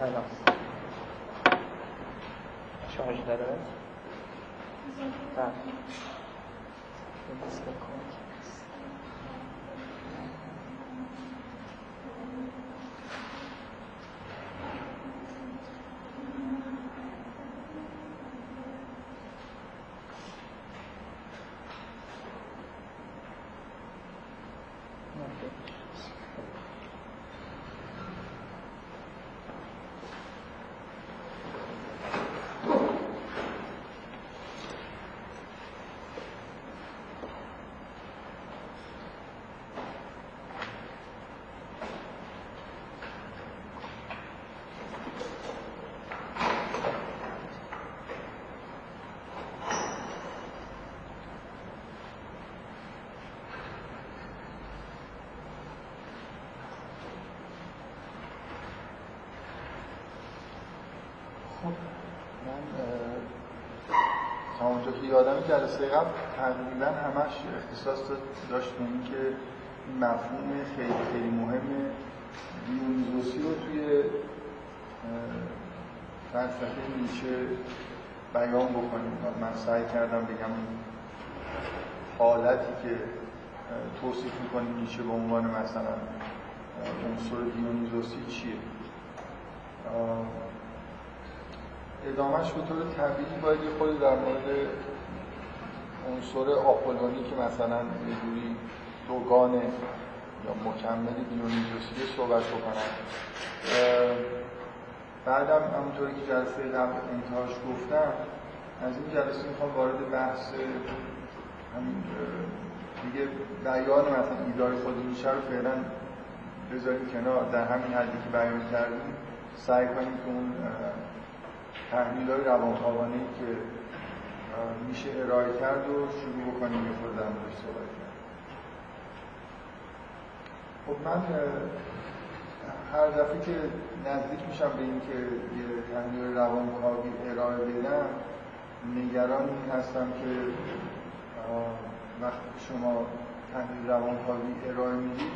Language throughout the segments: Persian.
الان. شارژ داره؟ بله یادم جلسه قبل تقریبا همش اختصاص داشت به اینکه این مفهوم خیلی خیلی مهم دیونیزوسی رو توی فلسفه نیچه بیان بکنیم. من سعی کردم بگم حالتی که توصیف می‌کنه نیچه به عنوان مثلا عنصر دیونیزوسی چیه. ادامهش به طور طبیعی باید یه خود در مورد عنصر آپولونی که مثلا یه جوری دوگان یا مکمل دیونیزوسی صحبت بکنم بعدم همونطوری که جلسه قبل انتهاش گفتم از این جلسه می‌خوام وارد بحث همین دیگه بیان مثلا ایدار خود میشه رو فعلا بذاریم کنار. در همین حدی که بیان کردیم سعی کنیم که اون تحمیل های که میشه ارائه کرد و شروع بکنیم یه خود در صحبت کرد. خب من هر دفعه که نزدیک میشم به اینکه یه تحلیل روانکاوی ارائه بدم نگران این هستم که وقتی شما تحلیل روانکاوی ارائه می‌دید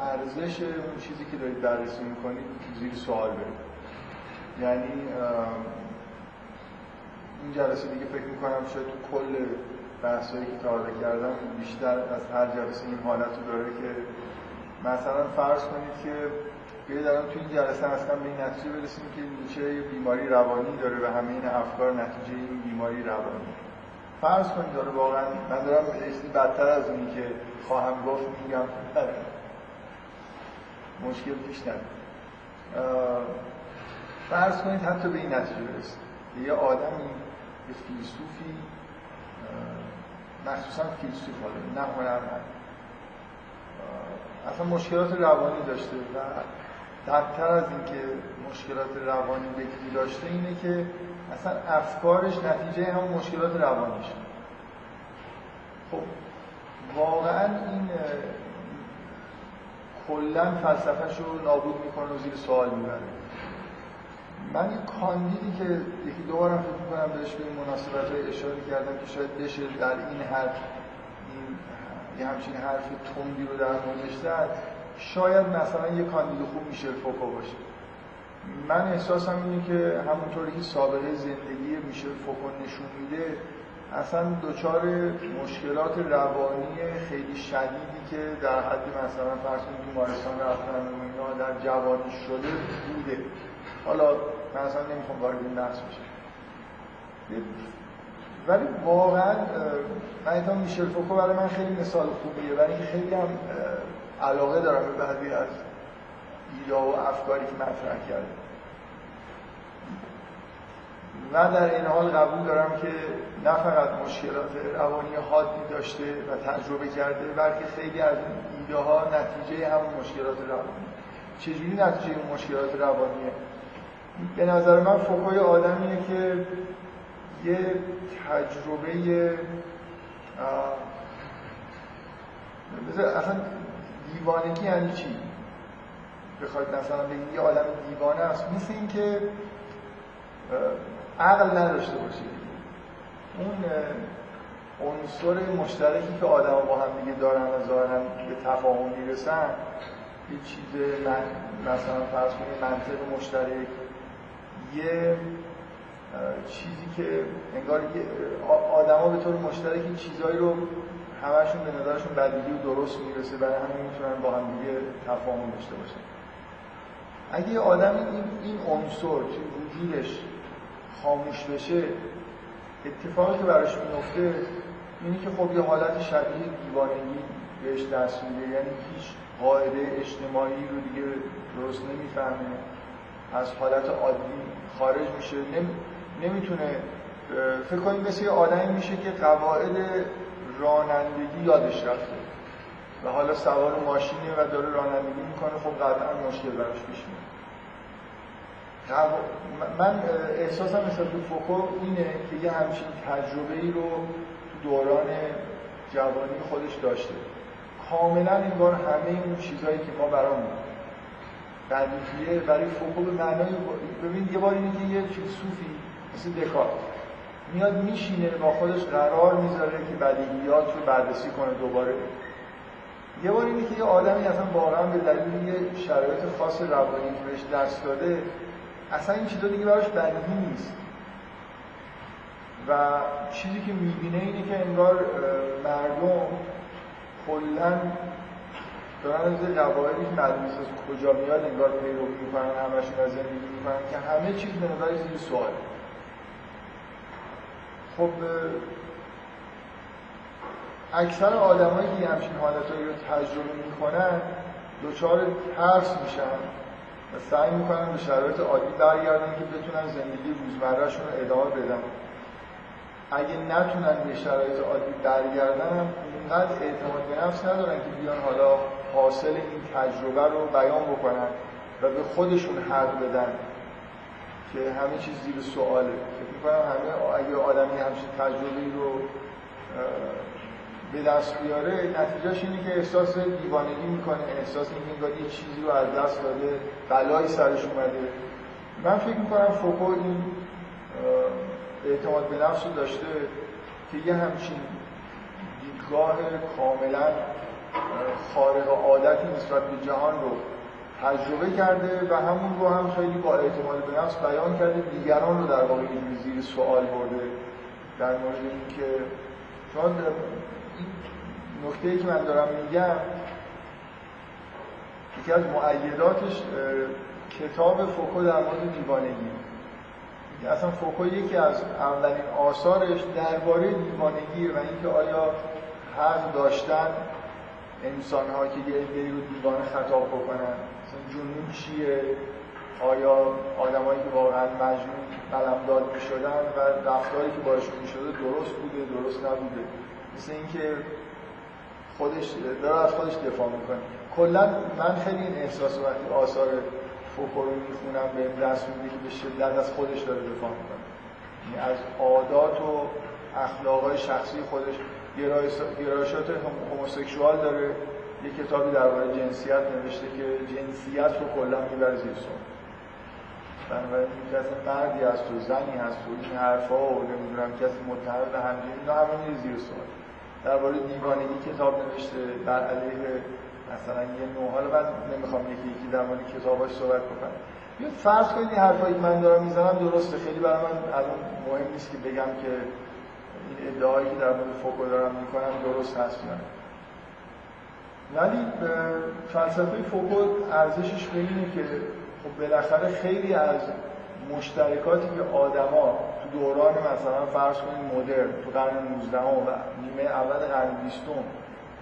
ارزش اون چیزی که دارید بررسی می‌کنید زیر سوال برید یعنی این جلسه دیگه فکر می‌کنم شاید تو کل بحثایی که تا کردم بیشتر از هر جلسه این حالت رو داره که مثلا فرض کنید که بیاید الان تو این جلسه اصلا به این نتیجه برسیم که نیچه بیماری روانی داره و همه این افکار نتیجه این بیماری روانی. فرض کنید داره واقعا من دارم بدتر از اونی که خواهم گفت میگم. مشکل پیش فرض کنید حتی به این نتیجه برسید یه آدمی یه فیلسوفی مخصوصا فیلسوف حالا نه هنرمند اصلا مشکلات روانی داشته و بدتر از اینکه مشکلات روانی بگیری داشته اینه که اصلا افکارش نتیجه همون مشکلات روانیش خب واقعا این کلا فلسفهش رو نابود می‌کنه و زیر سوال می‌بره. من این کاندیدی که یکی دو بارم فکر می‌کنم بهش به مناسبت های اشاره کردم که شاید بشه در این حرف این یه همچین حرف تندی رو در موردش زد. شاید مثلا یه کاندید خوب میشه فوکو باشه. من احساسم اینه که همونطوری که سابقه زندگی میشه فوکو نشون میده اصلا دچار مشکلات روانی خیلی شدیدی که در حد مثلا فرض بیمارستان رفتن و اینا در جوانی شده بوده. حالا من اصلا نمی‌خوام وارد این بحث بشم. ولی واقعا من میشل فوکو برای من خیلی مثال خوبیه. برای اینکه خیلی هم علاقه دارم به بعضی از ایده و افکاری که مطرح کرده و در این حال قبول دارم که نه فقط مشکلات روانی حادی داشته و تجربه کرده بلکه خیلی از این ایده ها نتیجه همون مشکلات روانی. چجوری نتیجه اون مشکلات روانیه؟ به نظر من فوکوی آدمیه که یه تجربه اصلا دیوانگی یعنی چی؟ بخواید مثلا بگید یه آدم دیوانه است مثل اینکه عقل نداشته باشه اون عنصر مشترکی که آدم با هم دیگه دارن و ظاهرا به تفاهم می‌رسن یه چیز مثلا فرض کنید منطق مشترک یه چیزی که انگار آدما به طور مشترک این چیزایی رو همشون به نظرشون بدیهی و درست می‌رسه برای همین می‌تونن با هم دیگه تفاهم داشته باشن. اگه یه آدم این این عنصر توی وجودش خاموش بشه اتفاقی که براش میفته اینی که خب یه حالت شبیه دیوانگی بهش دست میده یعنی هیچ قاعده اجتماعی رو دیگه درست نمی‌فهمه. از حالت عادی خارج میشه. نمی‌تونه فکر کنید مثل یه آدمی میشه که قواعد رانندگی یادش رفته. و حالا سوار ماشینه و داره رانندگی می‌کنه. خب قطعا مشکل براش پیش میاد. من احساسم مثل تو فوکو اینه که یه همچین تجربه ای رو تو دوران جوانی خودش داشته. کاملا انگار همه اون چیزهایی که ما برامون بدیهیه برای فوکو به معنای ببین یه بار اینه که یه فیلسوفی مثل دکارت. میاد میشینه با خودش قرار می‌ذاره که بدیهیات رو بررسی کنه دوباره. یه بار اینه که یه آدمی اصلا واقعا به دلیل یه شرایط خاص روانی که بهش دست داده اصلا این چیزا دیگه براش بدیهی نیست. و چیزی که می‌بینه اینه که انگار مردم کلا دارن از قواعدی که نیست از کجا میاد انگار پیروی می‌کنن همشون از زندگی می‌کنن که همه چیز به نظر زیر سوال خب اکثر آدمایی که همچین حالتهایی رو تجربه می‌کنن دچار ترس میشن و سعی می‌کنن به شرایط عادی برگردن که بتونن زندگی روزمرهشون رو ادامه بدن. اگه نتونن به شرایط عادی برگردن هم اونقدر اعتماد به نفس ندارن که بیان حالا حاصل این تجربه رو بیان بکنن و به خودشون حق بدن که همه چیز زیر سواله. فکر می‌کنم همه اگه آدمی همچین تجربه رو به دست بیاره نتیجهش اینه که احساس دیوانگی می‌کنه احساس اینکه یه چیزی رو از دست داده بلایی سرش اومده. من فکر می‌کنم فوکو این اعتماد به نفس رو داشته که یه همچین دیدگاه کاملا خارق عادتی نسبت به جهان رو تجربه کرده و همون رو هم خیلی با اعتماد به نفس بیان کرده دیگران رو در واقع زیر سوال برده در مورد اینکه چون این نکته ای که من دارم میگم یکی از معیداتش کتاب فوکو در مورد دیوانگی. اصلا فوکو یکی از اولین آثارش درباره دیوانگی و اینکه آیا حق داشتن انسان ها که یه عده‌ای رو دیوانه خطاب بکنن مثلا جنون چیه؟ آیا آدمایی که واقعا مجنون قلمداد می شدن و رفتاری که باشون می شده درست بوده درست نبوده؟ مثل اینکه خودش داره از خودش دفاع می‌کنه. کلا من خیلی این احساس وقتی آثار فوکو می‌خونم به دست میده که به شدت از خودش داره دفاع می‌کنه. یعنی از عادات و اخلاقای شخصی خودش گرایشات هموسکشوال داره. یه کتابی درباره جنسیت نوشته که جنسیت رو کلا می‌بره زیر سوال. بنابراین کسی مردی هست و زنی هست و این حرفا و نمی‌دونم کسی متحد به همجنی اینا همه زیر سوال. درباره دیوانگی کتاب نوشته بر علیه مثلا یه نوع حالا من نمی‌خوام یکی یکی در مورد کتاباش صحبت بکنم. یه فرض کنید این حرفایی من دارم می‌زنم درسته. خیلی برای من الان مهم نیست که بگم که این ادعایی که در مورد فوکو دارم می‌کنم درست هست یا نه. ولی فلسفه فوکو ارزشش به اینه که خب بالاخره خیلی از مشترکاتی که آدما تو دوران مثلا فرض کنید مدرن تو قرن 19 و نیمه اول قرن 20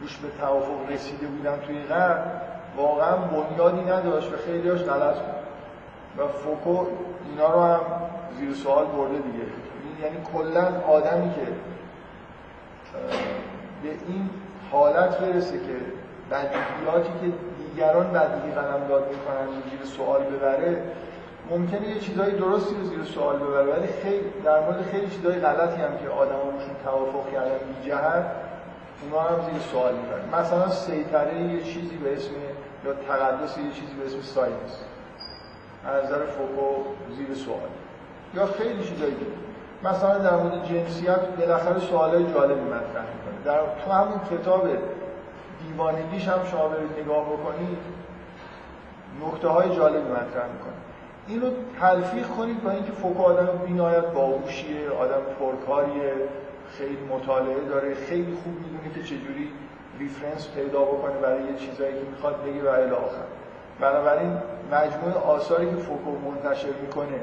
روش به توافق رسیده بودن توی غرب واقعا بنیادی نداشت و خیلیاش غلط بود. و فوکو اینا رو هم زیر سوال برده دیگه. یعنی کلا آدمی که به این حالت برسه که بدیهیاتی که دیگران بدیهی قلم داد می‌کنن زیر سوال ببره ممکنه یه چیزایی درستی رو زیر سوال ببره ولی خیلی در مورد خیلی چیزای غلطی هم که آدم روشون توافق کردن بی جهت اونا هم زیر سوال می‌برن مثلا سیطره یه چیزی به اسم یا تقدس یه چیزی به اسم science از نظر فوکو زیر سوال. یا خیلی چیزایی دیگه مثلا در مورد جنسیت بالاخره سوالای جالبی مطرح می‌کنه. در تو همون کتاب دیوانگیش هم شما برید نگاه بکنید نکته های جالبی مطرح می‌کنه. این رو تلفیق کنید با اینکه فوکو آدم بینایت باهوشیه آدم پرکاریه. خیلی مطالعه داره خیلی خوب می‌دونه که چجوری reference پیدا بکنه برای یه چیزایی که می‌خواد بگه و الی آخر. بنابراین مجموعه آثاری که فوکو منتشر می‌کنه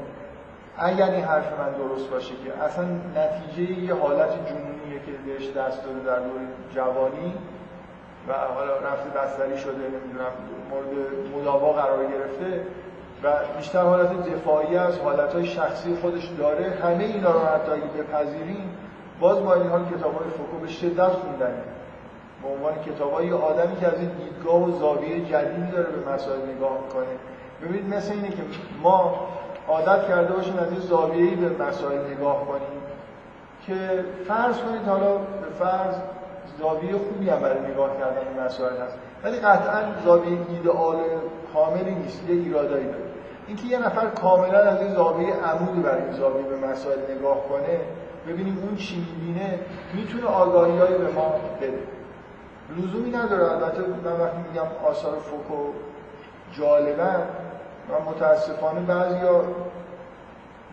اگر این حرف من درست باشه که اصلا نتیجه یه حالت جنونیه که بهش دست داده در دور جوانی و حالا رفته بستری شده نمی‌دونم مورد مداوا قرار گرفته و بیشتر حالت دفاعی از حالت شخصی خودش داره. همه اینا رو حتی اگه بپذیریم باز با این حال کتاب های فوکو به شدت خوندنه به عنوان کتاب های آدمی که از این دیدگاه و زاویه جدیدی داره به مسائل نگاه می‌کنه ببینید مثل اینه که ما عادت کرده باشیم از این زاویه‌ای به مسائل نگاه کنیم که فرض کنید حالا به فرض زاویه خوبی هم برای نگاه کردن این مسائل هست ولی قطعا زاویه ایدئال کاملی نیست یه ایرادایی داره. اینکه یه نفر کاملا از این زاویه عمودی برای زاویه به مسائل نگاه کنه ببینیم اون چی می‌بینه می‌تونه آگاهیایی به ما بده. لزومی نداره. البته من وقتی میگم آثار فوکو جالبن و متاسفانه بعضیا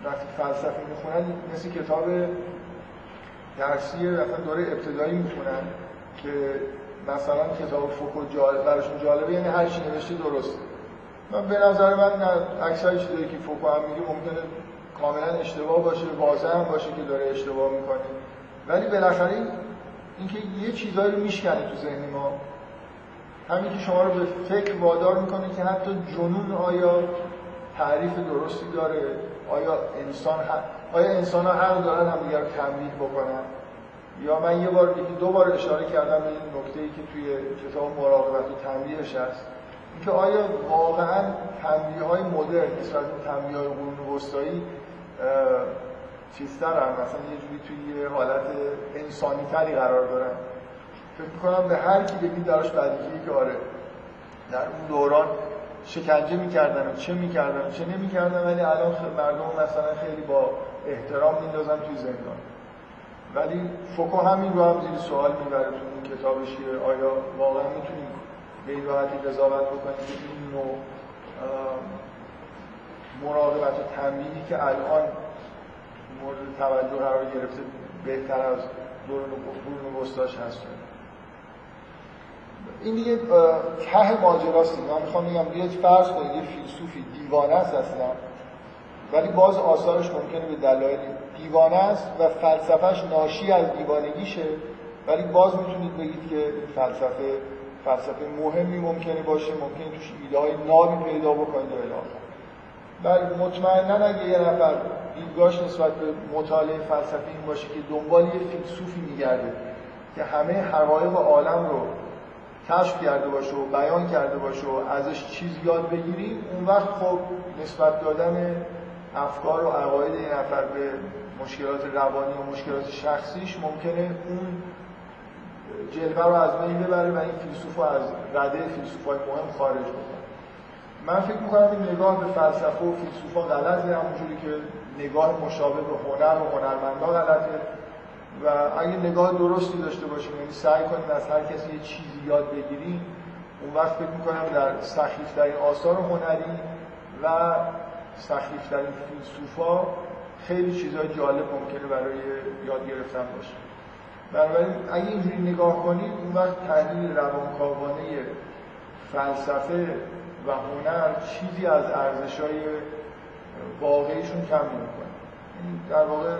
وقتی فلسفه می‌خونن مثل کتاب درسی مثلا دوره ابتدایی می‌خونن که مثلا کتاب فوکو جالب براشون جالبه یعنی هر چی نوشته درسته. من به نظر من اکثر چیزایی که فوکو هم میگه ممکنه کاملا اشتباه باشه واضح هم باشه که داره اشتباه می‌کنه. ولی بالاخره اینکه یه چیزایی رو میشکنه تو ذهن ما همین که شما رو به فکر وادار می‌کنه که حتی جنون آیا تعریف درستی داره آیا انسان ها... آیا انسان ها حق دارن هم دیگر تنبیه بکنن؟ یا من یه بار دو بار اشاره کردم به این نکته ای که توی کتاب مراقبت و تنبیهش هست. اینکه آیا واقعا تنبیه های مدرن نسبت به تنبیه قرون وسطایی چیزتر هم مثلا یه جوری توی یه حالت انسانی تری قرار دارن. فکر می‌کنم به هر کی بگید دراش بدیهی که آره در اون دوران شکنجه می‌کردن و چه می‌کردن چه نمی‌کردن ولی الان مردم مثلا خیلی با احترام میندازن توی زندان. ولی فوکو همین رو هم زیر سوال می‌بره تو اون کتابش آیا واقعا می‌تونیم به این راحتی قضاوت بکنیم که این نوع مراقبت و تنبیهی که الان مورد توجه قرار گرفته بهتر از دوران وسطاش هست. این دیگه ته ماجراست. من می‌خوام بگم بیاید فرض کنید یه فیلسوفی دیوانه است اصلا. ولی باز آثارش ممکنه به دلایل دیوانه است و فلسفهش ناشی از دیوانگیشه. ولی باز می‌تونید بگید که فلسفه فلسفه مهمی ممکنه باشه. ممکنه توش ایده های نابی پیدا بکنید و بله مطمئنا اگه یه نفر دیدگاهش نسبت به مطالعه فلسفه این باشه که دنبال یه فیلسوفی میگرده که همه حقایق عالم رو کشف کرده باشه و بیان کرده باشه و ازش چیز یاد بگیریم اون وقت خب نسبت دادن افکار و عقاید این نفر به مشکلات روانی و مشکلات شخصیش ممکنه اون جلوه رو از بین ببره و این فیلسوف رو از رده فیلسوف های مهم خارج بکنه. من فکر می‌کنم این نگاه به فلسفه و فیلسوفا غلطه همونجوری که نگاه مشابه به هنر و هنرمندا غلطه. و اگه نگاه درستی داشته باشیم یعنی سعی کنیم از هر کسی یه چیزی یاد بگیریم اون وقت فکر می‌کنم در سخیفترین آثار هنری و سخیفترین فیلسوفا خیلی چیزهای جالب ممکنه برای یاد گرفتن باشه. بنابراین اگه اینجوری نگاه کنید اون وقت تحلیل روانکاوانه فلسفه و هنر چیزی از ارزش های واقعیشون کم نمی‌کنه. در واقع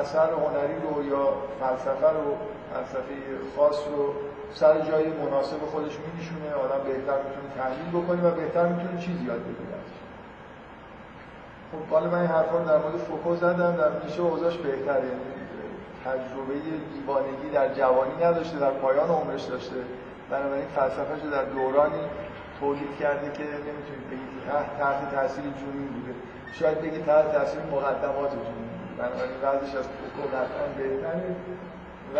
اثر هنری رو یا فلسفه رو فلسفه خاص رو سر جای مناسب خودش میشونه آدم بهتر می‌تونه تحلیل بکنه و بهتر می‌تونه چیزی یاد بگیره. خب حالا من این حرفا در مورد فوکو زدم. در میشه اوضاعش بهتره. یعنی تجربه دیوانگی در جوانی نداشته در پایان عمرش داشته. بنابراین فلسفهش در دورانی تولید کرده که نمی‌تونید بگید تحت تاثیر جنون بوده. شاید بگید تحت تاثیر مقدمات جنون بنابراین وضعش از فوکو قطعا بهتره و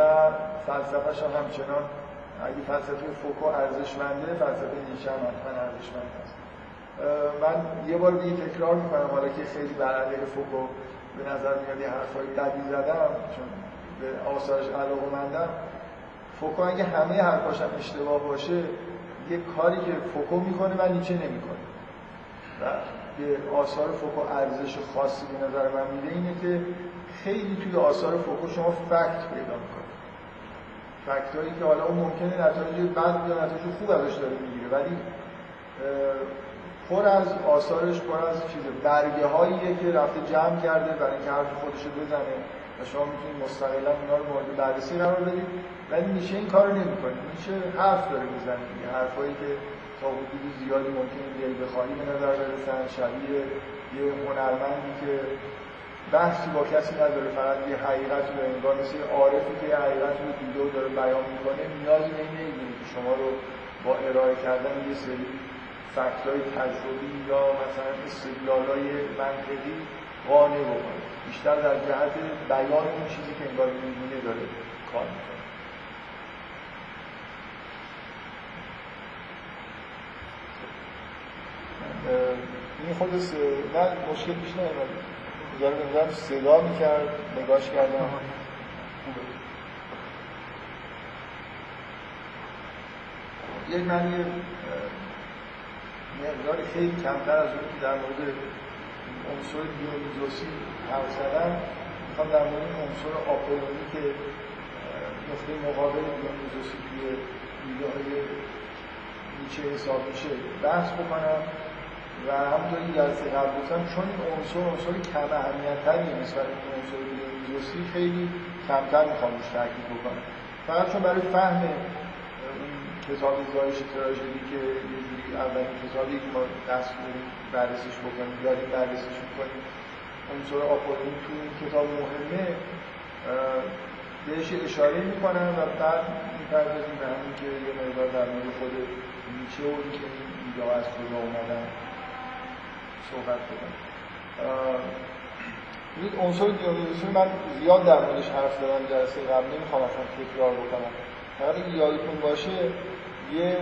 فلسفهش هم همچنان اگه فلسفه فوکو ارزشمنده فلسفه نیچه هم حتما ارزشمند هست من یه بار دیگه تکرار می‌کنم حالا که خیلی بر علیه فوکو به نظر میاد یه حرفای بدی زدم چون به آثارش علاقه مندم فوکو اگه همه حرفاش هم اشتباه باشه یه کاری که فوکو می‌کنه من نیچه نمی‌کنه. و به آثار فوکو ارزش خاصی به نظر من میده اینه که خیلی توی آثار فوکو شما فکت پیدا می‌کنید فکت هایی که حالا اون ممکنه نتایج بد یا نتایج خوب ازش داره می‌گیره ولی پر از آثارش پر از چیز برگه هاییه که رفته جمع کرده برای اینکه حرف خودش رو بزنه. شما می‌تونید مستقلا اونا رو مورد بررسی قرار بدید. ولی میشه این کارو نمی‌کنه. میشه حرف داره می‌زنه. دیگه حرفایی که تا حدود زیادی ممکنه دل بخواهی به نظر برسن. شبیه یه هنرمندی که بحثی با کسی نداره. فقط یه حقیقت رو انگار مثل عارفی که یه حقیقت رو دیده و داره بیان می‌کنه. نیازی نمی‌دونه که شما رو با ارائه کردن یه سری فکت های تجربی یا مثلا استدلال های منطقی قانع بکنه. بیشتر در جهت بیان اون چیزی که انگار می‌دونه داره کار می‌کنه. این خود س... نه مشکل پیش نیومد. داره به صدا می‌کرد نگاش کردم. خوبه. یک من یه مقدار خیلی کمتر از اون که در مورد عنصر دیونیزوسی حرف زدم می‌خوام در مورد عنصر آپولونی که نقطه مقابل دیونیزوسی توی ایده های نیچه حساب میشه بحث بکنم و همونطور این جلسه قبل گفتم چون این عنصر عنصر کم اهمیتتری نسبت به عنصر دیونیزوسی خیلی کمتر می‌خوام روش تاکید بکنم. فقط چون برای فهم کتاب زایش تراژدی که یه جوری اولین کتابی که ما دست بررسیش بکنیم داریم بررسیش می‌کنیم. عنصر آپولونی تو این کتاب مهمه بهش اشاره می‌کنم و بعد می‌پردازیم به همین که یه مقدار در مورد خود نیچه و اینکه این ایده از کجا اومدن صحبت بکنم ببینید عنصر دیونیزوسی من زیاد در موردش حرف زدم جلسه قبل نمی‌خوام اصلا تکرار بکنم. فقط یادتون باشه یه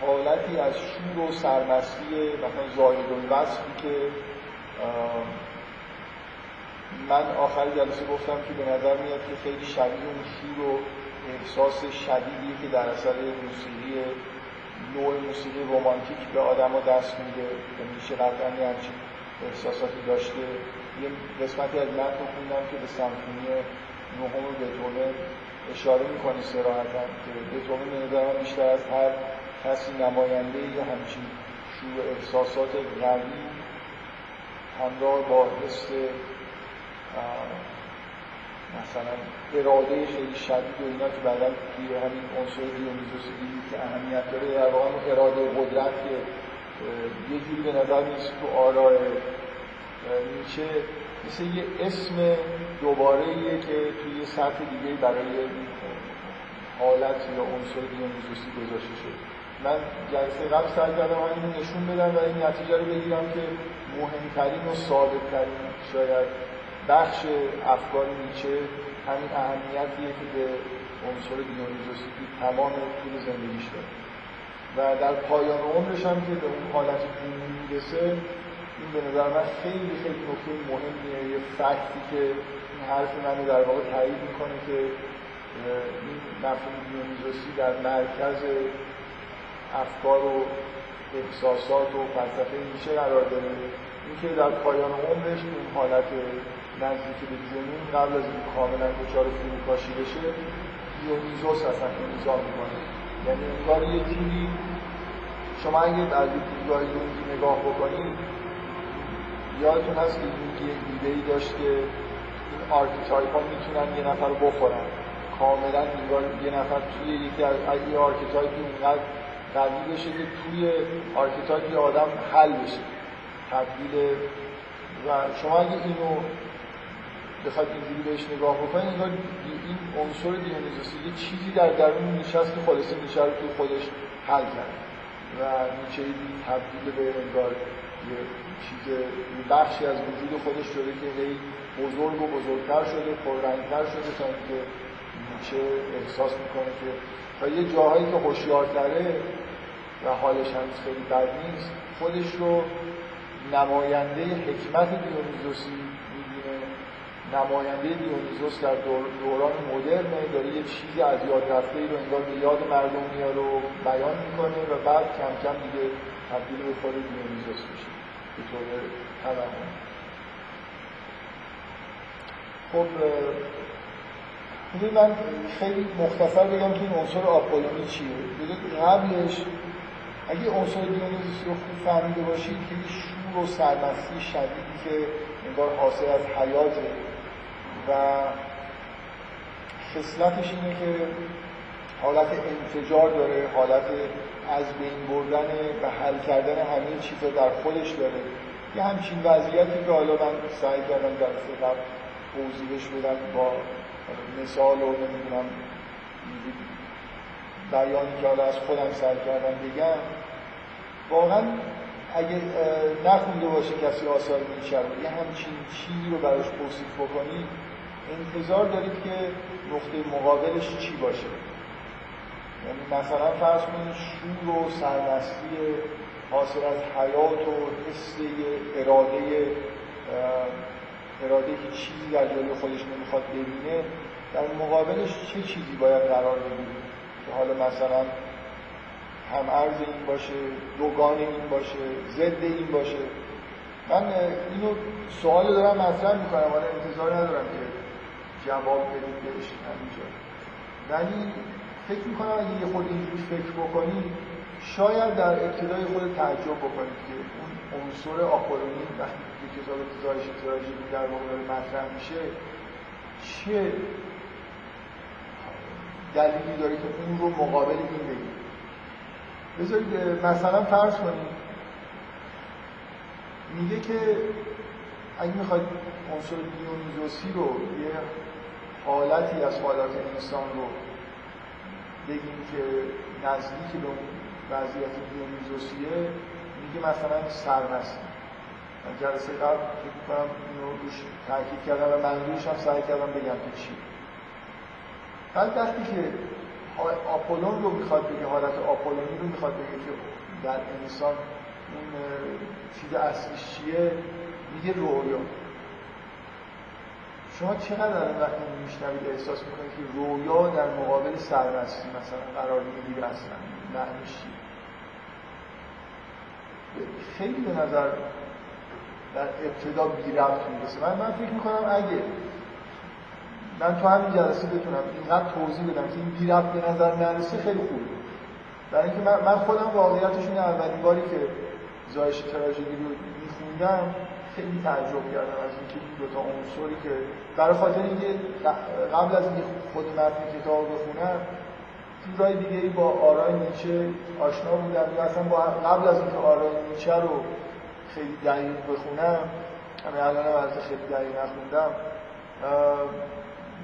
حالتی از شور و سرمستی مثلا زاید وصفی که من آخر جلسه گفتم که به نظر میاد که خیلی شبیه اون شور و احساس شدیدی که در اثر موسیقی نوع موسیقی رومانتیک به آدما دست میده. که میشه قطعا همچین احساساتی داشته. یه قسمتی از متن خوندم که به سمفونی نهم بتوون اشاره می‌کنه سراحتا که به نظر بیشتر از هر کسی نماینده یه همچین شور احساسات قوی همراه با حس مثلا اراده خیلی شدید و اینا که بعدا توی همین عنصر دیونیزوسی دیدید که اهمیت داره در واقع اراده قدرت که یه جوری به نظر نیست تو آراء نیچه مثل یه اسم دوباره ایه که توی سطح دیگه برای حالت یا عنصر دیونیزوسی گذاشته شده. من جلسه قبل سعی کردم همین نشون بدم و این نتیجه رو بگیرم که مهمترین و ثابتترین شاید بخش افکار نیچه همین اهمیتیه که به عنصر دیونیزوسی تمام طول زندگیش داره. و در پایان عمرش هم که به اون حالت جنونی می‌رسه این به نظر من خیلی خیلی نکته مهمیه یه فکتی که این حرف منو در واقع تایید می‌کنه که این مفهوم دیونیزوسی در مرکز افکار و احساسات و فلسفه نیچه قرار داره. اینکه در پایان عمرش اون حالت نزدیک به جنون قبل از این کاملا دچار فروپاشی بشه دیونیزوس اصلا امضا می‌کنه. یعنی انگار یه جوری شما اگه از دیدگاه یونگی نگاه بکنید یادتون هست که یونگ یه ایده ای داشت که این archetype ها می‌تونن یه نفر رو بخورن. کاملا انگار یه نفر توی یکی از یه archetype ی اونقدر قوی بشه که توی archetype یه آدم حل بشه. تبدیل و شما اگه اینو بخواید اینجوری بهش نگاه بکنید انگار این عنصر دیونیزوسی یه چیزی در درون نیچه‌ست که خالص نیچه رو تو خودش حل کرد و نیچه تبدیل به انگار یه چیز بخشی از وجود خودش شده که هی بزرگ و بزرگتر شده پررنگتر شده تا اینکه نیچه احساس می‌کنه که تا یه جاهایی که هوشیارتره و حالش هم خیلی بد نیست. خودش رو نماینده حکمت دیونیزوسی می‌بینه. نماینده دیونیزوس در دوران مدرنه داره یه چیزی از یاد رفته ای رو انگار به یاد مردم میاره و بیان می‌کنه و بعد کم کم دیگه تبدیل به خود دیونیزوس میشه. به طور توهم خب من خیلی مختصر بگم که این عنصر آپولونی چیه؟ قبلش اگه عنصر دیونیزوس رو خوب فهمیده باشید که یه شور و سرمستی شدیدی که انگار حاصل از حیاته. و خصلتش اینه که حالت انفجار داره حالت از بین بردن و حل کردن همه چیزا در خودش داره. یه همچین وضعیتی که حالا من سعی کردم در قبل توضیحش بدم با مثال و نمی‌دونم بیانی که حالا از خودم سعی کردم بگم واقعا اگه نخونده باشه کسی آثار رو یه همچین چیزی رو براش توصیف بکنی انتظار دارید که نقطه مقابلش چی باشه. یعنی مثلا فرض کنید شور و سرمستی حاصل از حیات و حس اراده اراده که چیزی در جلوی خودش نمی‌خواد ببینه در مقابلش چه چیزی باید قرار بگیره که حالا مثلا هم عرض این باشه دوگان این باشه ضد این باشه. من اینو سوال دارم مطرح می‌کنم حالا انتظار ندارم که جواب بدید بهش همینجا. ولی فکر می‌کنم اگه یه خود اینجوری فکر بکنی شاید در ابتدای خود تعجب بکنید که اون عنصر آپولونی وقتی کتاب تزایش تراژدی در واقع مطرح میشه چیه دلیلی داره که اون رو مقابل این بگید بذارید مثلا فرض کنید میگه که اگه می‌خواید عنصر دیونیزوسی رو یه حالتی از حالات انسان رو بگیم که نزدیک به اون وضعیت دیونیزوسیه میگه مثلا سرمستی من جلسه قبل فکر کنم اینو روش تاکید کردم و منظورش هم سعی کردم بگم که چی بعد وقتی که آپولون رو می‌خواد بگه حالت آپولونی رو می‌خواد بگه که در انسان اون چیز اصلیش چیه؟ میگه رویا. شما چقدر این وقتی میشنوید احساس می‌کنید که رویا در مقابل سرمستی مثلا قرار می‌گیره اصلا؟ معنیش خیلی به نظر در ابتدا بی ربط می‌رسه. من, من فکر می‌کنم اگه من تو همین جلسه بتونم اینقدر توضیح بدم که این بی ربط به نظر نرسه خیلی خوبه. برای اینکه من, من خودم واقعیتش این اولین باری که زایش تراژدی رو میخوندم خیلی تعجب کردم از اینکه این دو تا عنصری که برای خاطر اینکه قبل از اینکه خود متن کتاب بخونم جورای دیگه با آرای نیچه آشنا بودم. یا اصلا با قبل از اینکه آرای نیچه رو خیلی دقیق بخونم همه الان هم خیلی دقیق نخوندم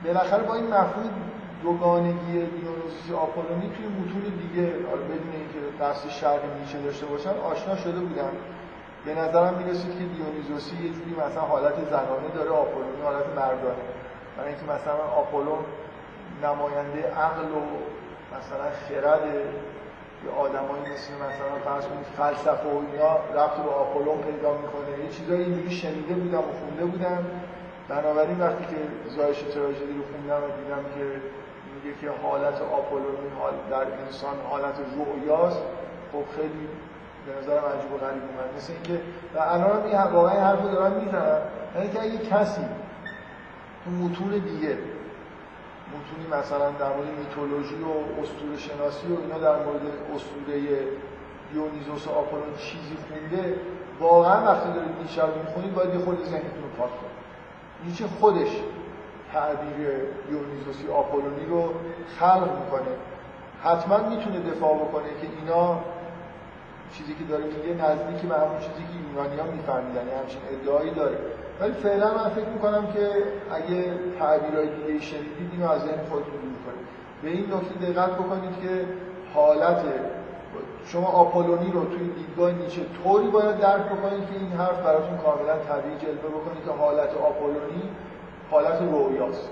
بالاخره با این مفهوم دوگانگی دیونوزیسی آپولونی توی متون دیگه بدون اینکه دست شرح نیچه داشته باشن آشنا شده بودم به نظرم می‌رسید که دیونیزوسی یه جوری مثلا حالت زنانه داره آپولونی حالت مردانه. برای اینکه مثلا آپولون نماینده عقل و مثلا خرد یه آدمایی مثل مثلا فرض کنید فلسفه و اینا رفت به آپولون پیدا می‌کنه. یه چیزایی اینجوری شنیده بودم و خونده بودم. بنابراین وقتی که زایش تراژدی رو خوندم و دیدم که میگه که حالت آپولونی حال در انسان حالت رؤیاست خب خیلی به نظرم عجیب و غریب اومد. مثل اینکه و الان این واقعا این حرفو دارم می‌زنم یعنی که اگه کسی تو متون دیگه متونی مثلا در مورد میتولوژی و اسطوره شناسی و اینا در مورد اسطوره دیونیزوس و آپولون چیزی خونده واقعا وقتی دارید نیچه رو می‌خونید باید یه خود ذهنتون رو پاک کنید. نیچه خودش تعبیر دیونیزوسی آپولونی رو خلق می‌کنه. حتما می‌تونه دفاع بکنه که اینا چیزی که داره میگه نزدیکی به همون چیزی که یونانی ها میفهمیدن یعنی همچین ادعایی داره. ولی فعلا من فکر می‌کنم که اگه تعبیرهای دیگه شنیدید اینو از ذهن خودتون دور به این نکته دقت بکنید که حالت شما آپولونی رو توی دیدگاه نیچه طوری باید درک بکنید که این حرف براتون کاملا طبیعی جلوه بکنید که حالت آپولونی حالت رویاست.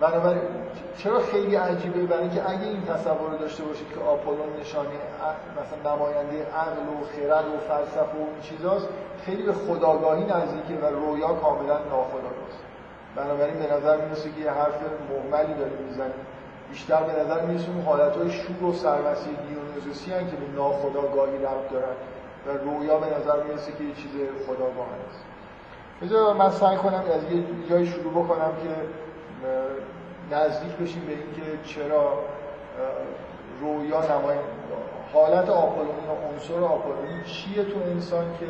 بنابراین چرا خیلی عجیبه؟ برای اینکه اگه این تصور رو داشته باشید که آپولون نشانه مثلا نماینده عقل و خرد و فلسفه و این چیزاست خیلی به خداگاهی نزدیکه و رویا کاملا ناخداگاست. بنابراین به نظر می‌رسه که یه حرف مهملی داره می‌زنید بیشتر به نظر می‌رسه اون حالت های شور و سرمسی دیونوزوسی که به ناخداگاهی ربط دارن و رویا به نظر می‌رسه که یه چیز خداگاه است بذار من سعی کنم از یه جایی شروع بکنم که نزدیک بشیم به اینکه چرا رویا نمای حالت آپولونی و عنصر آپولونی چیه تو انسان که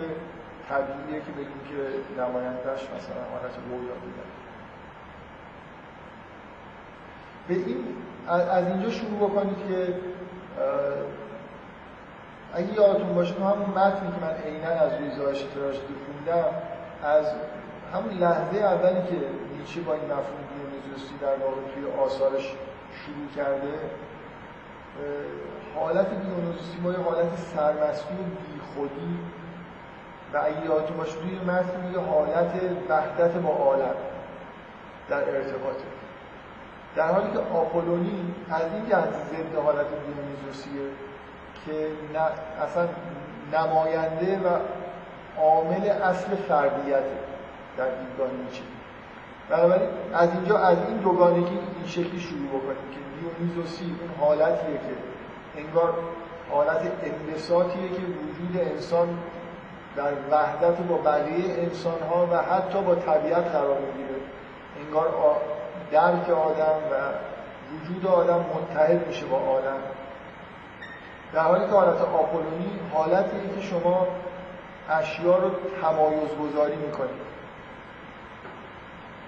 طبیعیه که بگیم که نمایندش مثلا حالت رویا بوده؟ به این از اینجا شروع بکنید که اگه یادتون باشه تو همون متنی که من عینا از روی زایش تراژدی خوندم از همون لحظه اولی که نیچه با این مفهوم دیونیزوسی در واقع توی آثارش شروع کرده حالت دیونیزوسی با یه حالت سرمستی و بیخودی و اگه یادتون باشه توی متن میگه حالت وحدت با عالم در ارتباطه. در حالی که آپولونی از این جهت ضد حالت دیونیزوسیه که اصلا نماینده و عامل اصل فردیت در دیدگاه نیچه. بنابراین از اینجا از این دوگانگی این شکلی شروع بکنیم که دیونیزوسی اون حالتیه که انگار حالت انبساطیه که وجود انسان در وحدت با بقیه انسان ها و حتی با طبیعت قرار می‌گیره. انگار درک آدم و وجود آدم متحد میشه با آدم. در حالی که حالت آپولونی حالتیه که شما اشیا رو تمایز گذاری می‌کنید.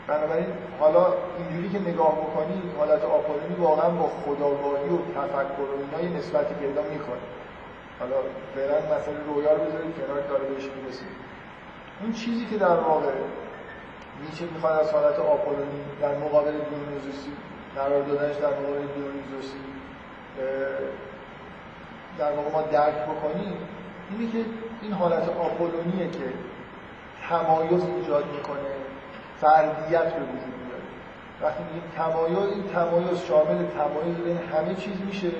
بنابراین حالا اینجوری که نگاه بکنی حالت آپولونی واقعا با خداگاهی و تفکر و اینای نسبتی پیدا می‌کنه. حالا فعلا مثلا رویا رو بذارید کنار داره بهش می‌رسید. اون چیزی که در واقع نیچه می‌خواد از حالت آپولونی در مقابل دیونیزوسی قرار دادنش در مقابل دیونیزوسی در واقع ما درک بکنیم اینه که این حالت آپولونیه که تمایز ایجاد می‌کنه فردیت به وجود میاره وقتی میگیم تمایز این تمایز شامل تمایز بین همه چیز میشه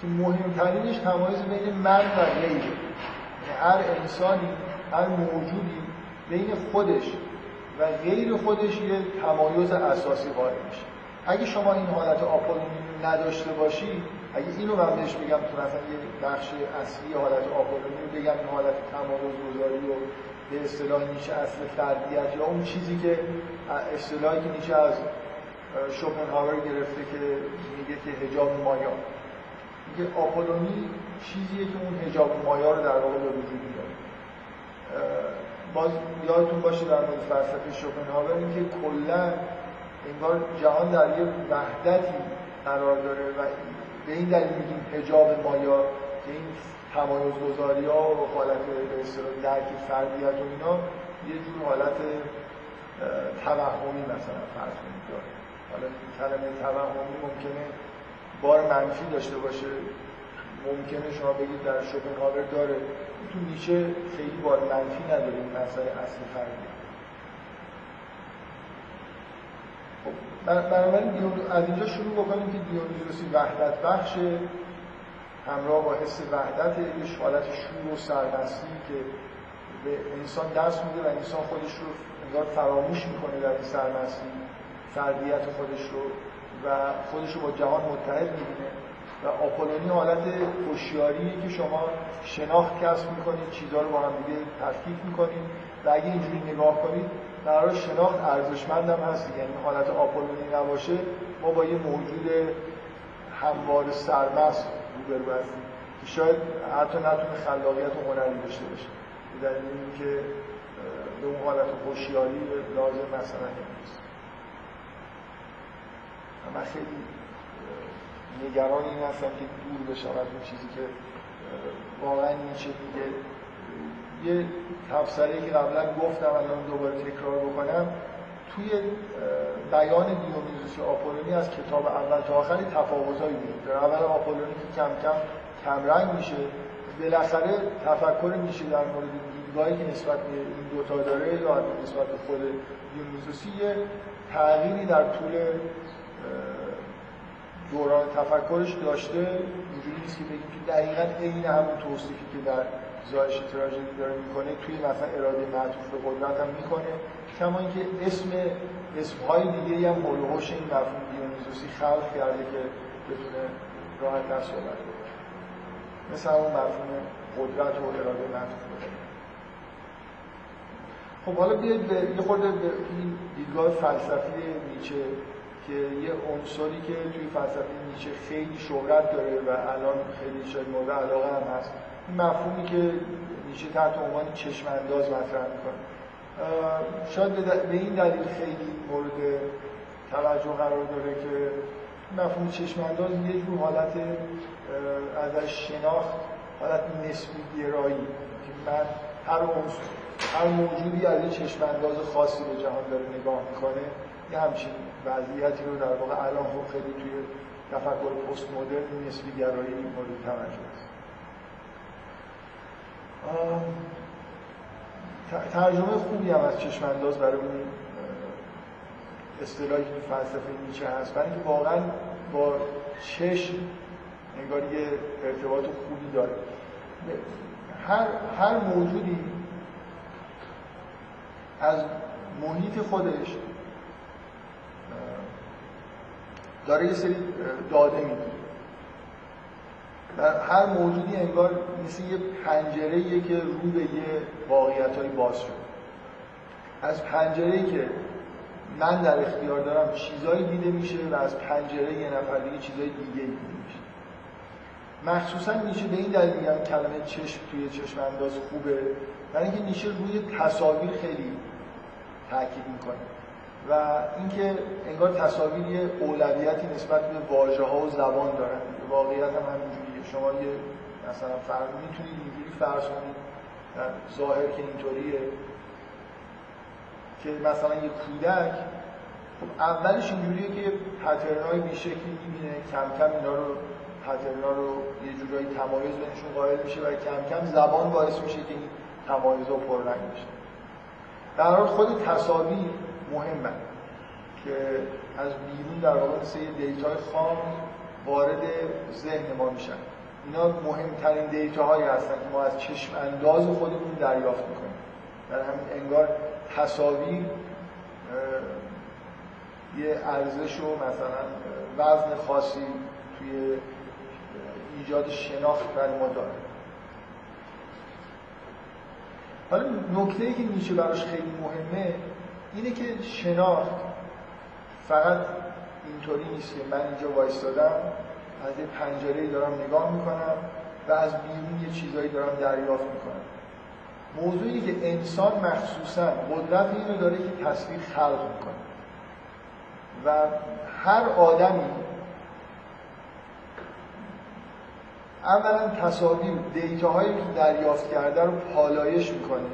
که مهمترینش تمایز بین من و غیره یعنی هر انسانی هر موجودی بین خودش و غیر خودش یه تمایز اساسی وارد میشه. اگه شما این حالت آپولونی نداشته باشی اگه اینو من بهش بگم تو مثلا یه بخش اصلی حالت آپولونی بگم این حالت تمایز گذاری و به اصطلاح نیچه اصل فردیت یا اون چیزی که اصطلاحی که نیچه از شوپنهاور گرفته که میگه که هجاب مایا. میگه آپولونی چیزیه که اون هجاب مایا رو در واقع به وجود میاره. باز یادتون باشه در مورد فلسفه شوپنهاور اینکه کلا انگار جهان در یه وحدتی قرار داره و به این دلیل میگیم حجاب مایا که این تمایز گذاری ها و حالت به درک فردیت و اینا یه جور حالت توهمی مثلا فرض کنید. حالا کلمه توهمی ممکنه بار منفی داشته باشه. ممکنه شما بگید در شوپنهاور داره. تو نیچه خیلی بار منفی نداره این مسئله اصل فردی خب بنابراین از اینجا شروع بکنیم که دیونیزوسی وحدت بخش همراه با حس وحدت یه حالت شور و سرمستی که به انسان دست میده و انسان خودش رو انگار فراموش می‌کنه در این سرمستی فردیت خودش رو و خودش رو با جهان متحد می‌بینه. و آپولونی حالت هوشیاری که شما شناخت کسب می‌کنید چیزها رو با هم دیگه تفکیک می‌کنید و اگه اینجوری نگاه کنید در شناخت ارزشمند هم هست. یعنی حالت آپولونی نباشه ما با یه موجود هموار سرمست روبرو هستیم که شاید حتی نتونه خلاقیت و هنری داشته باشه. دلیل اینکه به اون حالت هوشیاری لازم مثلا نیست. من خیلی نگران این هستم که دور بشم از اون چیزی که واقعا نیچه میگه یه تفسیری که قبلا گفتم الان دوباره تکرار بکنم توی بیان دیونیزوس آپولونی از کتاب اول تا آخری تفاوتایی وجود داره اول آپولونی که کم کم کمرنگ میشه بالاخره تفکر میشه در مورد دیدگاهی که نسبت به این دوتا داره یا نسبت به خود دیونیزوسی تغییری در طول دوران تفکرش داشته اینجوری نیست که بگیم که دقیقا عین همون توصیفی که در زایش تراژدی داره می‌کنه توی مثلا اراده معطوف به قدرت هم می‌کنه. کما اینکه اسم اسمهای دیگه هم هولوهوش این مفهوم دیونیزوسی خلق کرده که بتونه راحت دست صحبت مثل اون مفهوم قدرت و اراده مفهوم خب حالا بیاید یه خورده به این دیدگاه فلسفی نیچه که یه عنصری که توی فلسفه نیچه خیلی شهرت داره و الان خیلی شاید مورد علاقه هم هست. این مفهومی که نیچه تحت عنوان چشم انداز مطرح می‌کنه. شاید به این دلیل خیلی مورد توجه قرار داره که مفهوم چشم انداز یه جور حالت ازش شناخت حالت نسبی گرایی که من هر هر موجودی از این چشم انداز خاصی به جهان داره نگاه می‌کنه یه همچین وضعیتی رو در واقع الان خب خیلی توی تفکر پست مدرن نسبی گرایی مورد توجه است. ترجمه خوبی هم از چشم انداز برای اون اصطلاحی که فلسفه نیچه هست. برای اینکه واقعا با چشم انگار یه ارتباط خوبی داره. هر, هر موجودی از محیط خودش داره یه سری داده میده. در هر موجودی انگار مثل یه پنجره که رو به یه واقعیت های باز شد. از پنجره که من در اختیار دارم چیزایی دیده میشه و از پنجره یه نفر دیگه چیزای دیگه دیده میشه. مخصوصا نیچه به این دلیل میگم کلمه چشم توی چشم انداز خوبه. برای اینکه نیچه روی تصاویر خیلی تاکید می‌کنه. و اینکه انگار تصاویر یه اولویتی نسبت به واژه ها و زبان دارن. واقعیت هم همینجوریه. شما یه مثلا فرق می‌تونید اینجوری فرض کنید در ظاهر که اینطوریه که مثلا یه کودک اولش اینجوریه که پترنای بیشکلی می‌بینه. کم کم اینا رو پترنا رو یه جورایی تمایز بینشون قائل میشه و کم کم زبان باعث میشه که این تمایزها پررنگ میشه در حال خود تصاویر مهمه که از بیرون در واقع مثل دیتای خام وارد ذهن ما میشن. اینا مهمترین دیتاهایی هستن که ما از چشم انداز خودمون دریافت می‌کنیم. در همین انگار تصاویر یه ارزش و مثلا وزن خاصی توی ایجاد شناخت برای ما داره. حالا نکته ای که نیچه براش خیلی مهمه اینه که شناخت. فقط اینطوری نیست که من اینجا وایستادم از یه پنجره دارم نگاه می‌کنم و از بیرون یه چیزایی دارم دریافت می‌کنم. موضوعی که انسان مخصوصا قدرت اینو داره که تصویر خلق می‌کنه. و هر آدمی اولا تصاویر دیتاهایی که دریافت کرده رو پالایش می‌کنه.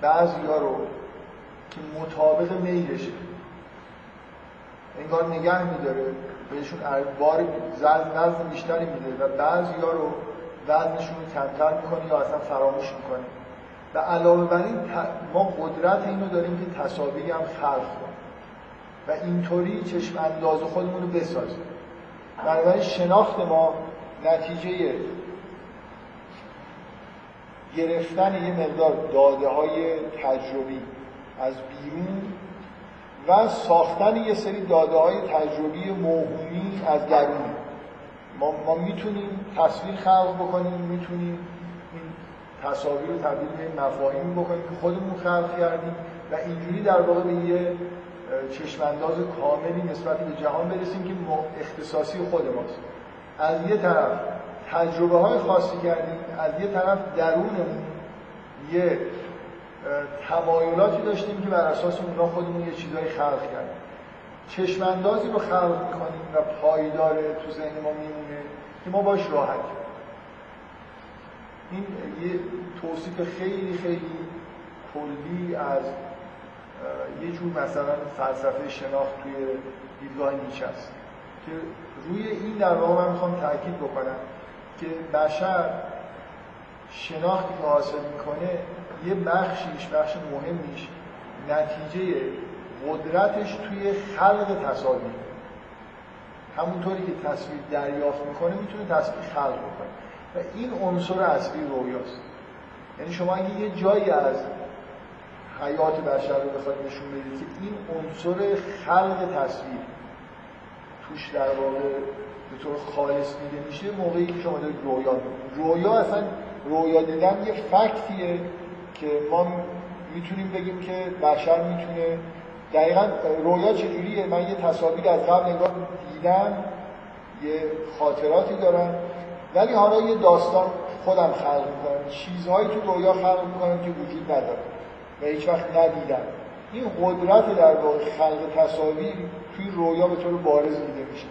بعضی ها رو که مطابق میلشه. انگار نگه میداره. بهشون بار وزن بیشتری میده و بعضی ها رو وزنشون کمتر می‌کنه یا اصلا فراموش می‌کنه. و علاوه بر این ما قدرت اینو داریم که تصاویری هم خلق کنیم. و اینطوری چشم انداز خودمون رو بسازیم. بنابراین شناخت ما نتیجه گرفتن یه مقدار داده های تجربی. از بیرون و ساختن یه سری داده های تجربی موهومی از درون. ما, ما می‌تونیم تصویر خلق بکنیم می‌تونیم این تصاویر تبدیل به مفاهیمی بکنیم که خودمون خلق کردیم و اینجوری در واقع به یه چشمانداز کاملی نسبت به جهان برسیم که اختصاصی خود ماست. از یه طرف تجربه های خاصی کردیم از یه طرف درونمون یه تمایلاتی داشتیم که بر اساس اونا خودمون یه چیزایی خلق کردیم. چشماندازی رو خلق می‌کنیم و پایداره تو ذهن ما میمونه که ما باش راحت این یه توصیف خیلی خیلی کلی از یه جور مثلا فلسفه شناخت توی دیدگاه نیچه است که روی این در واقع من می‌خوام تاکید بکنم که بشر شناختی که حاصل می‌کنه یه بخشیش بخش مهمیش نتیجه قدرتش توی خلق تصاویر. همونطوری که تصویر دریافت می‌کنه می‌تونه تصویر خلق بکنه. و این عنصر اصلی رویاست. یعنی شما اگه یه جایی از حیات بشر رو بخواید نشون بدید که این عنصر خلق تصویر توش در واقع به طور خالص دیده میشه موقعی که شما دارید رویا رویا اصلا رویا دیدن یه فکتیه. که ما می‌تونیم بگیم که بشر می‌تونه دقیقا رویا چجوریه؟ من یه تصاویر از قبل نگاه دیدم یه خاطراتی دارم ولی حالا یه داستان خودم خلق می‌کنم. چیزهایی تو رویا خلق می‌کنم که وجود نداره و هیچ وقت ندیدم. این قدرت در خلق تصاویر توی رویا به طور بارز دیده میشه.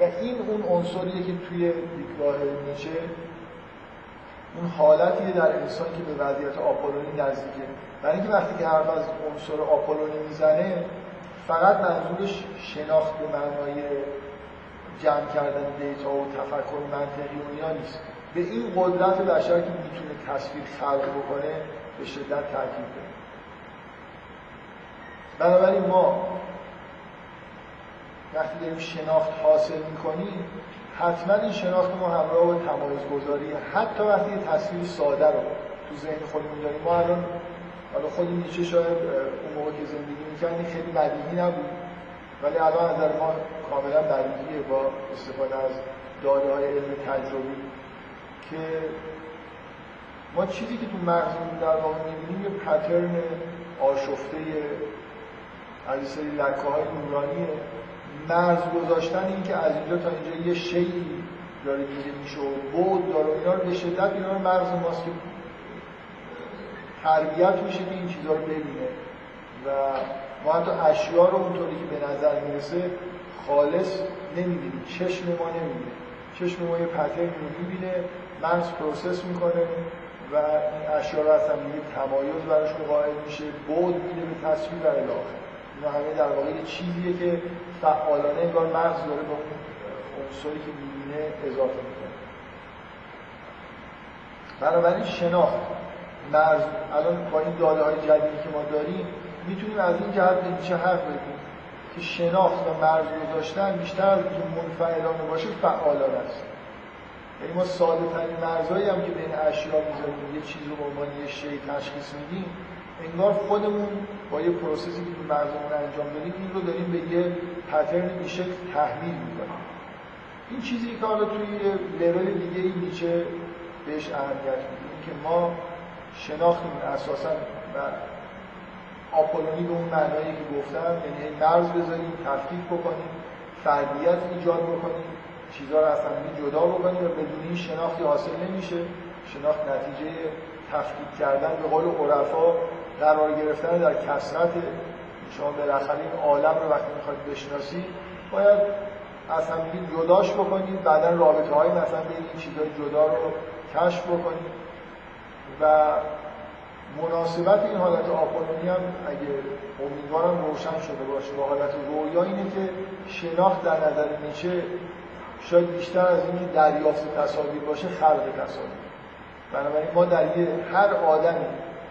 و این اون عنصریه که توی دیدگاه نیچه اون حالتیه در انسان که به وضعیت آپولونی نزدیکه. برای اینکه وقتی که حرف از عنصر آپولونی می‌زنه فقط منظورش شناخت به معنای جمع کردن دیتا و تفکر منطقی و اینا نیست. به این قدرت بشر که می‌تونه تصویر خلق بکنه به شدت تاکید داره. بنابراین ما وقتی داریم شناخت حاصل می‌کنیم حتما این شناخت ما همراه با تمایز گذاری حتی وقتی یه تصویر ساده رو تو ذهن خودمون داریم. ما الان حالا خود نیچه شاید اون موقع که زندگی می‌کردیم خیلی بدیهی نبود. ولی الان از ما کاملا بدیهیه با استفاده از داده های علم تجربی که ما چیزی که تو مغزمون در واقع می‌بینیم یه پترن آشفته از سری لکه های نورانیه. مرز گذاشتن این که از اینجا تا اینجا یه شیعی داره دیده میشه و بود داره. اینا رو به شدت اینا رو ماست که تربیت میشه که این چیزها رو ببینه. و ما حتی اشیا رو اونطوری که به نظر می‌رسه خالص نمی‌بینیم. چشم ما نمی‌بینه. چشم ما یه پترن رو می‌بینه مغز پروسس می‌کنه و این اشیا رو اصلا میگه تمایز براشون قائل میشه. بود میده به تصویر و الاخر. اینا همه در واقع یه چیزیه که فعالانه انگار مغز داره اون عنصری که می‌بینه اضافه می‌کنه. بنابراین شناخت مرز. الان با این داده های جدیدی که ما داریم می‌تونیم از این جهت به چه حرف بگیم که شناخت و مرز گذاشتن بیشتر از اینکه منفعلانه باشه فعالانه است. یعنی ما ساده ترین مرزهایی هم که بین اشیا می‌ذاریم یه چیز رو به عنوان یه شی تشخیص میدیم انگار خودمون با یه پروسسی که مغزمون انجام دادیم این رو داریم به یه پترن میشه تحلیل می‌کنیم. این چیزی که حالا توی لول دیگه ای نیچه بهش اهمیت میدیم که ما شناختمون اساسا و آپولونی به اون معنایی که گفتم یعنی مرز بذاریم تفکیک بکنیم فردیت ایجاد بکنیم چیزها رو از جدا بکنیم و بدون این شناختی حاصل نمیشه. شناخت نتیجه تفکیک کردن به قول عرفا قرار گرفتن در کسرت شما بالاخره این عالم رو وقتی می‌خواید بشناسید باید از همدیگه جداش بکنید بعدا رابطه های مثلا بین چیزهای جدا رو کشف بکنید. و مناسبت این حالت آپولونی هم اگه امیدوارم روشن شده باشه. با حالت رویا اینه که شناخت در نظر نیچه شاید بیشتر از اینکه دریافت تصاویر باشه خلق تصاویر. بنابراین ما در یه هر آدمی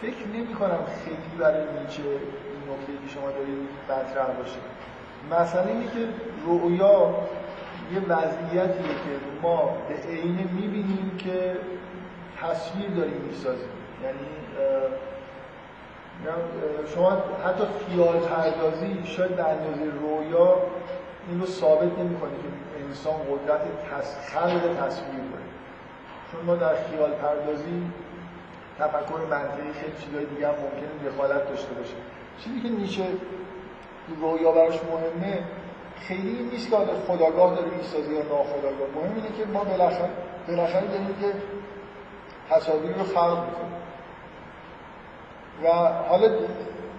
فکر نمی کنم خیلی برای نیچه این نکته که شما دارید مطرح باشه. مثلا اینه که رؤیا یه وضعیتیه که ما به عینه می‌بینیم که تصویر داریم می‌سازیم. یعنی شما حتی خیال پردازی شاید به اندازه رویا این رو ثابت نمی‌کنه که انسان قدرت خلق تصویر داره. چون ما در خیال پردازی تفکر منطقی خیلی چیزای دیگه هم ممکنه دخالت داشته باشه. چیزی که نیچه رویا براش مهمه خیلی این نیست که خداگاه داره می‌سازه یا ناخداگاه. مهم اینه که ما بالاخره بالاخره داریم که تصاویر رو خلق می‌کنیم. و حالا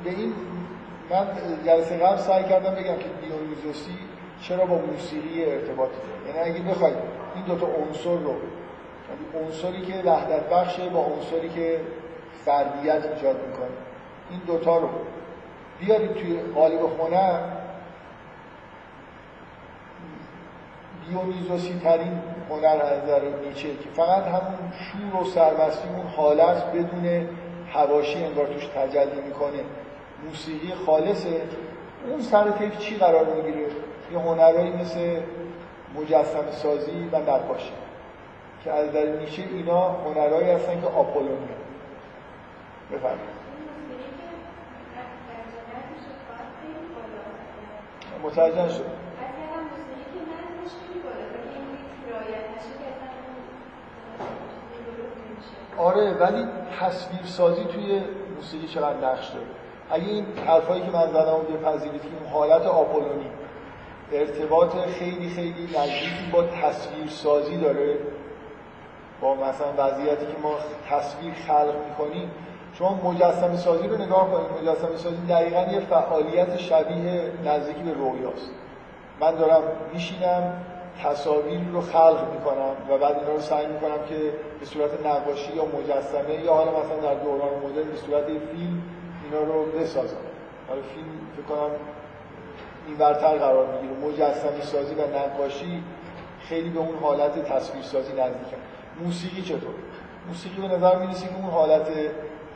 به این من جلسه قبل سعی کردم بگم که دیونیزوسی چرا با موسیقی ارتباط داره. یعنی اگه بخواید این دوتا عنصر رو عنصری که وحدت بخشه با عنصری که فردیت ایجاد می‌کنه. این دوتا رو. بیارید توی قالب هنر دیونیزوسی ترین هنر از نظر نیچه که فقط همون شور و سرمستی اون حالت بدون هواشی انگار توش تجلی می‌کنه. موسیقی خالصه. اون سر تیف چی قرار می‌گیره؟ یه هنرهایی مثل مجسم سازی و نقاشی. که از در نیچه اینا هنرهایی هستن که آپولونی بفرمایید. متوجه شد آره ولی تصویر سازی توی موسیقی چقدر نقش داره. اگه این حرفایی که من زدم بپذیرید که اون حالت آپولونی ارتباط خیلی خیلی نزدیکی با تصویر سازی داره با مثلا وضعیتی که ما تصویر خلق می‌کنیم شما مجسم سازی رو نگاه کنید. مجسم سازی دقیقا یه فعالیت شبیه نزدیکی به رویاست. من دارم میشینم تصاویر رو خلق می‌کنم و بعد اینا رو سعی می‌کنم که به صورت نقاشی یا مجسمه یا حالا مثلا در دوران مدرن به صورت فیلم اینا رو بسازم. حالا فیلم فکر کنم این برتر قرار می‌گیره. مجسمه سازی و نقاشی خیلی به اون حالت تصویر سازی نزدیکه. موسیقی چطور موسیقی به نظر می‌رسه که اون حالت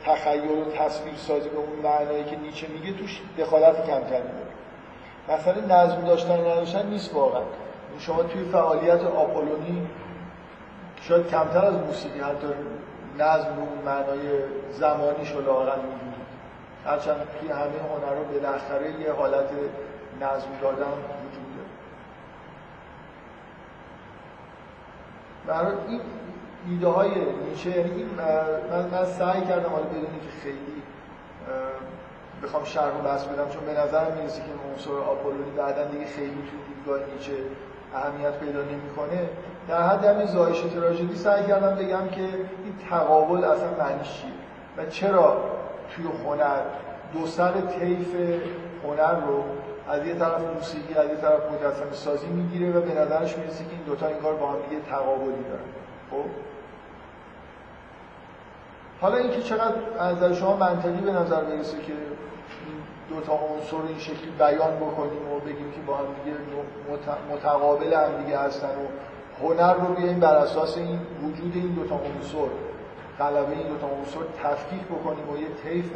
تخیل و تصویر سازی به اون معنایی که نیچه میگه توش دخالت کمتری داره مثلا نظم داشتن نداشتن نیست واقعا. شما توی فعالیت آپولونی شاید کمتر از موسیقی حتی نظم به اون معنای زمانی شده لاغل می‌دونید. هرچند توی همه هنر رو بالاخره یه حالت نظم دادن وجود داره برای این ایده های نیچه یعنی این من, من سعی کردم حالا بدونی که خیلی بخوام شرح و بحث بدم چون به نظرم می‌رسه که عنصر آپولونی بعدا دیگه خیلی توی دیدگاه نیچه اهمیت پیدا نمی‌کنه. در حد همین زایش تراژدی سعی کردم بگم که این تقابل اصلا معنیش چیه و چرا توی هنر دو سر طیف هنر رو از یه طرف موسیقی از یه طرف مجسمه سازی می‌گیره و به نظرش می‌رسه که این دوتا این کار با هم دیگه تقابلی دارن. خب؟ حالا اینکه چقدر از نظر شما منطقی به نظر برسه که دو تا عنصر این شکلی بیان بکنیم و بگیم که با هم دیگه متقابل هم دیگه هستن و هنر رو بیایم بر اساس این وجود این دو تا عنصر غلبه این دو تا عنصر تفکیک بکنیم و یه طیف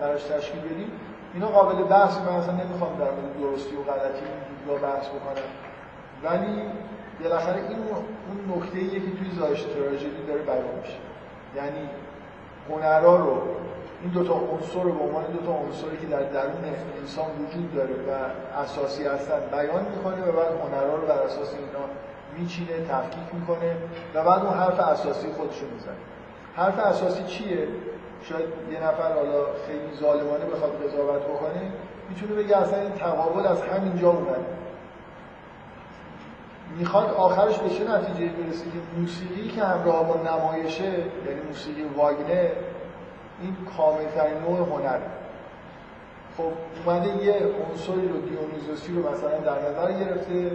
براش تشکیل بدیم. اینا قابل بحث من اصلا نمی‌خوام در مورد درستی و غلطی این بحث بکنم. ولی بالاخره این اون نکته ایه که توی زایش تراژدی داره بیان میشه. یعنی هنرا رو این دو تا عنصر رو به عنوان دو تا عنصری که در درون انسان وجود داره و اساسی هستن بیان می‌کنه و بعد هنرها رو بر اساس اینا میچینه تفکیک می‌کنه و بعد اون حرف اساسی خودش رو می‌زنه. حرف اساسی چیه؟ شاید یه نفر حالا خیلی ظالمانه بخواد قضاوت بکنه می‌تونه بگه اصلا این تقابل از همینجا اومده می‌خواد آخرش به چه نتیجه برسه که موسیقی که همراه با نمایشه یعنی موسیقی واگنر این کاملترین نوع هنر خب اومده یه عنصری رو دیونیزوسی رو مثلا در نظر گرفته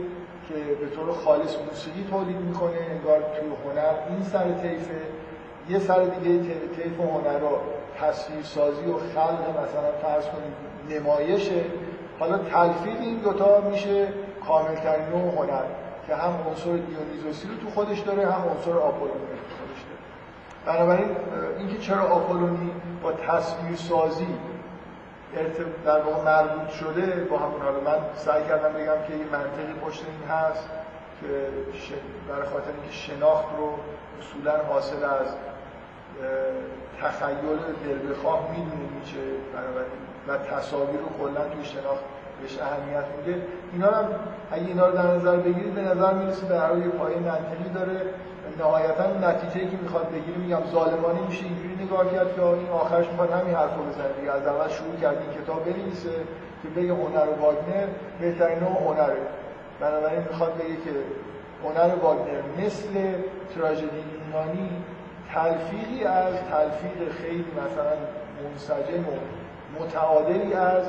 که به طور خالص موسیقی تولید می‌کنه انگار توی هنر این سر طیفه. یه سر دیگه طیف هنر رو تصویر سازی و خلق مثلا فرض کنید نمایشه. حالا تلفیق این دوتا میشه کاملترین نوع هنر که هم عنصر دیونیزوسی رو تو خودش داره هم عنصر آپولونی رو تو خودش داره. بنابراین اینکه چرا آپولونی با تصویر سازی در واقع مربوط شده با همون حالا من سعی کردم بگم که یه منطقی پشت این هست که برای خاطر اینکه شناخت رو اصولا حاصل از تخیل دل بخواه می‌دونه میشه و تصاویر رو کلا توی شناخت بهش اهمیت میده. اینا هم اگه اینا رو در نظر بگیرید به نظر می‌رسه در حال یه منطقی داره. نهایتا نتیجه که می‌خواد بگیره میگم ظالمانه میشه اینجوری نگاه کرد که این آخرش می‌خواد همین حرف رو بزنه. دیگه از اول شروع کرد این کتاب بنویسه که بگه هنر واگنر بهترین نوع هنره. بنابراین می‌خواد بگه که هنر واگنر مثل تراژدی یونانی تلفیقی از تلفیق خیلی مثلا منسجم و متعادلی از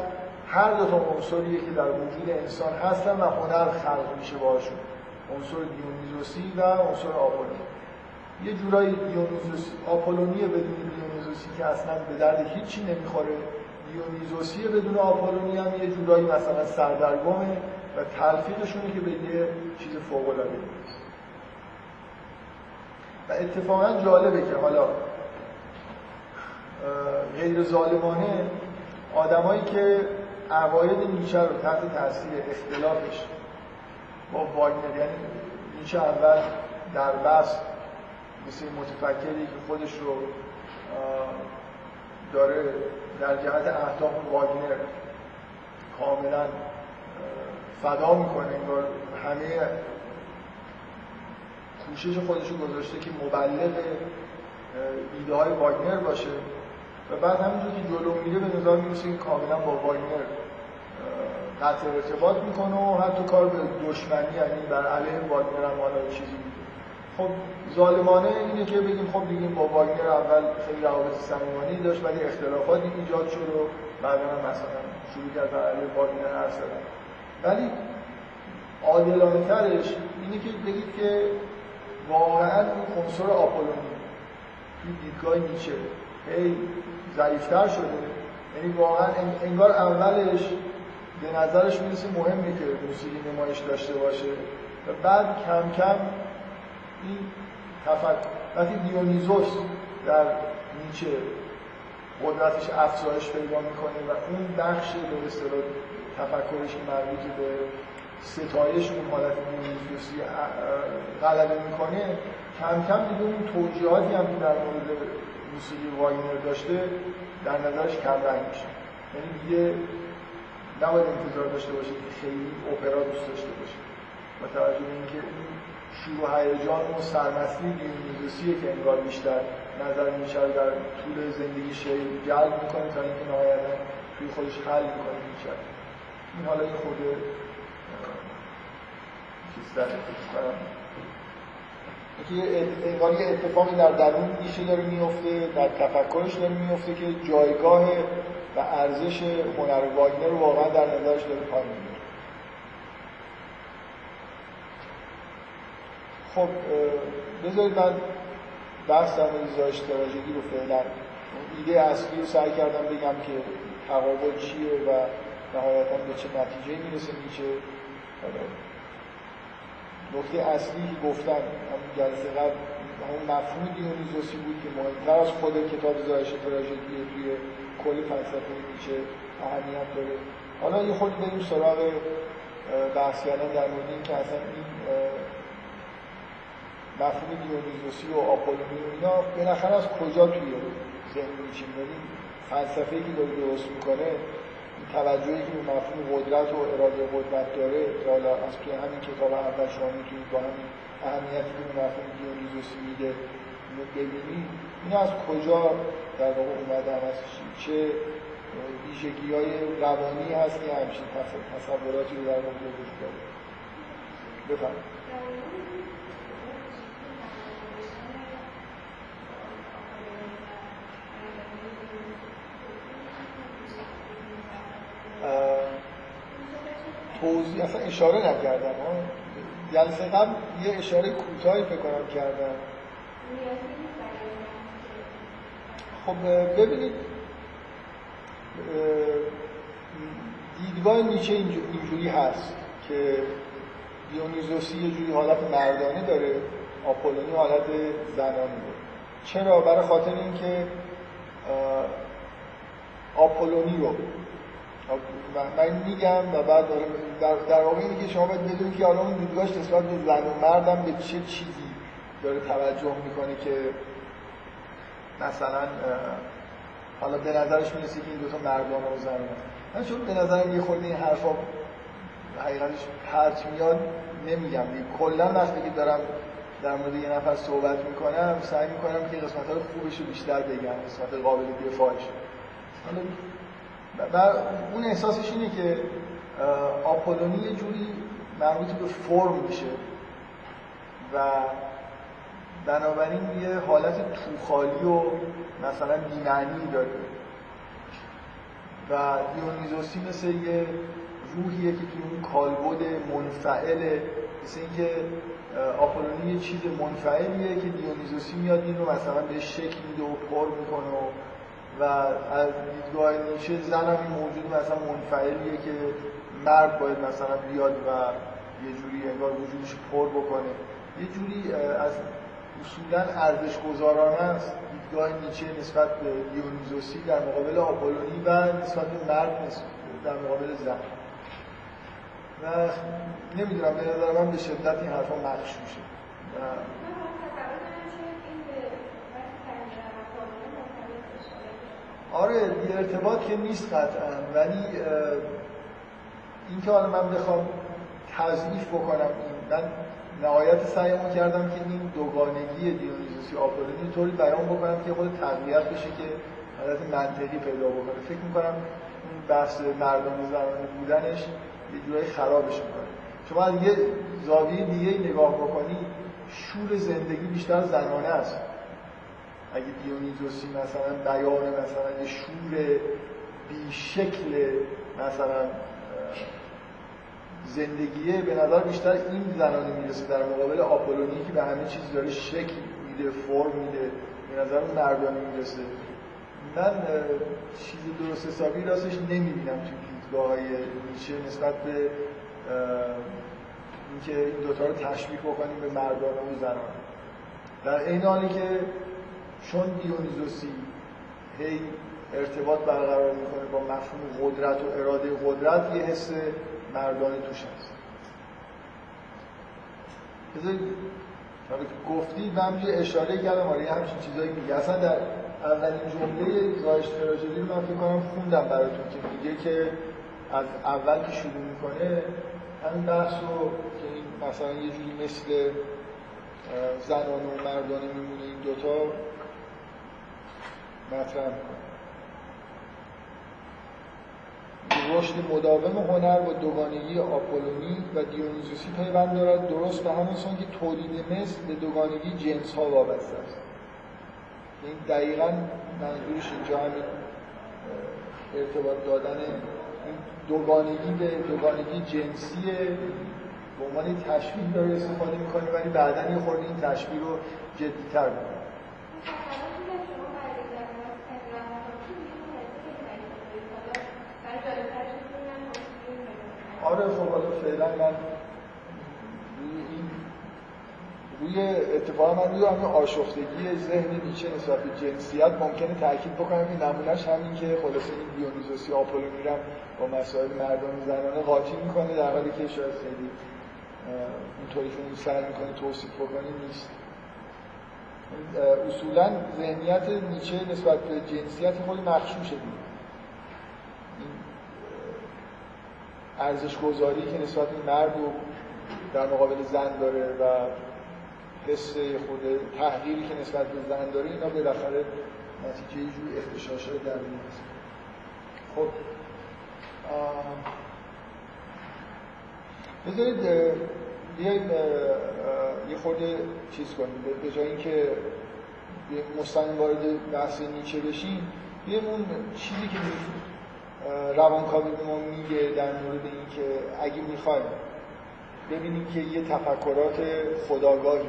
هر دو تا عنصریه که در وجود انسان هستن و هنر خلق میشه باشون عنصر دیونیزوسی و عنصر آپولونی. یه جورایی دیونیزوسی آپولونی بدون دیونیزوسی که اصلا به درد هیچی نمی‌خوره دیونیزوسی بدون آپولونی هم یه جورایی مثلا سردرگمه و تلفیقشونه که به یه چیز فوق العاده و اتفاقا جالبه که حالا غیر ظالمانه آدمایی که عقاید نیچه رو تحت تاثیر اختلافش با واگنر یعنی نیچه اول در بس مثل متفکری که خودش رو داره در جهت اهداف واگنر کاملا فدا می‌کنه انگار همه کوشش خودش رو گذاشته که مبلغ ایده های واگنر باشه. و بعد همینجور که جلو میره به نظر می‌رسه که کاملا با واگنر قطع ارتباط می‌کنه و حتی کار به دشمنی یعنی بر علیه واگنر هم حالا چیزی میده. خب ظالمانه اینه که بگیم خب دیگه با واگنر اول خیلی روابط صمیمانه داشت ولی اختلافاتی ایجاد شد و بعدا هم مثلا شروع کرد بر علیه واگنر حرف زدن. ولی عادلانه ترش اینه که بگید که واقعا اون عنصر آپولونی توی دیدگاه نیچه. هی ضعیفتر شده. یعنی واقعا انگار اولش به نظرش می‌رسه مهمه که موسیقی نمایش داشته باشه. و بعد کم کم این تفکر وقتی دیونیزوس در نیچه قدرتش افزایش پیدا می‌کنه و اون بخش به اصطلاح تفکرش مربوط به ستایش اون حالت دیونیزوسی غلبه می‌کنه. کم کم دیگه اون توجیهاتی هم در مورد موسیقی واگنر داشته در نظرش کم رنگ میشه. یعنی دیگه نباید انتظار داشته باشه که خیلی اپرا دوست داشته باشه. با توجه به اینکه اون شور و هیجان و سرمستی دیونیزوسیه که انگار بیشتر نظر میشه در طول زندگی شی جلب می‌کنه تا اینکه نهایتا توی خودش حل می‌کنه میشه این حالا یه خود چیز در که انگار یه اتفاقی در درون نیشه داره میفته در تفکرش داره میفته که جایگاه و ارزش هنر واگنر رو واقعا در نظرش داره پایین می‌بره خب بذارید من بحث در مورد زایش تراژدی رو فعلا ایده اصلی رو سعی کردم بگم که تقابل چیه و نهایتا به چه نتیجه می‌رسه میشه. نکته اصلی که گفتم همون جلسه قبل همون مفهوم دیونیزوسی بود که مهمتر از خود کتاب زایش تراژدی توی کل فلسفه میشه اهمیت داره. حالا یه خود بریم سراغ بحث کردن در مورد این که اصلا این مفهوم دیونیزوسی و آپولونی و اینا بالاخره از کجا توی ذهن میچیم یعنی فلسفه که داره درست می‌کنه توجهی که به مفهوم قدرت و اراده قدرت داره که حالا از توی همین کتاب اول شما می‌تونید با همین اهمیتی که مفهوم دیونیزوسی میده ببینید این از کجا در واقع اومده از چه ویژگی های روانی هست که همچین تصوراتی رو در واقع وجود داره. بفرمایید. توضیح اصلا اشاره نکردم جلسه قبل یه اشاره کوتاهی فکر کنم کردم. خب ببینید دیدگاه نیچه اینجوری هست که دیونیزوسی یه جوری حالت مردانه داره آپولونی حالت زنانه. داره چرا؟ برای خاطر اینکه آپولونی رو من میگم و بعد در, در واقع اینه که شما باید بدونید که حالا اون دیدگاهش نسبت به زن و مردم به چه چیزی داره توجه می‌کنه که مثلا حالا به نظرش می‌رسه که این دوتا مردانه و زنانه من چون به نظرم یه خورده این حرفا حقیقتش پرت میاد نمیگم. کلا وقتی که دارم در مورد یه نفر صحبت می‌کنم سعی می‌کنم که قسمت های خوبش رو بیشتر بگم قسمت قابل دفاعش. و اون احساسش اینه که آپولونی یه جوری مربوط به فرم میشه و بنابراین یه حالت توخالی و مثلا بیمعنی داره. و دیونیزوسی مثل یه روحیه که توی اون کالبد منفعله مثل اینکه آپولونی یه چیز منفعلیه که دیونیزوسی میاد این رو مثلا به شکل میده و پر می‌کنه و و از دیدگاه نیچه زن هم این موجود مثلا منفعلیه که مرد باید مثلا بیاد و یه جوری انگار وجودش پر بکنه. یه جوری از اصولا ارزش گذارانه است. دیدگاه نیچه نسبت به دیونیزوسی در مقابل آپولونی و نسبت به مرد در مقابل زن. و نمی‌دونم به نظر من به شدت این حرفا مخشوشه آره بی ارتباط که نیست قطعا. ولی این که حالا من بخوام تضعیف بکنم این من نهایت سعیمو کردم که این دوگانگی دیونیزوسی آپولونی طوری بیان بکنم که خود تقویت بشه که حالت منطقی پیدا بکنه. فکر می‌کنم این بحث مردم زنانه بودنش یه جورایی خرابش می‌کنه. شما یه زاویه دیگه نگاه بکنی شور زندگی بیشتر زنانه است. اگه دیونیزوسی مثلا بیان مثلا یه شور بیشکل مثلا زندگیه به نظر بیشتر این زنانه می‌رسه در مقابل آپولونی که به همه چیز داره شکل میده فرم میده به نظر مردانه می‌رسه. من چیز درست حسابی راستش نمی‌بینم تو دیدگاه های نیچه نسبت به اینکه این دوتا رو تشبیه بکنیم به مردانه و زنانه در این حالی که چون دیونیزوسی هی ارتباط برقرار می‌کنه با مفهوم قدرت و اراده قدرت یه حس مردانه توش هست. بذارید گفتی من همینجور اشاره کردم آره همچین چیزایی میگه. اصلا در اولین جمله زایش تراژدی رو من فکر کنم خوندم براتون که میگه که از اول که شروع می‌کنه همین بحث رو که این مثلا یه جوری مثل زنانه و مردانه میمونه این دوتا مطرح می‌کنه رشد مداوم هنر با دوگانگی آپولونی و دیونیزوسی پیوند دارد درست به همون سان که تولید مثل به دوگانگی جنس ها وابسته است. این دقیقا منظورش اینجا همین ارتباط دادن این دوگانگی به دوگانگی جنسی به عنوان تشبیه داره استفاده می‌کنه ولی بعدا یه خورده این تشبیه رو جدیتر می‌کنه آره خب حالا فعلا من روی اتفاق من روی همین آشفتگی ذهن نیچه نسبت به جنسیت. ممکنه تاکید بکنم این نمونهش همین که خلاصه این دیونیزوسی آپولو میرم با مسائل مردم زنانه قاطی می‌کنه در حالی که شاید خیلی اونطوری که اون سعی می‌کنه توصیف بکنه نیست. اصولا ذهنیت نیچه نسبت به جنسیت خود مخشوشه دیگه. ارزش گذاری که نسبت به مرد و در مقابل زن داره و حس خود تحقیری که نسبت به زن داره اینا بالاخره نتیجه یه جوری اختشاش در هست خب بذارید بیایم یه خورده چیز کنیم. به جای اینکه مستقیم وارد بحث نیچه بشیم بیایم اون چیزی که روانکاوی به ما میگه در مورد اینکه اگه می‌خوایم ببینیم که یه تفکرات خداگاهی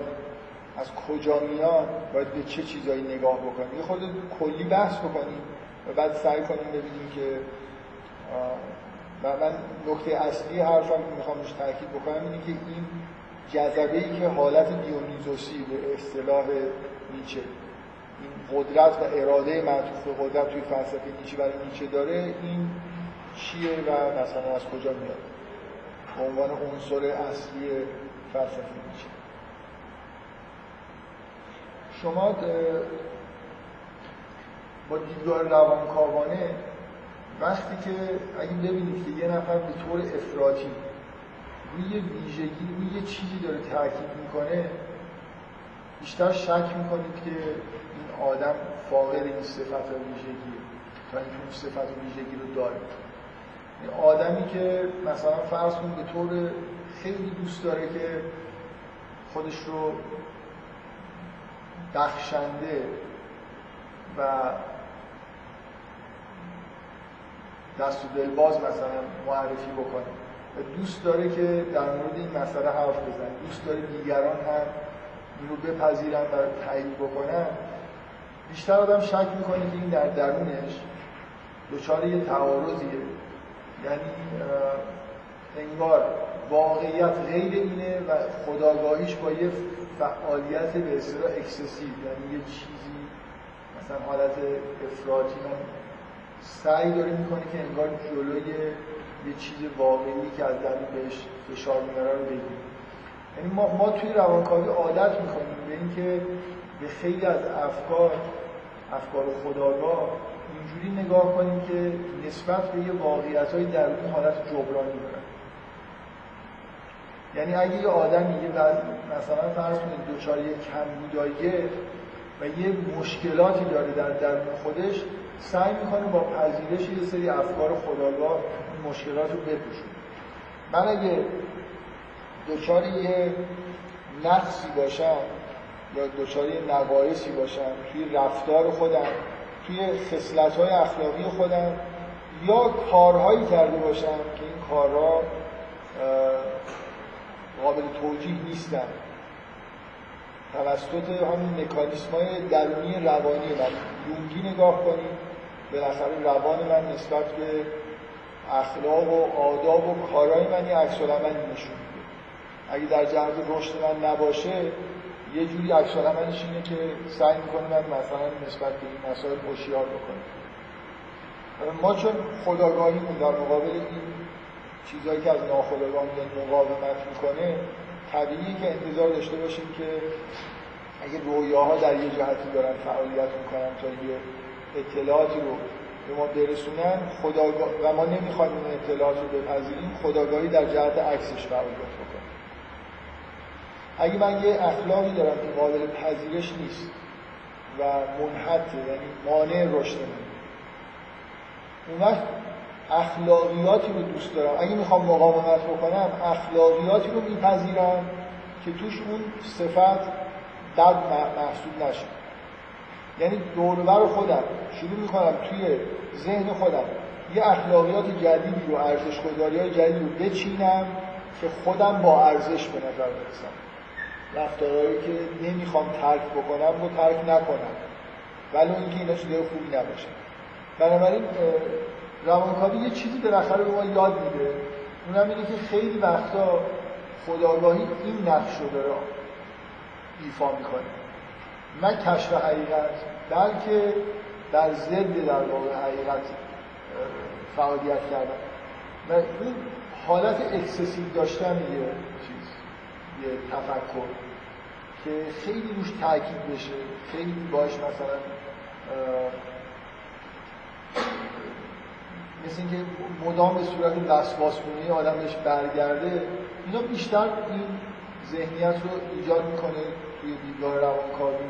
از کجا میان باید به چه چیزایی نگاه بکنیم. یه خود کلی بحث بکنیم و بعد سعی کنیم ببینیم که من نکته اصلی حرفم که می‌خوام روش تاکید بکنم اینه که این جذبه ای که حالت دیونیزوسی به اصطلاح نیچه. قدرت و اراده معطوف به قدرت توی فلسفه نیچه برای نیچه داره این چیه و مثلا از کجا میاد؟ به عنوان عنصر اصلی فلسفه نیچه شما با دیدگاه روانکاوانه وقتی که اگه ببینید که یه نفر به طور افراطی روی ویژگی روی یه چیزی داره تاکید می‌کنه بیشتر شک می‌کنید که آدم فاقد این صفت و ویژگی تا اینکه اون صفت ویژگی رو داره. آدمی که مثلا فرض کن به طور خیلی دوست داره که خودش رو بخشنده و دست و دلباز مثلا معرفی بکنه. و دوست داره که در مورد این مسئله حرف بزنه. دوست داره دیگران هم این رو بپذیرن و تایید بکنن. بیشتر آدم شک می‌کنه که این در درونش دچار یه تعارضیه. یعنی انگار واقعیت غیر اینه و خودآگاهیش با یه فعالیت به اصطلاح اکسسیو یعنی یه چیزی مثلا حالت افراطی. من سعی داره می‌کنه که انگار جلوی یه چیز واقعی که از درون بهش فشار میاره رو بگیره یعنی ما, ما توی روانکاوی عادت می‌کنیم به اینکه به خیلی از افکار افکار خداگاه اینجوری نگاه کنیم که نسبت به یه واقعیت های درونی حالت جبرانی دارن یعنی اگه یه آدم یه مثلا فرض کنید دچار یه کمبوداییه و یه مشکلاتی داره در درون خودش سعی می‌کنه با پذیرش یه سری افکار خداگاه این مشکلات رو بپوشونه. من اگه دچار یه نقصی باشم یا دچار یه نقایصی باشم توی رفتار خودم توی خصلت های اخلاقی خودم یا کارهایی کرده باشم که این کارها قابل توجیه نیستن. توسط همین مکانیسم های درونی روانی من. یونگی نگاه کنیم بالاخره روان من نسبت به اخلاق و آداب و کارهای من یه عکس نشون میده. اگه در جهت رشد من نباشه یه جوری عکس اینه که سعی می‌کنه من مثلا نسبت به این مسائل هوشیار بکنه ما چون خداگاهی در مقابل این چیزهایی که از ناخداگاه مقاومت می‌کنه طبیعی که انتظار داشته باشیم که اگه رویاها در یه جهتی دارن فعالیت می‌کنن تا یه اطلاعاتی رو به ما برسونن خداگاه و ما نمی‌خوایم این اطلاعات رو بپذیریم خداگاهی در جهت عکسش فعالیت اگه من یه اخلاقی دارم که قابل پذیرش نیست و منحطه یعنی مانع رشد من. اون وقت اخلاقیاتی رو دوست دارم. اگه می‌خوام مقاومت بکنم اخلاقیاتی رو میپذیرم که توش اون صفت بد محسوب نشه. یعنی دوربر خودم شروع می‌کنم توی ذهن خودم یه اخلاقیات جدیدی رو ارزش گذاری های جدیدی رو بچینم که خودم با ارزش به نظر برسم. رفتارهایی که نمی‌خوام ترک بکنم رو ترک نکنم. ولی اینکه اینا چیزای خوبی نباشه. بنابراین روانکاوی یه چیزی بالاخره به ما یاد میده. اونم اینه که خیلی وقتا خودآگاهی این نقش رو داره ایفا می‌کنه. نه کشف حقیقت بلکه در ضد در واقع حقیقت فعالیت کردن. و این حالت اکسسیو داشتن چیز یه تفکر که خیلی روش تاکید بشه خیلی باش مثلا مثل اینکه مدام به صورت وسواسگونی آدم بهش برگرده اینا بیشتر این ذهنیت رو ایجاد می‌کنه توی دیدگاه روانکاوی.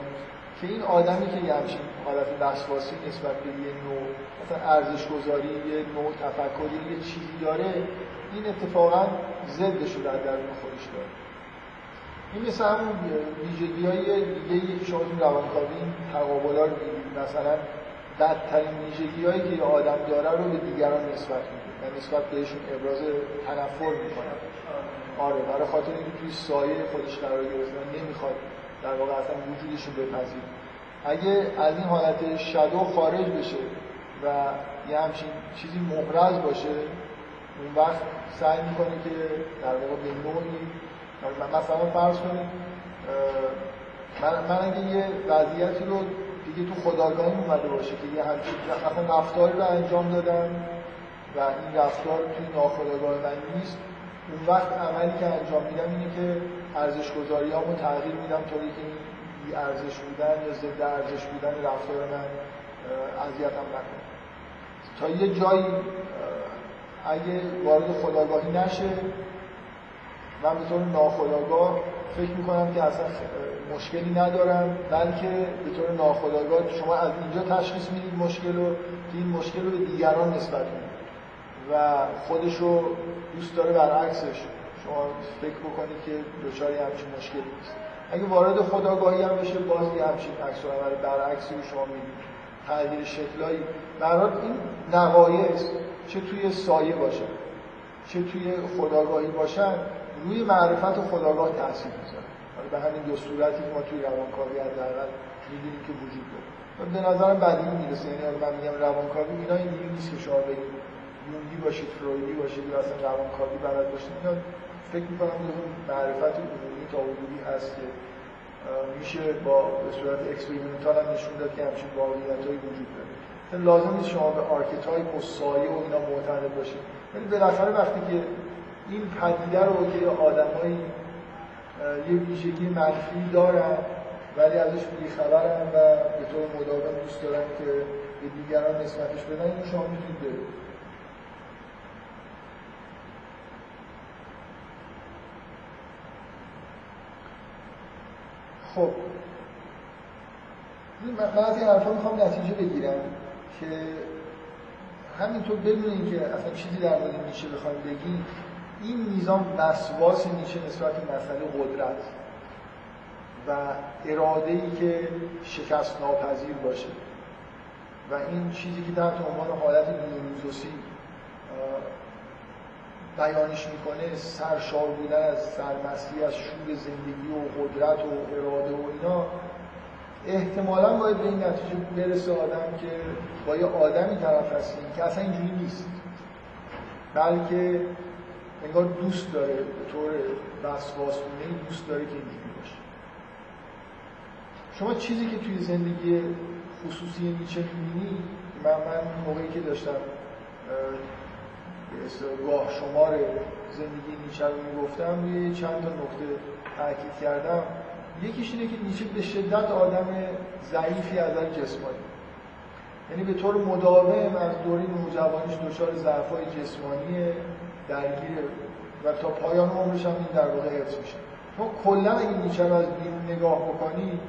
که این آدمی که یه همچین حالت وسواسی نسبت به یه نوع مثلا ارزش گذاری یه نوع تفکری یه چیزی داره این اتفاقا ضدش رو در درون خودش داره. این مثل همون ویژگی های دیگه شما تو روانکاوی تقابلا رو مثلا بدترین ویژگی هایی که یه آدم داره رو به دیگران نسبت میده و نسبت بهشون ابراز تنفر می‌کنه. آره برای خاطر اینکه توی سایه خودش قرار گرفتن نمی‌خواد در واقع اصلا وجودش رو بپذیر اگه از این حالت شادو خارج بشه و یه همچین چیزی محرز باشه اون وقت سعی می‌کنه که در واقع به نوعی مثلا فرض کنید من, من اگه یه وضعیتی رو دیگه تو خداگاهی اومده باشه که یه همچین مثلا رفتاری رو انجام دادم و این رفتار توی ناخداگاه من نیست اون وقت عملی که انجام میدم اینه که ارزش گذاری رو تغییر میدم طوری که این بی ارزش بودن یا ضد ارزش بودن رفتار من اذیتم نکنه. تا یه جایی اگه وارد خداگاهی نشه من به طور ناخداگاه فکر می‌کنم که اصلا مشکلی ندارم بلکه به طور ناخداگاه شما از اینجا تشخیص می‌دید مشکل رو که این مشکل رو به دیگران نسبت می‌دید. و خودش رو دوست داره برعکسش. شما فکر بکنید که دچار همچین مشکلی نیست. اگه وارد خداگاهی هم بشه باز یه همچین عکس برعکسی رو شما می‌بینید. تغییر شکلایی. برای این نقایص چه توی سایه باشه چه توی خداگاهی باشن روی معرفت خداگاه تاثیر می‌ذاره. به همین دو صورتی که ما توی روانکاوی حداقل می‌دونیم که وجود داره. به نظرم بدی می‌رسه. یعنی من میگم روانکاوی اینا اینجوری نیست که شما بگید یونگی باشید فرویدی باشید یا اصلا روانکاوی بلد باشید. اینا فکر می‌کنم که معرفت عمومی تا حدودی هست که میشه با به صورت experimental هم نشون داد که همچین واقعیتایی وجود داره. لازم نیست شما به archetype و سایه و اینا معتقد باشید. ولی بالاخره وقتی که این پدیده رو که آدمایی یه ویژگی منفی دارن ولی ازش بیخبرن و به طور مداوم دوست دارن که به دیگران نسبتش بدن اینو شما می‌تونید برید. خب. من از این حرفا می‌خوام نتیجه بگیرم که همینطور بدون اینکه اصلا چیزی در مورد نیچه بخوایم بگیم این میزان وسواس نیچه نسبت به مسئله قدرت و اراده ای که شکست ناپذیر باشه. و این چیزی که تحت عنوان حالت نیوروزوسی بیانش می‌کنه سرشار بودن از سرمستی از شور زندگی و قدرت و اراده و اینا احتمالا باید به این نتیجه برسه آدم که با یه آدمی طرف هستیم که اصلا اینجوری نیست. بلکه انگار دوست داره به طور وسواسونه دوست داره که اینجوری باشه. شما چیزی که توی زندگی خصوصی نیچه می‌بینی من, من موقعی که داشتم گاه شمار زندگی نیچه رو می‌گفتم روی چند تا نکته تاکید کردم. یکیش اینه که نیچه به شدت آدم ضعیفی از جسمانی. یعنی به طور مداوم از دوره نوجوانیش دچار ضعف‌های جسمانی درگیر و تا پایان عمرش هم این در واقع حفظ میشه. چون کلا اگه نیچه رو از بیرون نگاه بکنی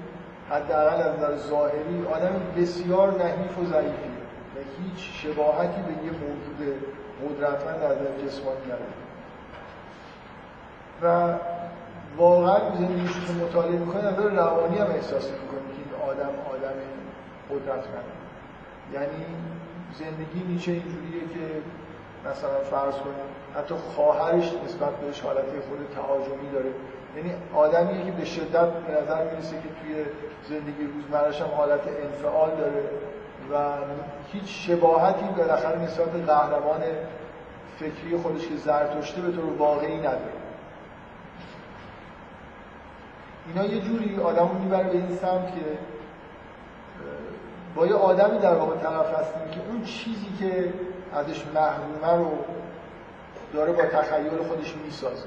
حداقل از نظر ظاهری آدم بسیار نحیف و ضعیفیه و هیچ شباهتی به یه موجود قدرتمند از جسمانی نداره. و واقعا زندگیش رو مطالعه می‌کنه نظر روانی هم احساس می‌کنه که این آدم آدم قدرتمند یعنی زندگی نیچه اینجوریه که مثلا فرض کنیم حتی خواهرش نسبت بهش حالت خود تهاجمی داره. یعنی آدمیه که به شدت به نظر می‌رسه که توی زندگی روزمرش هم حالت انفعال داره و هیچ شباهتی بالاخره نسبت قهرمان فکری خودش که زرتشته به طور واقعی نداره. اینا یه جوری آدم می‌بره به این سمت که با یه آدمی در واقع طرف هستیم که اون چیزی که ازش محرومه رو داره با تخیل خودش می‌سازه.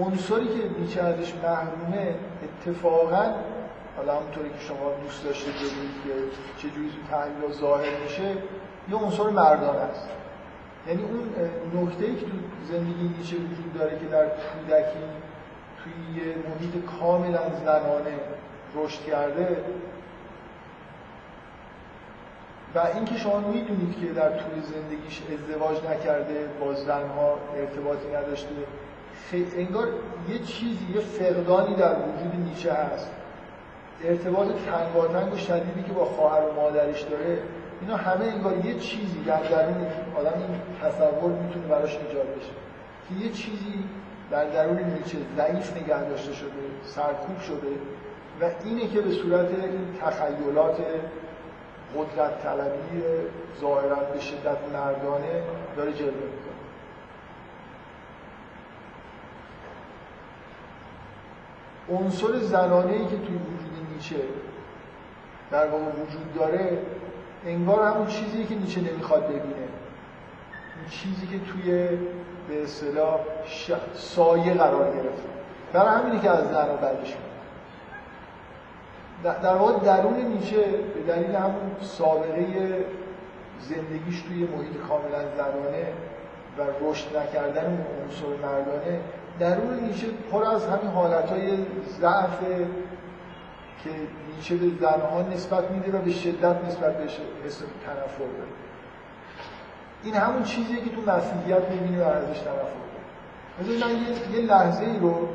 عنصری که نیچه ازش محرومه اتفاقا حالا همونطوری که شما دوست داشته ببینید که چجوری تو تحلیل ظاهر میشه یه عنصر مردانه است. یعنی اون نکته که تو زندگی نیچه وجود داره که در کودکی توی یه محیط کاملا زنانه رشد کرده و اینکه شما می‌دونید که در طول زندگیش ازدواج نکرده با زنها ارتباطی نداشته انگار یه چیزی یه فقدانی در وجود نیچه هست. ارتباط تنگاتنگ و شدیدی که با خواهر و مادرش داره اینا همه انگار یه چیزی در درون آدم این تصور می‌تونه براش ایجاد بشه. که یه چیزی در درون نیچه ضعیف نگه داشته شده سرکوب شده و اینه که به صورت این تخیلات قدرت طلبی ظاهرا به شدت مردانه داره جلوه می‌کنه. عنصر زنانه ای که توی وجود نیچه در واقع وجود داره انگار همون چیزی که نیچه نمی‌خواد ببینه. اون چیزی که توی به اصطلاح سایه قرار گرفته. برای همینی که از زن رو بدش در واقع درون نیچه به دلیل همون سابقه زندگیش توی محیط کاملا زنانه و رشد نکردن اون عنصر مردانه درون نیچه پر از همین حالتهای ضعف که نیچه به زنها نسبت میده و به شدت نسبت به حس تنفر داره. این همون چیزیه که تو مسیحیت می‌بینی و ازش تنفر داره. من یه, یه لحظه ای رو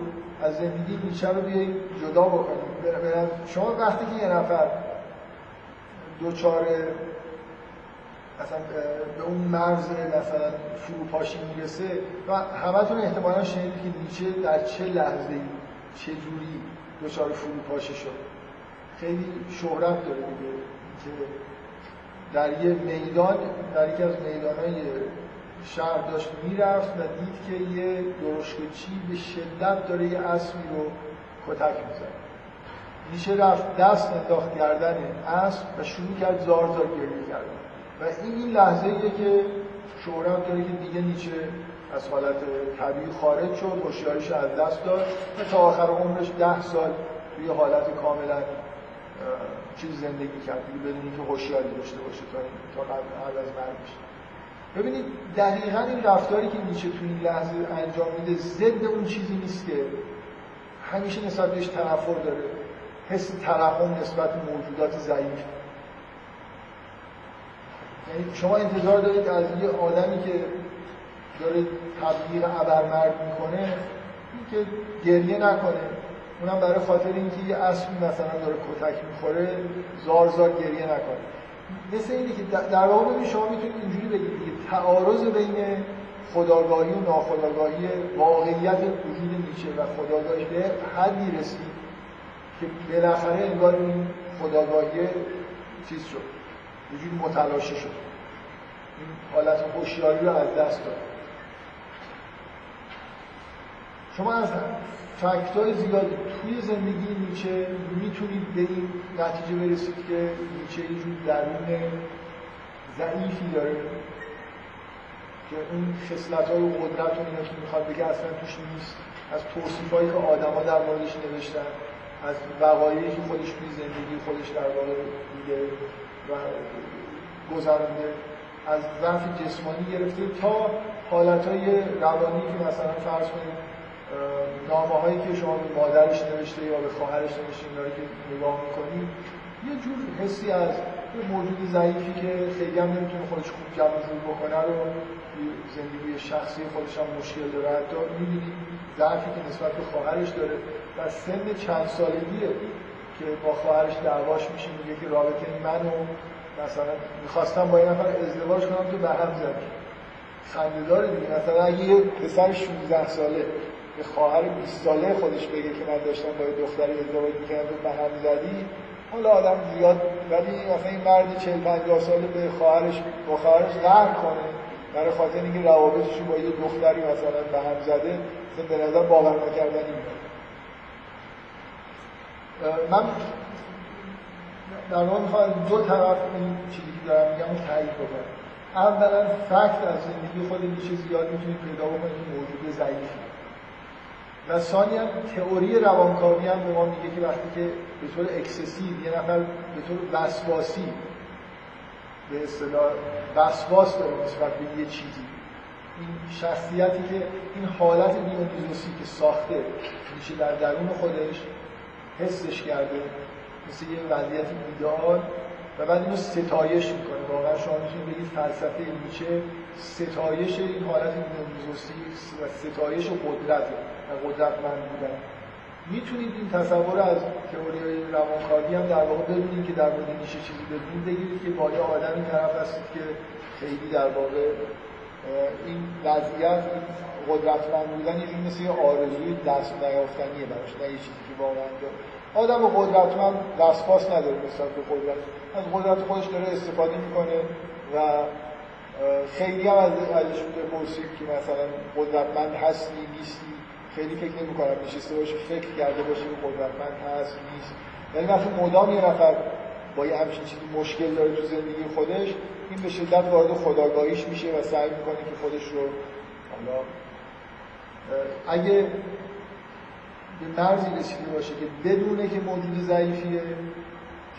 از زندگی نیچه رو بیاییم جدا بکنیم. شما وقتی که یه نفر دوچار اصلا به اون مرز مثلا فروپاشی می‌رسه و همتون احتمالا شنیدید که نیچه در چه لحظه ای چه جوری دچار فروپاشی شد. خیلی شهرت داره دیگه. که در یه میدان در یکی از میدانهای شهر داشت می‌رفت و دید که یه درشکچی به شدت داره یه اسبی رو کتک می‌زنه. نیچه رفت دست انداخت گردن اسب و شروع کرد زار زار گریه کردن. و این این لحظه ایه که شهرت داره که دیگه نیچه از حالت طبیعی خارج شد هوشیاریش از دست داد و تا آخر عمرش ده سال توی حالت کاملا چیز زندگی کرد دیگه بدون اینکه هوشیاری داشته باشه تا تا قبل از مرگش. ببینید دقیقا این رفتاری که نیچه تو این لحظه انجام میده ضد اون چیزی نیست که همیشه نسبت بهش تنفر داره. حس ترحم نسبت موجودات ضعیف. یعنی شما انتظار دارید از یه آدمی که داره تبلیغ ابرمرد می‌کنه که گریه نکنه. اونم برای خاطر اینکه یه اسبی مثلا داره کتک می‌خوره زار زار گریه نکنه. مثل اینه که در واقع شما می‌تونید اینجوری بگید دیگه تعارض بین خداگاهی و ناخداگاهی واقعیت وجود نیچه و خداگاهی به حدی رسید که بالاخره انگار این خداگاهی چیز شد. وجود متلاشی شد. این حالت هوشیاری رو از دست داد. شما از فکت های زیادی توی زندگی نیچه می‌تونید به این نتیجه برسید که نیچه یه جور درون ضعیفی داره که اون خصلت های قدرت و اینا که می‌خواد بگه اصلا توش نیست. از توصیف که آدما در موردش نوشتن. از وقایعی که خودش توی زندگی خودش در واقع دیده و گذرانده از ضعف جسمانی گرفته تا حالت های روانی که مثلا فرض کنید نامه هایی که شما به مادرش نوشته یا به خواهرش نوشته اینا که نگاه می‌کنید یه جور حسی از یه موجود ضعیفی که خیلی هم نمی‌تونه خودش خوب جمع جور بکنه رو زندگی شخصی خودش هم مشکل داره. حتی می‌بینید ضعفی که نسبت به خواهرش داره و سن چند سالگیه که با خواهرش دعواش میشه میگه که رابطه منو مثلا می‌خواستم با این نفر ازدواج کنم تو به هم زدی. خنده داره دیگه. مثلا اگه یه پسر 16 ساله به خواهر 20 ساله خودش بگه که من داشتم با یه دختری ازدواج می‌کردم تو به هم زدی حالا آدم زیاد ولی مثلا این مرد 40 50 ساله به خواهرش با خواهرش قهر کنه برای خاطر اینکه روابطش با یه دختری مثلا به هم زده مثلا به نظر باور نکردنی من در واقع می‌خوام دو طرف این چیزی که دارم میگم رو تایید بکنم. اولا فکت از زندگی خود نیچه زیاد می‌تونید پیدا بکنید که موجود ضعیفی و ثانیا تئوری روانکاوی هم به ما میگه که وقتی که به طور اکسسیو یه نفر به طور وسواسی به اصطلاح وسواس داره نسبت به یه چیزی. این شخصیتی که این حالت دیونیزوسی که ساخته میشه در درون خودش حسش کرده مثل یه وضعیت ایدئال و بعد اینو ستایش می‌کنه. واقعا شما می‌تونید بگید فلسفه نیچه ستایش این حالت دیونیزوسی و ستایش قدرت و قدرتمند بودن. می‌تونید این تصور از تئوری روانکاوی هم در واقع بدونید که در مورد نیشه چیزی بدونید بگیرید که با یه آدمی طرف هستید که خیلی در واقع این وضعیت قدرتمند بودن یه مثل یه آرزوی دست نیافتنیه براش نه یه چیزی که واقعا آدم قدرتمند دستپاس نداره نسبت به قدرت. از قدرت خودش داره استفاده می‌کنه و خیلی هم از ازش بپرسید که مثلا قدرتمند هستی نیستی؟ خیلی فکر نمی کنم نشسته باشه فکر کرده باشه که قدرتمند هست نیست. یعنی وقتی مدام یه نفر با یه همچین چیزی مشکل داره تو زندگی خودش این به شدت وارد خداگاهیش میشه و سعی می‌کنه که خودش رو حالا اگه به مرزی رسیده باشه که بدونه که موجود ضعیفیه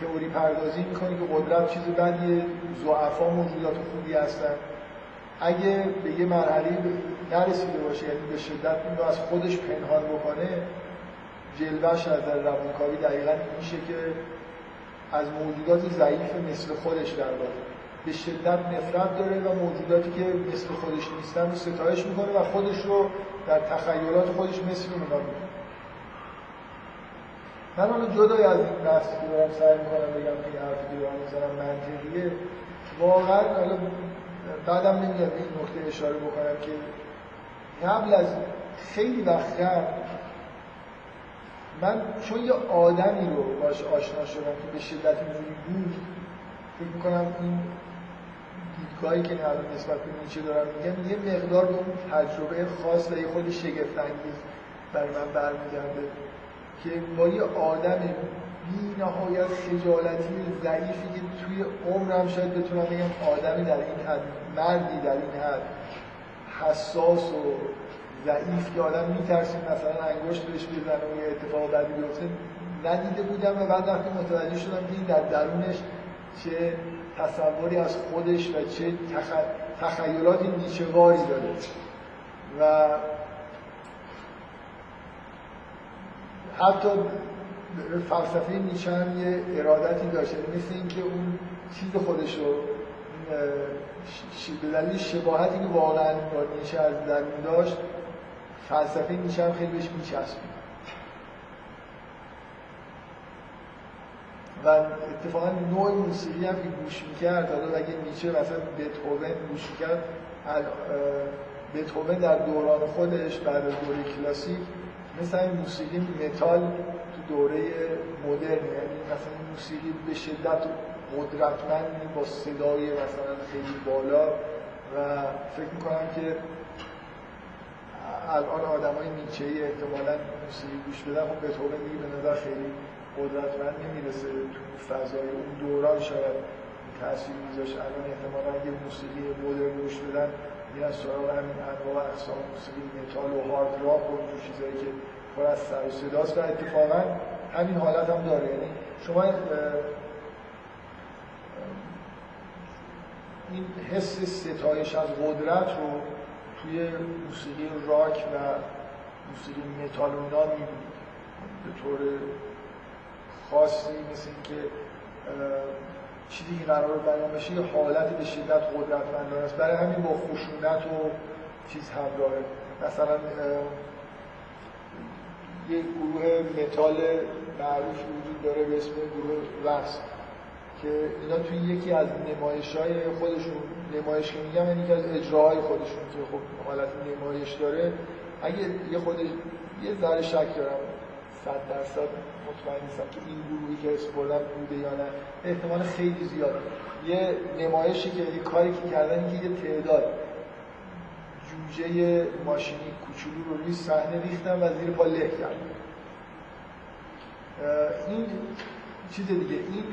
تئوری پردازی می‌کنه که قدرت چیز بدیه ضعفا موجودات خوبی هستن. اگه به یه مرحله نرسیده باشه یعنی به شدت این رو از خودش پنهان بکنه جلوش از در روانکاوی دقیقا میشه که از موجودات ضعیف مثل خودش در واقع. به شدت نفرت داره و موجوداتی که مثل خودش نیستن رو ستایش می‌کنه و خودش رو در تخیلات خودش مثل اونا می‌کنه من حالا جدای از این بحثی که دارم سعی می‌کنم بگم که حرفی که دارم منطقیه. واقعا حالا بعدم به این نکته اشاره بکنم که قبل از خیلی وقت من چون یه آدمی رو باش آشنا شدم که به شدت اینجوری بود فکر می‌کنم این دیدگاهی که الان نسبت به نیچه دارم میگم یه مقدار به اون تجربه خاص و یه خود شگفت انگیز برای من برمیگرده که با یه آدم بی نهایت خجالتی ضعیفی که توی عمرم شاید بتونم بگم آدمی در این حد مردی در این حد حساس و ضعیف که آدم میترسید مثلا انگشت بهش بزنه و یه اتفاق بدی بیفته ندیده بودم و بعد وقتی متوجه شدم که در درونش چه تصوری از خودش و چه تخ... تخیلات نیچهواری داره. و حتی فلسفه نیچه هم یه ارادتی داشته مثل اینکه اون چیز خودش رو به دلیل شباهتی که واقعا با نیچه از درون داشت فلسفه نیچه هم خیلی بهش میچسبید. و اتفاقا نوع موسیقی هم که گوش می‌کرد حالا اگه نیچه مثلا بتهوون گوش می‌کرد بتهوون در دوران خودش بعد از دوره کلاسیک مثل این موسیقی متال تو دوره مدرن یعنی مثلا موسیقی به شدت قدرتمند با صدای مثلا خیلی بالا و فکر می‌کنم که الان آدم های نیچه ای احتمالا موسیقی گوش بدن خب بتهوون دیگه به نظر خیلی قدرتمند نمی‌رسه. تو فضای اون دوران شاید تاثیر میذاشه. الان احتمالا اگه موسیقی مدرن گوش بدن میرن سراغ همین انواع اقسام موسیقی متال و هارد راک و چیزایی که پر از سر و صداست و اتفاقا همین حالت هم داره. یعنی شما این حس ستایش از قدرت رو توی موسیقی راک و موسیقی متال اونا به طور خاصی مثل اینکه چیزی که قرار بیان بشه یه حالت به شدت قدرتمندانه است. برای همین با خشونت و چیز همراهه مثلا یه گروه متال معروف وجود داره به اسم گروه رقص که اینا توی یکی از نمایش های خودشون نمایش که میگم یعنی از اجراهای خودشون که خب حالت نمایش داره. اگه یه خود یه ذره شک دارم صد درصد مطمئن نیستم که این گروهی که اسم بوده یا نه. احتمال خیلی زیاده یه نمایشی که یه کاری که کردن که یه تعداد جوجه ماشینی کوچولو رو روی صحنه ریختن و زیر پا له کردن. این چیز دیگه. این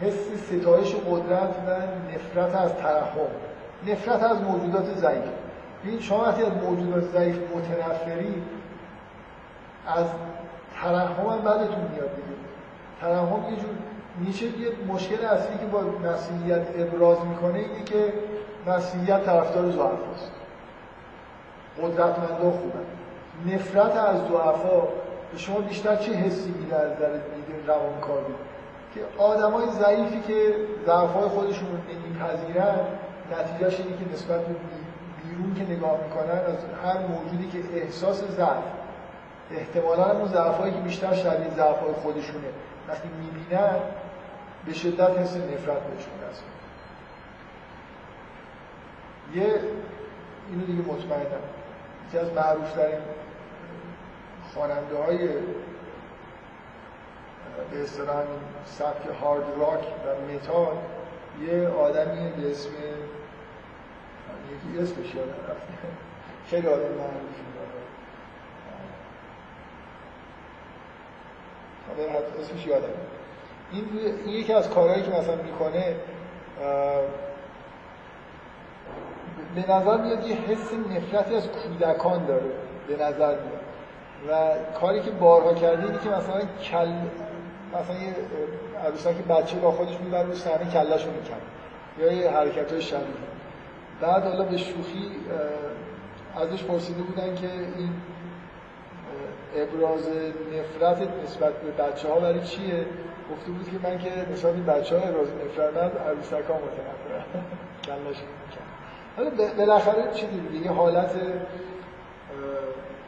حس ستایش قدرت و نفرت از ترحم نفرت از موجودات ضعیف. این شما وقتی از موجودات ضعیف متنفری از ترحم هم بعدتون میاد دیگه. ترحم یه جور میشه یه مشکل اصلی که با مسیحیت ابراز می‌کنه اینه که مسیحیت طرفدار ضعفاست قدرتمندا خوبن. نفرت از ضعفا به شما بیشتر چه حسی میده از در دید روانکاوی؟ که آدمای ضعیفی که ضعفای خودشون رو نمیپذیرن نتیجهش اینه که نسبت به بیرون که نگاه می‌کنن از هر موجودی که احساس ضعف احتمالا اون ضعفایی که بیشتر شبیه ضعفای خودشونه. وقتی می‌بینن به شدت حس نفرت بهشون دست یه اینو دیگه مطمئنم. یکی از معروف ترین خواننده های به اصطلاح سبک هارد راک و متال یه آدمی به اسم یکی اسمش یادم رفته خیلی آدم معروفی اسمش یادم. این, این یکی از کارهایی که مثلا می‌کنه به نظر میاد یه حس نفرتی از کودکان داره به نظر میاد. و کاری که بارها کرده اینه که مثلا کل مثلا یه عروسک بچه با خودش می‌بره رو صحنه کلش رو می‌کنه یا یه حرکت های شبیه. بعد حالا به شوخی ازش پرسیده بودن که این ابراز نفرت نسبت به بچه ها برای چیه؟ گفته بود که من که نسبت به بچه ها ابراز نفرت ند عروسک ها متنفرم کلش حالا بالاخره چی دیگه حالت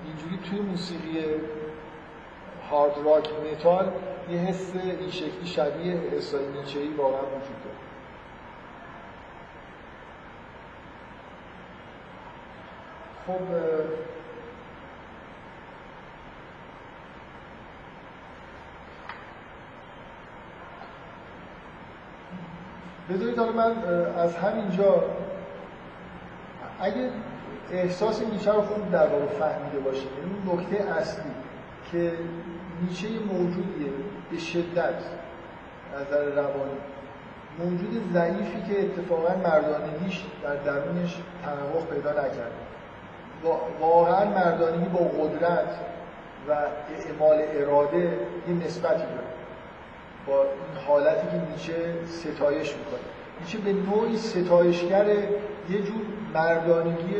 اینجوری توی موسیقی هارد راک متال یه حس این شکلی شبیه احسای نیچه‌ای واقعا وجود داره. خب بذارید حالا من از همینجا اگه احساس نیچه رو خوب در واقع فهمیده باشید یعنی این نکته اصلی که نیچه موجودیه به شدت نظر روانی. موجود ضعیفی که اتفاقا مردانگیش در درونش تنوع پیدا نکرده. واقعا مردانگی با قدرت و اعمال اراده یه نسبتی داره. با این حالتی که نیچه ستایش می‌کنه. نیچه به نوعی ستایشگر یه جور مردانگی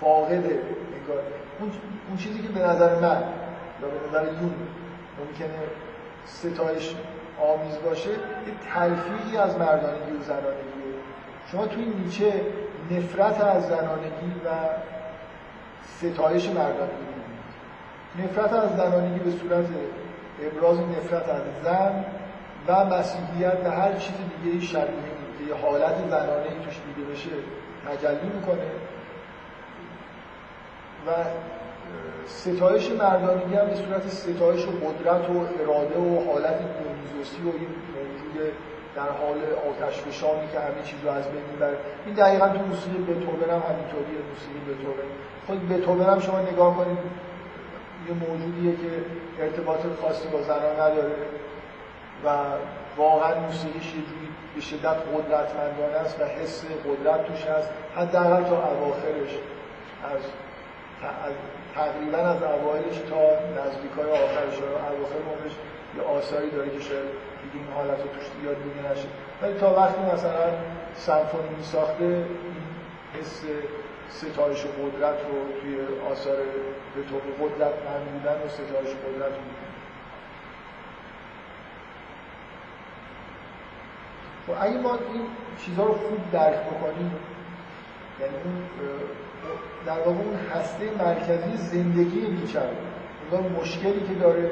فاقده اون چیزی که به نظر من یا به نظر یون ممکنه ستایش آمیز باشه یه تلفیقی از مردانگی و زنانگیه شما توی نیچه نفرت از زنانگی و ستایش مردانگی نفرت از زنانگی به صورت ابراز نفرت از زن و مسیحیت و هر چیز دیگه شبیه که یه حالت زنانه توش دیده بشه تجلی می‌کنه. و ستایش مردانگی هم به صورت ستایش و قدرت و اراده و حالت دونیزوسی و این موجود در حال آتش فشانی که همه چیز رو از بین می‌بره. این دقیقا تو موسیقی بتوون هم همینطوریه موسیقی بتوون. خود بتوون هم شما نگاه کنید یه موجودیه که ارتباط خاصی با زنان نداره و واقعا موسیقیش یه جوری به شدت قدرتمندانه است و حس قدرت توش هست حداقل تا اواخرش از تقریبا از اوایلش تا نزدیکای آخرش رو اواخر عمرش یه آثاری داره که شاید دیگه این حالت رو توش یاد دیگه نشه. ولی تا وقتی مثلا سمفونی می ساخته این حس ستایش و قدرت رو توی آثار به طور قدرت من بودن و ستایش قدرت رو و خب اگه ما این چیزها رو خوب درک بکنیم یعنی اون در واقع اون هسته مرکزی زندگی نیچه اون مشکلی که داره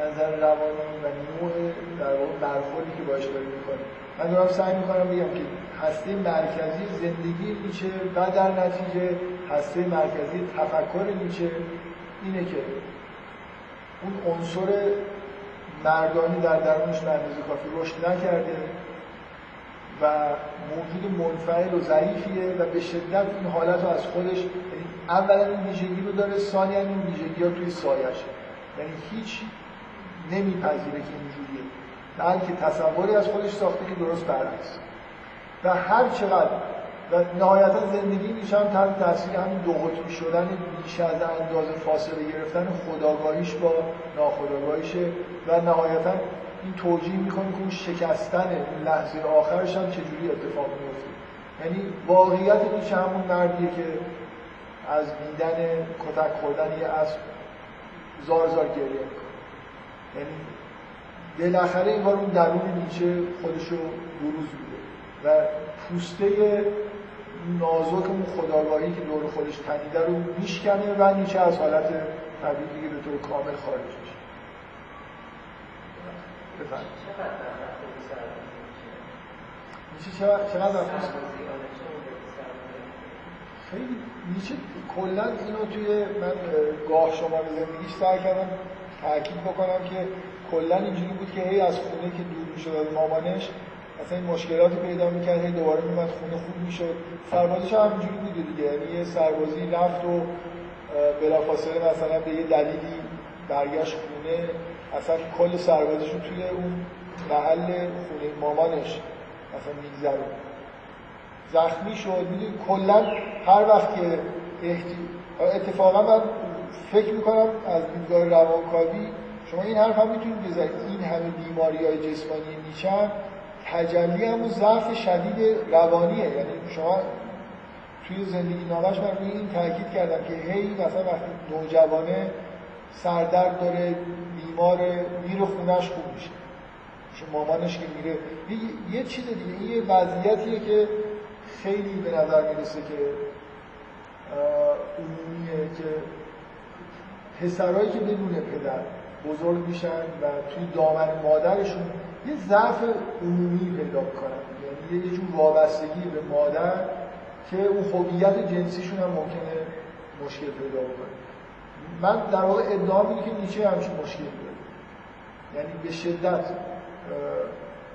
از نظر روانی و نوع در واقع برخوردی که باش داره می‌کنه. من دارم سعی می‌کنم بگم که هسته مرکزی زندگی نیچه و در نتیجه هسته مرکزی تفکر نیچه اینه که اون عنصر مردانی در درونش به اندازه کافی رشد نکرده. و موجود منفعل و ضعیفیه و به شدت این حالت رو از خودش یعنی اولا این ویژگی رو داره ثانیا این ویژگی ها توی سایشه یعنی هیچ نمیپذیره که اینجوریه. بلکه تصوری از خودش ساخته که درست برعکس. و هر چقدر و نهایتا زندگی میشه هم تحت تاثیر همین دو قطبی شدن بیش از اندازه فاصله گرفتن خداگاهیش با ناخداگاهیشه و نهایتا این توجیه می‌کنه که اون شکستن اون لحظه آخرش هم چجوری اتفاق میفته یعنی واقعیت میشه همون مردیه که از دیدن کتک خوردن یه اسب زار زار گریه می‌کنه. یعنی بالاخره این اون درون نیچه خودشو بروز میده و پوسته نازک اون خداگاهی که دور خودش تنیده رو میشکنه و نیچه از حالت طبیعی به طور کامل خارج میشه. چقدر خیلی نیچه کلا اینو توی من گاه شما زندگیش سعی کردم تاکید بکنم که کلا اینجوری بود که هی از خونه که دور می‌شد از مامانش اصلا این مشکلاتی پیدا می‌کرد هی دوباره میمد خونه خوب می‌شد. سربازش هم همینجوری بوده دیگه. یعنی یه سربازی رفت و بلافاصله مثلا به یه دلیلی برگشت خونه. اصلا کل سربازش رو توی اون محل خونه مامانش مثلا میگذره زخمی شد. می‌دونی کلا هر وقت که اتفاقا من فکر می‌کنم از دیدگاه روانکاوی شما این حرف هم می‌تونید بزنید. این همه بیماری های جسمانی نیچه تجلی هم ضعف شدید روانیه. یعنی شما توی زندگی نامش من روی این تاکید کردم که هی مثلا وقتی نوجوانه سردرد داره بیمار میره خونش خوب میشه. شما مامانش که میره. یه چیز دیگه این یه وضعیتیه که خیلی به نظر می‌رسه که عمومیه که پسرهایی که بدون پدر بزرگ میشن و توی دامن مادرشون یه ضعف عمومی پیدا کنن یعنی یه جور وابستگی به مادر که اون هویت جنسیشون هم ممکنه مشکل پیدا بکنه. من در واقع ادعا که نیچه همچین داره. یعنی به شدت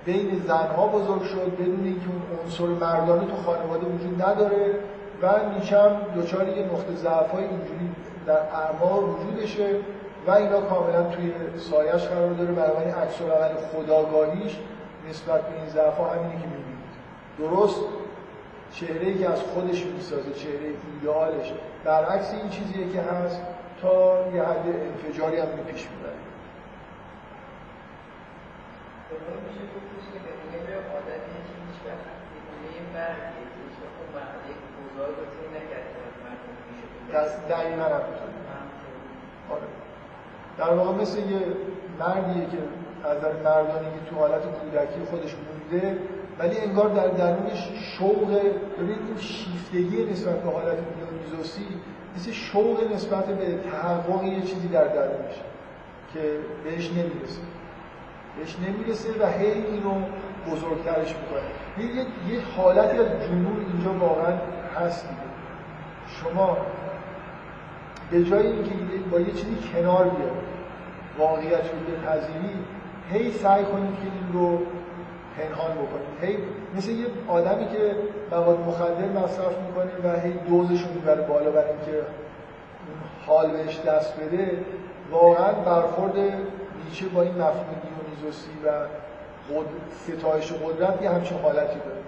بین زنها بزرگ شد بدون اینکه اون عنصر مردانه تو خانواده وجود نداره و نیچه هم دچار یه نقطه ضعف های اینجوری در اعماق وجودشه و اینا کاملا توی سایش قرار داره. برای عکس العمل خداگاهیش نسبت به این ضعف همینه که می‌بینید. درست چهره که از خودش می‌سازه چهره ایدئالش برعکس این چیزیه که هست تا یه حد انفجاری هم پیش می‌بره. در واقع مثل یه مردیه که از در مردانی که تو حالت کودکی خودش مونده ولی انگار در درونش شوق ببینید این شیفتگی نسبت به حالت دیونیزوسی مثل شوق نسبت به تحقق یه چیزی در درونش که بهش نمی‌رسه. بهش نمی‌رسه و هی اینو بزرگترش می‌کنه. یه, یه حالتی از جنون اینجا واقعا هست دیگه. شما به جای اینکه با یه چیزی کنار بیاد واقعیت رو بپذیری هی سعی کنید که این رو پنهان بکنید هی مثل یه آدمی که مواد مخدر مصرف می‌کنه و هی دوزش رو می‌بره بالا برای اینکه حال بهش دست بده واقعا برخورد نیچه با این مفهوم دیونیزوسی و ستایش قدرت یه همچین حالتی داره.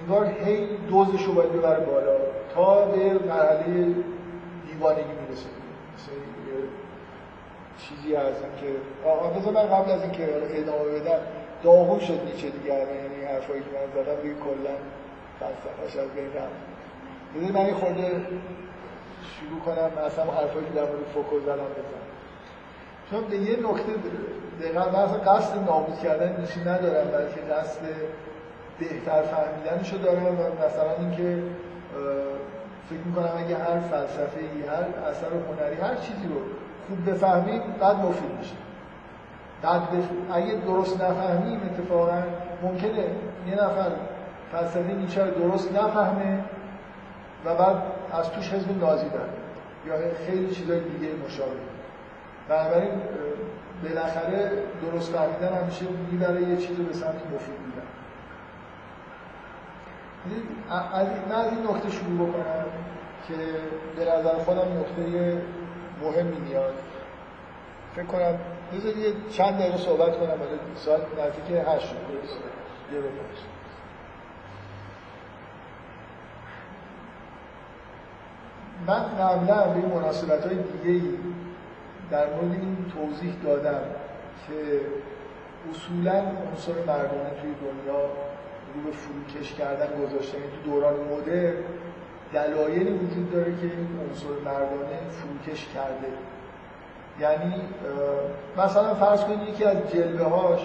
انگار هی دوزش رو باید ببره بالا تا به مرحله دیوانگی می‌رسه. مثل چیزی از این که بذار من قبل از اینکه ادامه بدم داغون شد نیچه دیگه یعنی حرفایی که من زدم دیگه کلا فلسفه‌اش از بین رفت. بذار من خورده شروع کنم اصلا حرفایی که در مورد فوکو زدم بزنم. چون به یه نکته دقیقا من قصد نابود کردن نیچه ندارم بلکه قصد بهتر فهمیدنشو دارم و مثلا اینکه فکر می‌کنم اگه هر فلسفه ای هر اثر هنری هر چیزی رو خوب بفهمیم بعد مفید میشه. بعد اگه درست نفهمیم اتفاقا ممکنه یه نفر فلسفه نیچه درست نفهمه و بعد از توش حزب نازی داره یا خیلی چیزای دیگه مشابه. بنابراین بالاخره درست فهمیدن همیشه می‌بره یه چیزی به سمت مفید میدن از من از این نکته شروع بکنم که به نظر خودم نکته مهمی میاد. فکر کنم بذار یه چند دقیقه صحبت کنم ولی ساعت نزدیک هشت شد. یه من قبلا به این مناسبت های دیگه در مورد این توضیح دادم که اصولا عنصر مردانه توی دنیا رو به فروکش کردن گذاشتن. تو دوران مدر دلایلی وجود داره که این عنصر مردانه فروکش کرده. یعنی مثلا فرض کنید یکی از جلوه هاش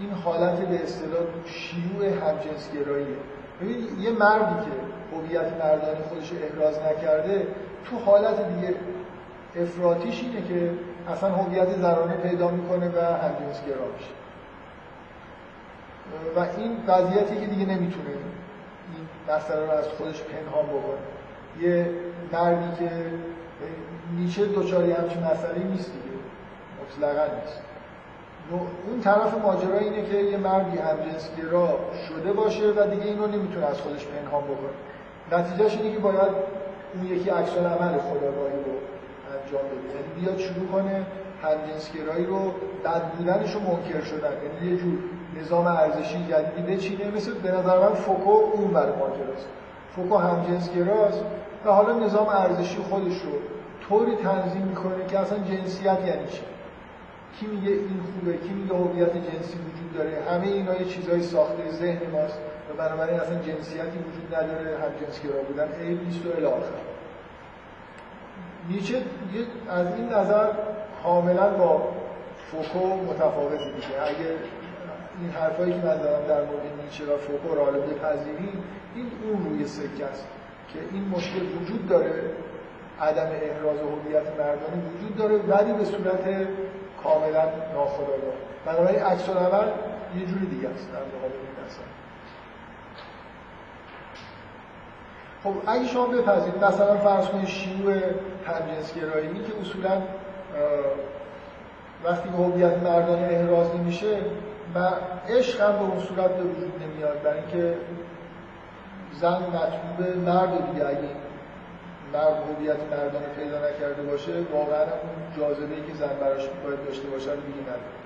این حالت به اصطلاح شیوع همجنسگراییه. ببین یه مردی که هویت مردانه خودش رو احراز نکرده تو حالت دیگه افراتیش اینه که اصلا هویت زنانه پیدا می‌کنه و همجنسگرا میشه. و این وضعیتی که دیگه نمی‌تونه این مسئله رو از خودش پنهان بکنه. یه مردی که نیچه دوچاری همچین مسئله نیست دیگه. مطلقا نیست. اون طرف ماجرا اینه که یه مردی همجنسگرا شده باشه و دیگه این رو نمی‌تونه از خودش پنهان بکنه. نتیجهش اینه که باید اون یکی عکس عمل خداگاهی رو انجام بده. یعنی بیاد شروع کنه همجنسگرایی رو بد بودنش رو منکر شدن. یعنی یه جور نظام ارزشی جدیدی بچینه. مثل به نظر من فوکو اون بر ماجراست. فوکو همجنسگراست و حالا نظام ارزشی خودش رو طوری تنظیم می‌کنه که اصلا جنسیت یعنی چی؟ کی میگه این خوبه؟ کی میگه هویت جنسی وجود داره؟ همه اینا یه چیزای ساخته ذهن ماست. بنابراین اصلا جنسیتی وجود نداره هم جنسگرا بودن عیب نیست و الی نیچه از این نظر کاملا با فوکو متفاوت میشه. اگه این حرفایی که من زدم در مورد نیچه و فوکو را بپذیریم این اون روی سکه است که این مشکل وجود داره. عدم احراز هویت مردانی وجود داره ولی به صورت کاملا ناخودآگاه. بنابراین عکس یه جوری دیگه است در مقابل این خب اگه شما بپذیرید مثلا فرض کنید شیوع همجنسگرایی که اصولا وقتی که هویت مردانه احراز نمیشه و عشق هم به اون صورت به وجود نمیاد برای اینکه زن مطلوب مرد دیگه اگه مرد هویت مردانه پیدا نکرده باشه واقعا اون جاذبه که زن براش باید داشته باشه رو دیگه نداره.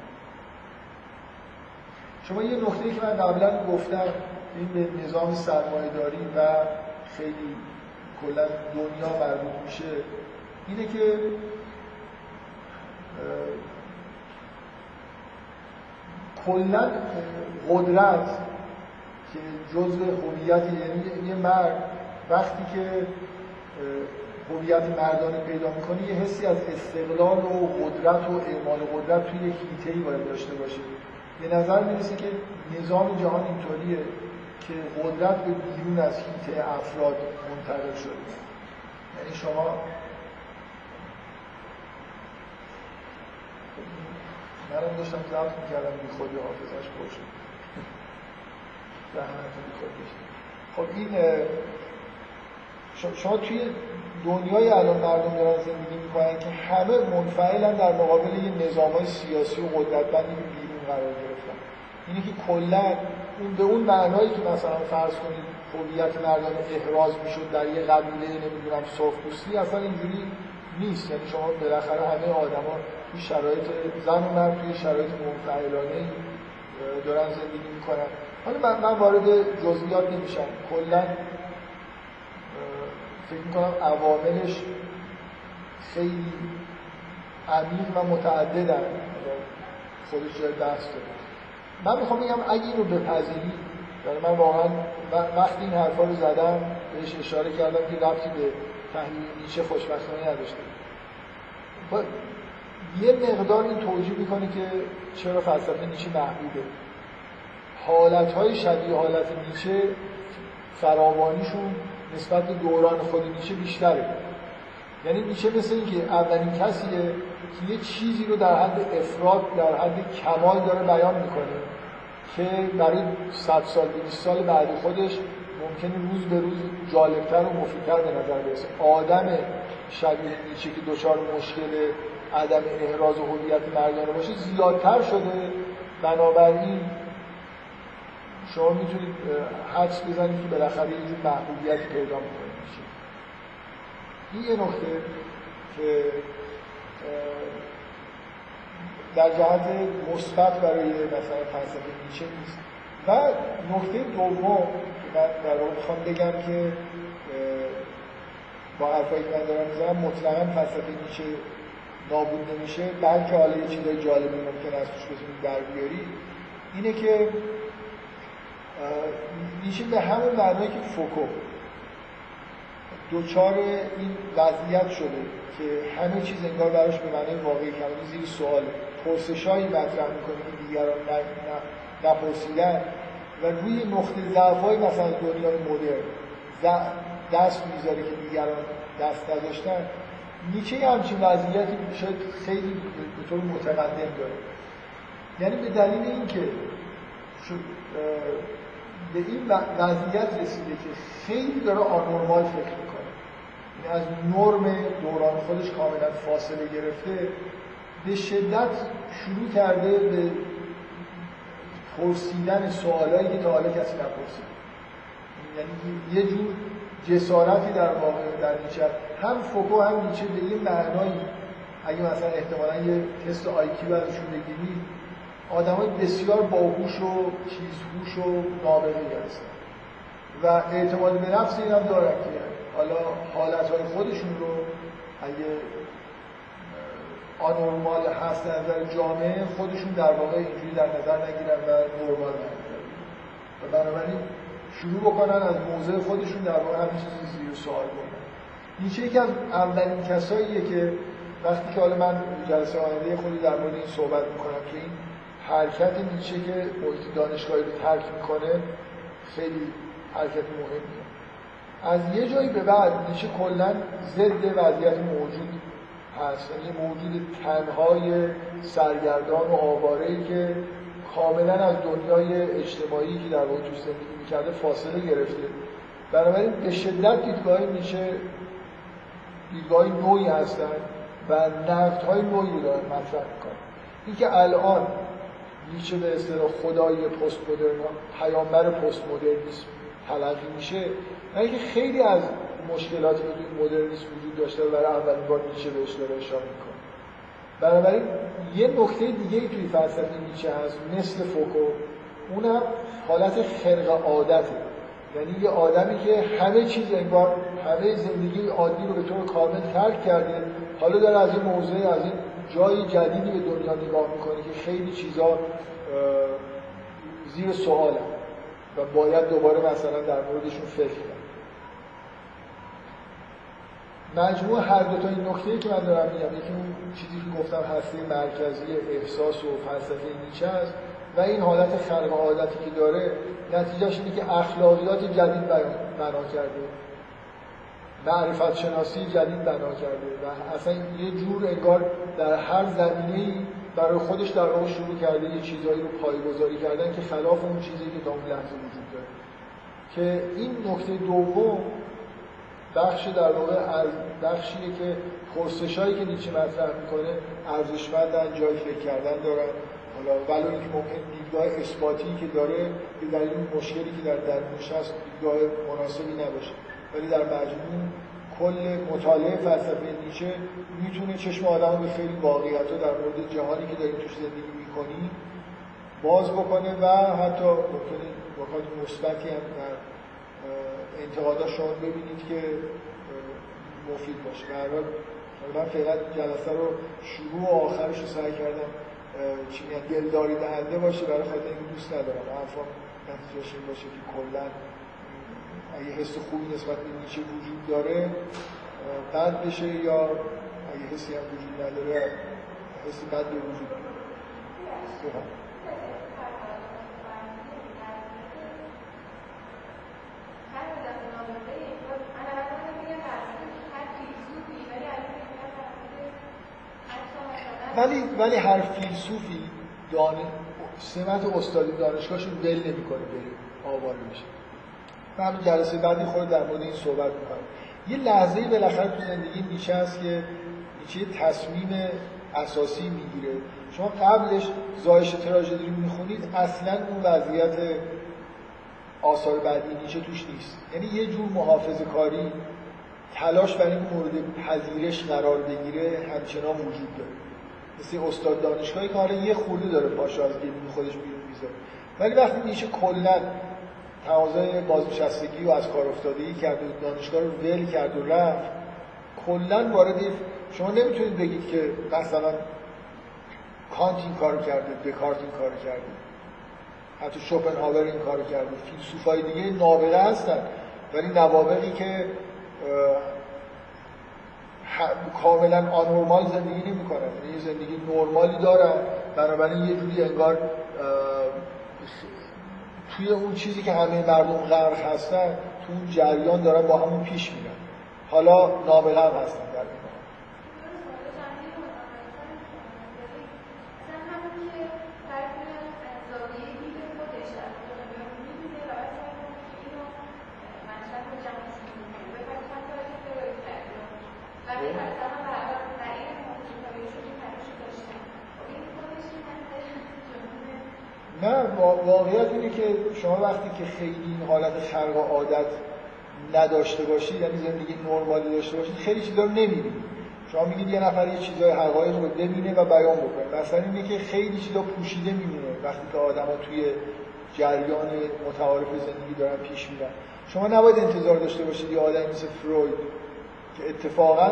شما یه نکته که من قبلا گفتم این به نظام سرمایه‌داری و خیلی کلا دنیا مربوط میشه. اینه که کلا قدرت که جزء هویت یعنی یه مرد وقتی که هویت مردانه پیدا می‌کنه یه حسی از استقلال و قدرت و اعمال قدرت توی یک هیته باید داشته باشه. به نظر می‌رسه که نظام جهان اینطوریه. که قدرت به بیرون از هیته افراد منتقل شده. یعنی شما منم داشتم ضبط می‌کردم بی خودی حافظش پر شد زحمت بی خود خب این شما توی دنیای الان مردم دارن زندگی می‌کنن که همه منفعلن در مقابل یه نظام های سیاسی و قدرتمندی که بیرون قرار گرفتن. اینه که کلا اون به اون معنایی که مثلا فرض کنید هویت مردان احراز می‌شد در یه قبیله نمی‌دونم سرخپوستی اصلا اینجوری نیست. یعنی شما بالاخره همه آدما توی شرایط زن و مرد توی شرایط منفعلانه دارن زندگی می‌کنن. حالا من, من وارد جزئیات نمیشم. کلا فکر می‌کنم عواملش خیلی عمیق و متعددن. خودش جای بحث داره. من می‌خوام بگم اگه این رو بپذیری یعنی من واقعا وقتی این حرفا رو زدم بهش اشاره کردم که ربطی به تحلیل نیچه خوشبختانه نداشته. یه مقدار این توجیه می‌کنه که چرا فلسفه نیچه محبوبه حالتهای شبیه حالت نیچه فراوانیشون نسبت دوران خود نیچه بیشتره. یعنی نیچه مثل اینکه اولین کسیه که یه چیزی رو در حد افراد در حد کمال داره بیان می‌کنه که برای 100 سال 200 سال بعد خودش ممکنه روز به روز جالبتر و مفیدتر به نظر برسه. آدم شبیه نیچه که دچار مشکل عدم احراز و هویت مردانه باشه زیادتر شده. بنابراین شما می‌تونید حدس بزنید که بالاخره یه جور محبوبیتی پیدا می‌کنه. این یه نکته که در جهت مثبت برای مثلا فلسفه نیچه نیست. و نکته دوم که من در واقع می‌خوام بگم که با حرفایی که من دارم می‌زنم مطلقا فلسفه نیچه نابود نمیشه. بلکه حالا یه چیزای جالبی ممکن است توش بتونید در بیاری اینه که نیچه به همون معنایی که فوکو دوچار این وضعیت شده که همه چیز انگار براش به معنی واقعی کلمه زیر سوال. پرسشایی مطرح می‌کنه که دیگران نپرسیدن. و روی نقطه ضعف‌های مثلا دنیای مدرن دست می‌ذاره که دیگران دست نداشتن. نیچه همچین وضعیتی شاید خیلی به طور متقدم داره. یعنی به دلیل اینکه به این وضعیت رسیده که خیلی داره آنورمال فکر از نرم دوران خودش کاملا فاصله گرفته به شدت شروع کرده به پرسیدن سوالایی که تا حالا کسی نپرسید. یعنی یه جور جسارتی در واقع در نیچه. هم فوکو هم نیچه به این معنایی. اگه مثلا احتمالا یه تست آیکیو ازشون بگیری آدم های بسیار باهوش و چیزهوش و نابغه هستن. و اعتماد به نفس این هم دارن که حالا حالتهای خودشون رو اگه آنورمال هست در نظر جامعه خودشون در واقع اینجوری در نظر نگیرن و نرمال نگیرن. و بنابراین شروع بکنن از موضع خودشون در واقع همین چیزی زیر سوال کنن نیچه یکی از اولین کساییه که وقتی که حالا من جلسه آینده خودی در مورد این صحبت می‌کنم که این حرکت نیچه که محیط دانشگاهی رو ترک می‌کنه خیلی حرکت مهمیه. از یه جایی به بعد نیچه کلا ضد وضعیت موجود هست. یعنی موجود تنهای سرگردان و آواره که کاملا از دنیای اجتماعی که در واقع توش زندگی می‌کرده فاصله گرفته. بنابراین به شدت دیدگاه نیچه دیدگاه نوعی هستن و نقد های نوعی رو دارن مطرح می‌کنن. اینکه الان نیچه به اصطلاح خدای پست مدرن پیامبر پست مدرنیسم تلقی میشه و اینکه خیلی از مشکلاتی که توی مدرنیسم وجود داشته و برای اولین بار نیچه بهش داره اشاره می‌کنه. بنابراین یه نکته دیگه ای توی فلسفه نیچه هست مثل فوکو اونم حالت خرق عادته. یعنی یه آدمی که همه چیز انگار همه زندگی عادی رو به طور کامل ترک کرده حالا داره از این موضوع از این جای جدیدی به دنیا نگاه می‌کنه که خیلی چیزا زیر سواله و باید دوباره مثلا در موردشون فکر کرد مجموع هر دو تا این نکته که من دارم میگم یکی اون چیزی که گفتم هسته مرکزی احساس و فلسفه نیچه است و این حالت خلق عادتی که داره نتیجهش اینه که اخلاقیات جدید بنا کرده. معرفت شناسی جدید بنا کرده و اصلا یه جور انگار در هر زمینه برای خودش در واقع شروع کرده یه چیزهایی رو پایگذاری کردن که خلاف اون چیزی که تا اون لحظه وجود داره. که این نکته دوم بخش در واقع از بخشیه که پرسشایی که نیچه مطرح می‌کنه ارزشمندن جای فکر کردن دارن. حالا ولو اینکه ممکن دیدگاه اثباتی که داره به دلیل مشکلی که در درونش هست دیدگاه مناسبی نباشه. ولی در مجموع کل مطالعه فلسفه نیچه می‌تونه چشم آدم به خیلی واقعیت در مورد جهانی که داریم توش زندگی می‌کنیم باز بکنه و حتی ممکنه نکات مثبتی هم در انتقاداش شما ببینید که مفید باشه. در من فقط جلسه رو شروع و آخرش رو سعی کردم چی میگن دلداری دهنده باشه برای خاطر اینکه دوست ندارم. حرفا نتیجهش باشه که کلا اگه حس خوبی نسبت به نیچه وجود داره بد بشه یا اگه حسی هم وجود نداره حسی بد به وجود ولی ولی هر فیلسوفی دانه سمت استادی دانشگاهش رو ول نمی‌کنه بره آواره میشه. من جلسه بعدی خود در مورد این صحبت می‌کنم. یه لحظه بالاخره تو زندگی نیچه هست که نیچه تصمیم اساسی می‌گیره. شما قبلش زایش تراژدی رو می‌خونید اصلا اون وضعیت آثار بعدی نیچه توش نیست. یعنی یه جور محافظه کاری تلاش برای مورد پذیرش قرار بگیره همچنان وجود داره. مثل استاد دانشگاهی که حالا یه خورده داره پاشو از گلیم خودش بیرون می‌ذاره ولی وقتی میشه کلا تقاضای بازنشستگی و از کار افتادگی کرد و دانشگاه رو ول کرد و رفت کلا وارد شما نمی‌تونید بگید که مثلا کانت این کارو کرده دکارت این کارو کرده حتی شوپنهاور این کارو کرده فیلسوفای دیگه نابغه هستن. ولی نوابقی که کاملا آنورمال زندگی نمی کنن یعنی یه زندگی نرمالی دارن بنابراین یه جوری انگار توی اون چیزی که همه مردم غرق هستن تو اون جریان دارن با همون پیش میرن. حالا نابغه هستن در این نه واقعیت اینه که شما وقتی که خیلی این حالت خلق و عادت نداشته باشید یعنی زندگی نرمالی داشته باشید خیلی چیزا رو نمی‌بینید شما میگید یه نفر یه چیزای حقایق رو ببینه و بیان بکنه. مثلا اینه که خیلی چیزا پوشیده میمونه وقتی که آدما توی جریان متعارف زندگی دارن پیش میرن. شما نباید انتظار داشته باشید یه آدمی مثل فروید که اتفاقا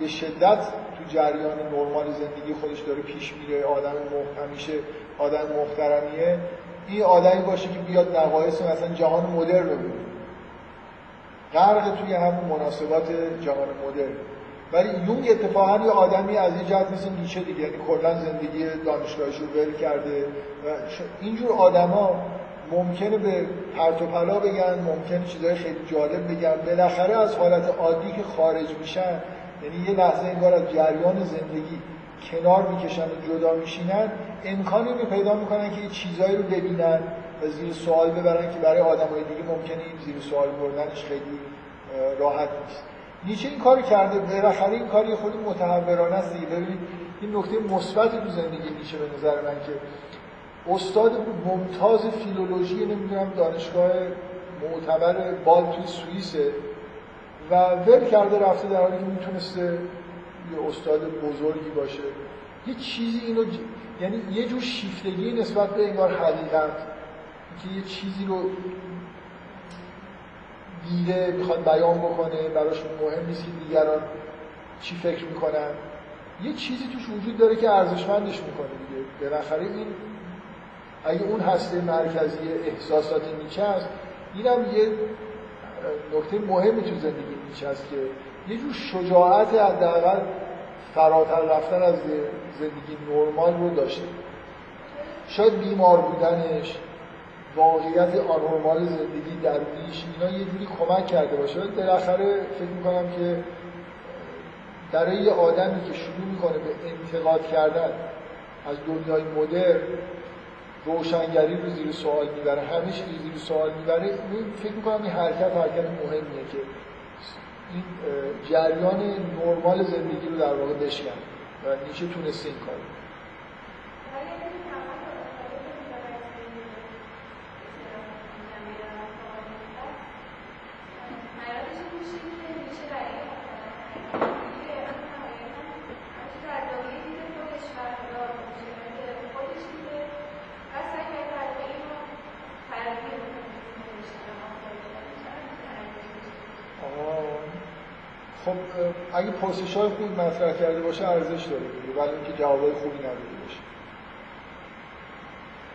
به شدت تو جریان نرمال زندگی خودش داره پیش میره آدم همیشه آدم محترمیه این آدمی باشه که بیاد نقایص مثلا جهان مدرن رو ببینه. غرق توی همون مناسبات جهان مدرن. ولی یونگ اتفاقا یه آدمی از این جهت مثل نیچه دیگه یعنی کلا زندگی دانشگاهش رو ول کرده. و اینجور آدما ممکنه به پرت و پلا بگن ممکنه چیزهای خیلی جالب بگن. بالاخره از حالت عادی که خارج میشن یعنی یه لحظه انگار از جریان زندگی. کنار می‌کشن و جدا میشینن امکانی رو پیدا می‌کنن که چیزایی رو ببینن و زیر سوال ببرن که برای آدمای دیگه ممکنه این زیر سوال بردنش خیلی راحت نیست. نیچه این کار کرده بالاخره این کاری خود متحورانه است دیگه. ببینید این نکته مثبت تو زندگی نیچه به نظر من که استاد ممتاز فیلولوژی نمی‌دونم دانشگاه معتبر بال توی سوئیسه و ول کرده رفته در حالی که می‌تونسته یه استاد بزرگی باشه. یه چیزی اینو ج... یعنی یه جور شیفتگی نسبت به انگار حقیقت. که یه چیزی رو دیده می‌خواد بیان بکنه براش مهم نیست که دیگران چی فکر می‌کنن. یه چیزی توش وجود داره که ارزشمندش می‌کنه دیگه. بالاخره این اگه اون هسته مرکزی احساسات نیچه است اینم یه نکته مهمی تو زندگی نیچه است که یه جور شجاعت حداقل فراتر رفتن از زندگی نرمال رو داشته. شاید بیمار بودنش واقعیت آنورمال زندگی در پیش اینا یه جوری کمک کرده باشه. بالاخره فکر می‌کنم که برای یه آدمی که شروع می‌کنه به انتقاد کردن از دنیای مدرن روشنگری رو زیر سوال می‌بره چیز زیر سوال می‌بره فکر می‌کنم این حرکت حرکت مهمیه که این جریان نرمال زندگی رو در واقع بشکن و نیچه تونسته این کار خب اگه پرسش های خوب مطرح کرده باشه ارزش داره دیگه. ولی اینکه جوابای خوبی نداده باشه.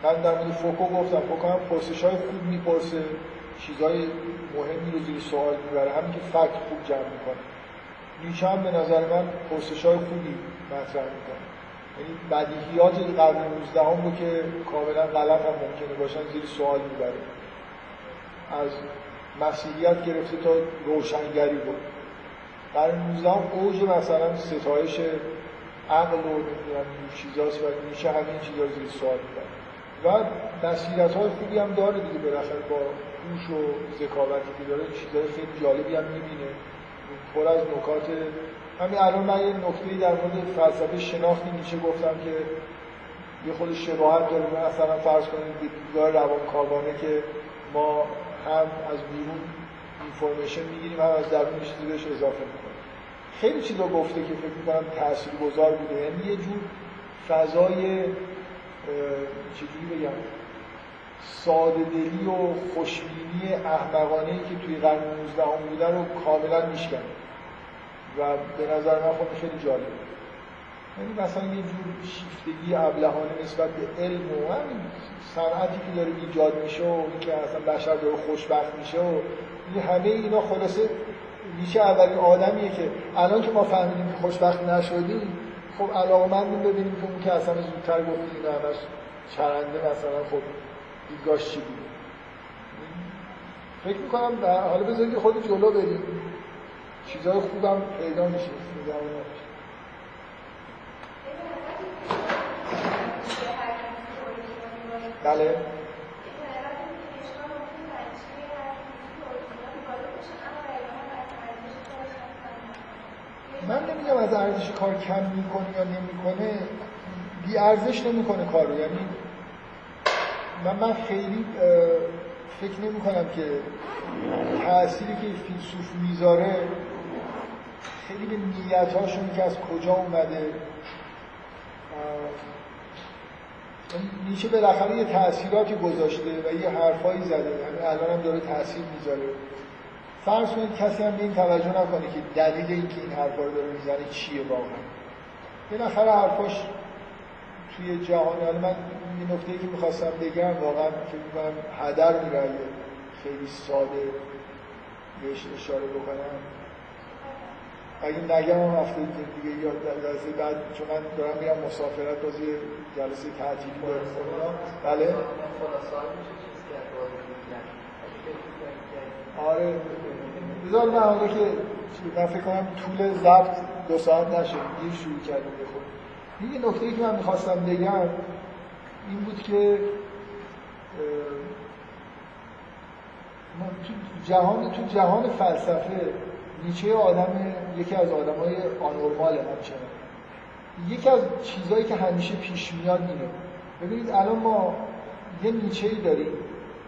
من در مورد فوکو گفتم. فوکو هم پرسش های خوب می‌پرسه چیزای مهمی رو زیر سوال می‌بره. همین که فکت خوب جمع می‌کنه. نیچه هم به نظر من پرسش های خوبی مطرح می‌کنه. یعنی بدیهیات قرن 19 هم رو که کاملا غلط هم ممکنه باشن زیر سوال می‌بره. از مسیحیت گرفته تا روشنگری بود. قرن 19 اوج مثلا ستایش عقل و نمی‌دونم چیزاست و میشه همین چیزا زیر سوال می‌بره و بصیرت های خوبی هم داره دیگه بالاخره با هوش و ذکاوتی که داره چیزای خیلی جالبی هم می‌بینه. پر از نکات. همین الان من یه نکته در مورد فلسفه شناختی نیچه گفتم که یه خود شباهت داره. مثلا فرض کنید به دیدگاه روانکاوانه که ما هم از بیرون اینفورمیشن می‌گیریم هم از درون چیزی بهش اضافه می‌کنیم. خیلی چیزا گفته که فکر می‌کنم تاثیرگذار بوده. یعنی یه جور فضای چجوری بگم ساده دلی و خوشبینی احمقانه ای که توی قرن 19 هم بوده رو کاملا میشکنه. و به نظر من خب خیلی جالبه. یعنی مثلا یه جور شیفتگی ابلهانه نسبت به علم و همین صنعتی که داره ایجاد میشه و اینکه اصلا بشر داره خوشبخت میشه و این همه اینا خلاصه میشه اولین آدمیه که الان که ما فهمیدیم که خوشبخت نشدیم خب علاقمندیم ببینیم که اون که اصلا زودتر گفتیم اینا همش چرنده مثلا خب دیدگاهش چی بوده فکر می‌کنم حالا بذارید خود جلو بریم. چیزهای خوبم پیدا میشه. بله. من نمیگم از ارزش کار کم می‌کنه یا نمی‌کنه بی ارزش نمی‌کنه کارو. یعنی من من خیلی فکر نمی کنم که تأثیری که فیلسوف می‌ذاره خیلی به نیتاشون که از کجا اومده. نیچه بالاخره یه تأثیراتی گذاشته و یه حرفایی زده. یعنی الان هم داره تأثیر می‌ذاره. فرض کنید کسی هم به این توجه نکنه که دلیل اینکه این حرفا رو داره می‌زنه چیه واقعا. بالاخره حرفاش توی جهان حالا من این نکته که می‌خواستم بگم واقعا فکر می‌کنم هدر میره خیلی ساده بهش اشاره بکنم. اگه نگم هم هفته دیگه یا جلسه بعد چون من دارم میرم مسافرت بازی جلسه تعطیلی دارم بله. آره. بذار من حالا که من فکر کنم طول ضبط دو ساعت نشه. دیر شروع کردیم بخور یه نکته که من می‌خواستم بگم این بود که جهان تو جهان فلسفه نیچه آدم یکی از آدمای آنورمال همچنان یکی از چیزهایی که همیشه پیش میاد اینه. ببینید الان ما یه نیچه ای داریم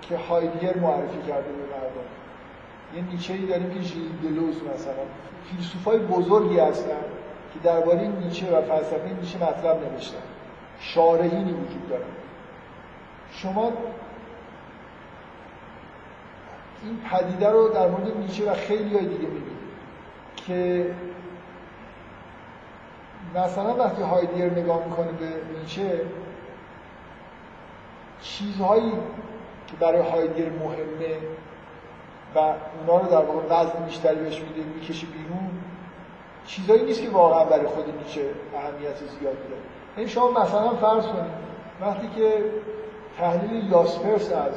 که هایدگر معرفی کرده به مردم. یه نیچه ای داریم که ژیل دلوز مثلا. فیلسوفای بزرگی هستن که درباره نیچه و فلسفه نیچه مطلب نوشتن. شارحینی وجود داره. شما این پدیده رو در مورد نیچه و خیلی های دیگه می‌بینید. که مثلا وقتی هایدگر نگاه می‌کنه به نیچه چیزهایی که برای هایدگر مهمه و اونا رو در واقع وزن بیشتری بهش میده می‌کشه بیرون چیزایی نیست که واقعا برای خود نیچه اهمیت زیادی داره. یعنی شما مثلا فرض کنید وقتی که تحلیل یاسپرس از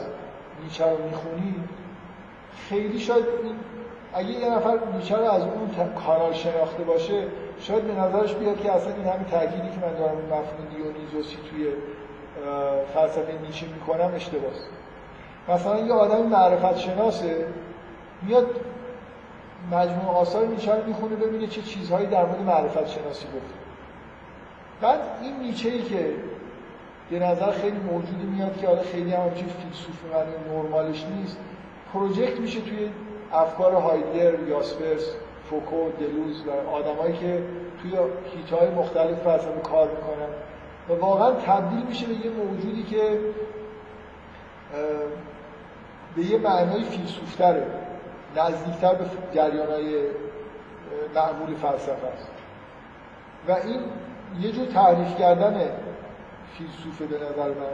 نیچه رو می‌خونید خیلی شاید این اگه یه نفر نیچه رو از اون کانال شناخته باشه شاید به نظرش بیاد که اصلا این همین تأکیدی که من دارم مفهوم دیونیزوسی توی فلسفه نیچه می‌کنم اشتباهه مثلا یه آدم معرفت شناسه میاد مجموع آثار نیچه رو می‌خونه ببینه چه چیزهایی در مورد معرفت شناسی گفته. بعد این نیچه ای که به نظر خیلی موجودی میاد که حالا خیلی هم همچین فیلسوف من نرمالش نیست پروژکت میشه توی افکار هایدگر، یاسپرس، فوکو، دلوز و آدمایی که توی هیتهای مختلف فلسفه کار می‌کنن. و واقعا تبدیل میشه به یه موجودی که به یه معنای فیلسوفتره. نزدیکتر به جریانهای معمول فلسفه است. و این یه جور تعریف کردن فیلسوفه به نظر من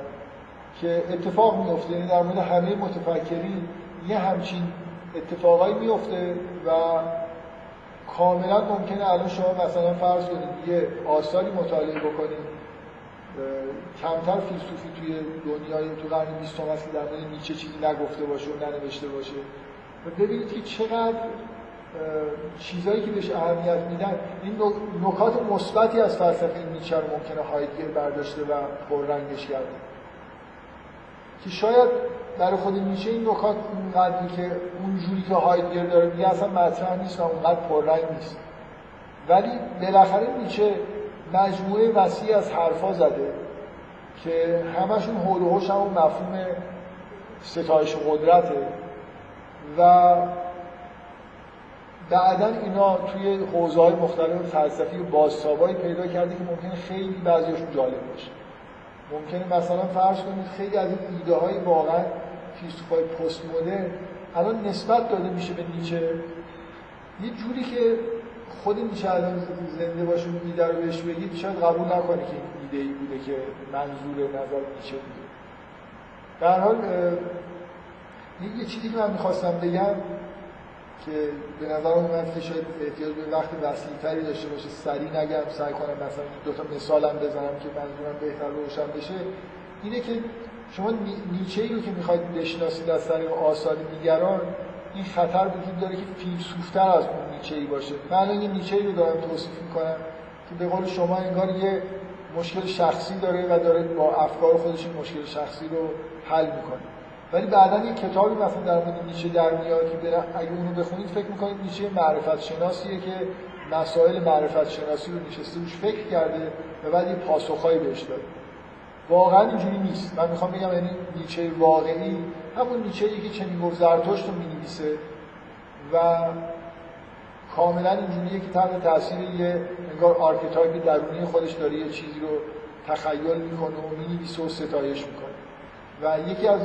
که اتفاق میفته یعنی در مورد همه متفکرین یه همچین اتفاقایی میفته و کاملا ممکنه الان شما مثلا فرض کنید یه آثاری مطالعه بکنید کمتر فیلسوفی توی دنیای تو قرن 20 هست که در مورد نیچه چیزی نگفته باشه و ننوشته باشه. و ببینید که چقدر چیزایی که بهش اهمیت میدن این نکات مثبتی از فلسفه نیچه رو ممکنه هایدگر برداشته و پررنگش کرده. که شاید برای خود نیچه این نکات اونقدری که اونجوری که هایدگر داره میگه اصلا مطرح نیست و اونقدر پررنگ نیست. ولی بالاخره نیچه مجموعه وسیع از حرفا زده که همشون حول و همون مفهوم ستایش قدرته و بعدا اینا توی حوزه های مختلف فلسفی و بازتابایی پیدا کرده که ممکنه خیلی بعضیشون جالب باشه. ممکنه مثلا فرض کنید خیلی از این ایده های واقعا فیلسوفای پست مدرن الان نسبت داده میشه به نیچه. یه جوری که خود نیچه الان زنده باشه اون ایده رو بهش بگید شاید قبول نکنه که این ایده ای بوده که منظور نظر نیچه بوده. در حال یه چیزی که من می‌خواستم بگم که به نظر اومد که شاید احتیاج به وقت وسیعتری داشته باشه. سریع نگم سعی کنم مثلا دو تا مثالم بزنم که منظورم بهتر روشن بشه. اینه که شما نیچه ای رو که می‌خواید بشناسید از طریق آثار دیگران این خطر وجود داره که فیلسوفتر از اون نیچه ای باشه. من یه نیچه ای رو دارم توصیف می‌کنم که به قول شما انگار یه مشکل شخصی داره و داره با افکار خودش این مشکل شخصی رو حل می‌کنه. ولی بعدا یه کتابی مثلا در مورد نیچه در میاد که اگه اونو بخونید فکر می‌کنید نیچه معرفت شناسیه که مسائل معرفت شناسی رو نشسته روش فکر کرده و بعد یه پاسخهایی بهش داده واقعا اینجوری نیست. من می‌خوام بگم یعنی نیچه واقعی همون نیچه ای که چنین گفت زرتشت رو می‌نویسه و کاملا اینجوریه که تحت تاثیر یه انگار archetype درونی خودش داره یه چیزی رو تخیل می‌کنه و می‌نویسه و ستایش می‌کنه. و یکی از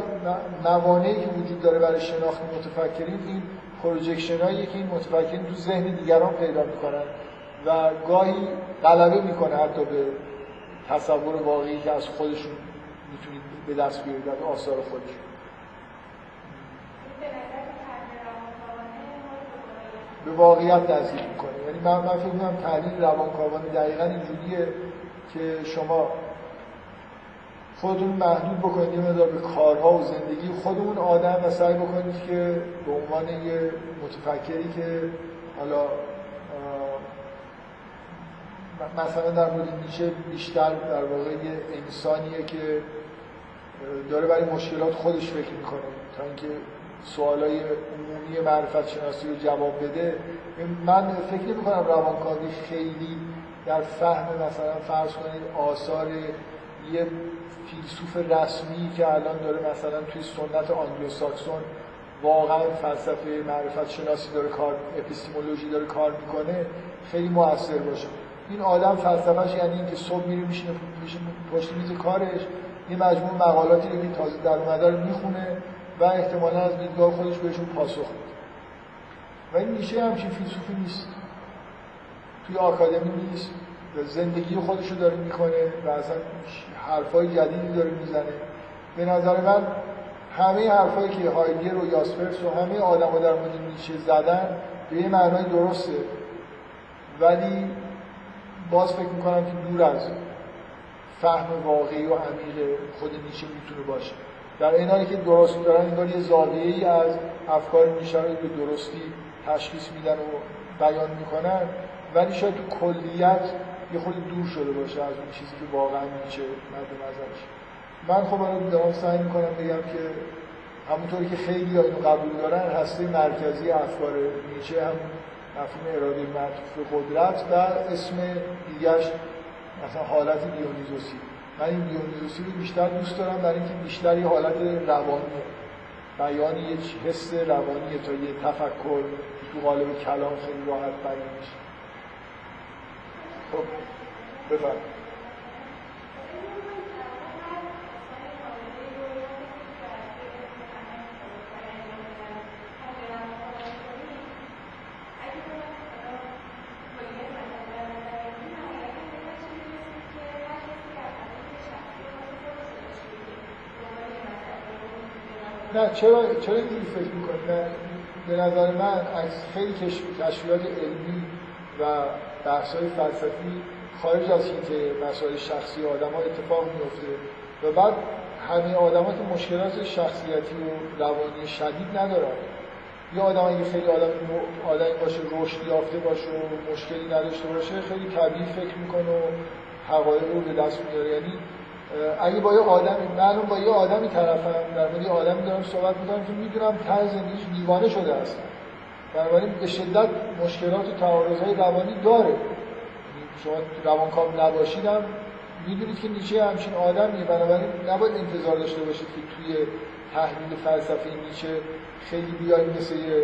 موانعی که وجود داره برای شناخت متفکرین این projection هایی که این متفکرین تو ذهن دیگران پیدا می‌کنن و گاهی غلبه می‌کنه حتی به تصور واقعی که از خودشون می‌تونید به دست بیارید از آثار خودشون. به واقعیت نزدیک می‌کنه. یعنی من, من فکر می‌کنم تحلیل روانکاوانه دقیقا اینجوریه که شما خودتون محدود بکنید یه به کارها و زندگی خودمون آدم و سعی بکنید که به عنوان یه متفکری که حالا مثلا در مورد نیچه بیشتر در واقع یه انسانیه که داره برای مشکلات خودش فکر می‌کنه. تا اینکه سوالای عمومی معرفت شناسی رو جواب بده. من فکر نمی کنم روانکاوی خیلی در فهم مثلا فرض کنید آثار یه فیلسوف رسمی که الان داره مثلا توی سنت آنگلو ساکسون واقعا فلسفه معرفت شناسی داره کار اپیستمولوژی داره کار می‌کنه خیلی موثر باشه. این آدم فلسفهش یعنی اینکه صبح میره میشینه پشت میز کارش یه مجموع مقالاتی رو که تازه در اومده رو می‌خونه و احتمالا از دیدگاه خودش بهشون پاسخ میده. و این میشه همچین فیلسوفی نیست. توی آکادمی نیست. زندگی خودش رو داره می‌کنه و اصلا حرفای جدیدی داره می‌زنه. به نظر من همه حرفایی که هایدگر و یاسپرس و همه آدم در مورد نیچه زدن به یه معنای درسته. ولی باز فکر می‌کنم که دور از فهم واقعی و عمیق خود نیچه می‌تونه باشه. در این حالی که درست دارن انگار یه زاویه ای از افکار نیچه رو به درستی تشخیص میدن و بیان می‌کنن. ولی شاید تو کلیت یه خود دور شده باشه از اون چیزی که واقعا نیچه مد نظرش. من خب الان دارم سعی می‌کنم بگم که همونطوری که خیلی اینو قبول دارن هسته مرکزی افکار نیچه هم مفهوم اراده معطوف به قدرت و اسم دیگرش مثلا حالت دیونیزوسی. من این دیونیزوسی رو بیشتر دوست دارم برای اینکه بیشتر یه حالت روانی بیان یه حس روانیه تا یه تفکر تو قالب کلام خیلی راحت بیان میشه. خب بفرمایید نه چرا چرا اینجوری فکر می‌کنید به نظر من از خیلی کشفیات علمی و بحث های فلسفی خارج از اینکه مسائل شخصی آدم ها اتفاق میفته و بعد همه آدم که مشکلات شخصیتی و روانی شدید ندارن. یه آدم اگه خیلی آدم آدم باشه رشد یافته باشه و مشکلی نداشته باشه خیلی طبیعی فکر می‌کنه و حقایق رو به دست میاره. یعنی اگه با یه آدمی من با یه آدمی طرفم در مورد آدمی دارم صحبت می‌کنم که می‌دونم طرز زندگیش دیوانه شده است. بنابراین به شدت مشکلات و تعارضهای روانی داره. شما روانکاو نباشیدم می‌دونید که نیچه همچین آدمیه. بنابراین نباید انتظار داشته باشید که توی تحلیل فلسفه نیچه خیلی بیاید مثل یه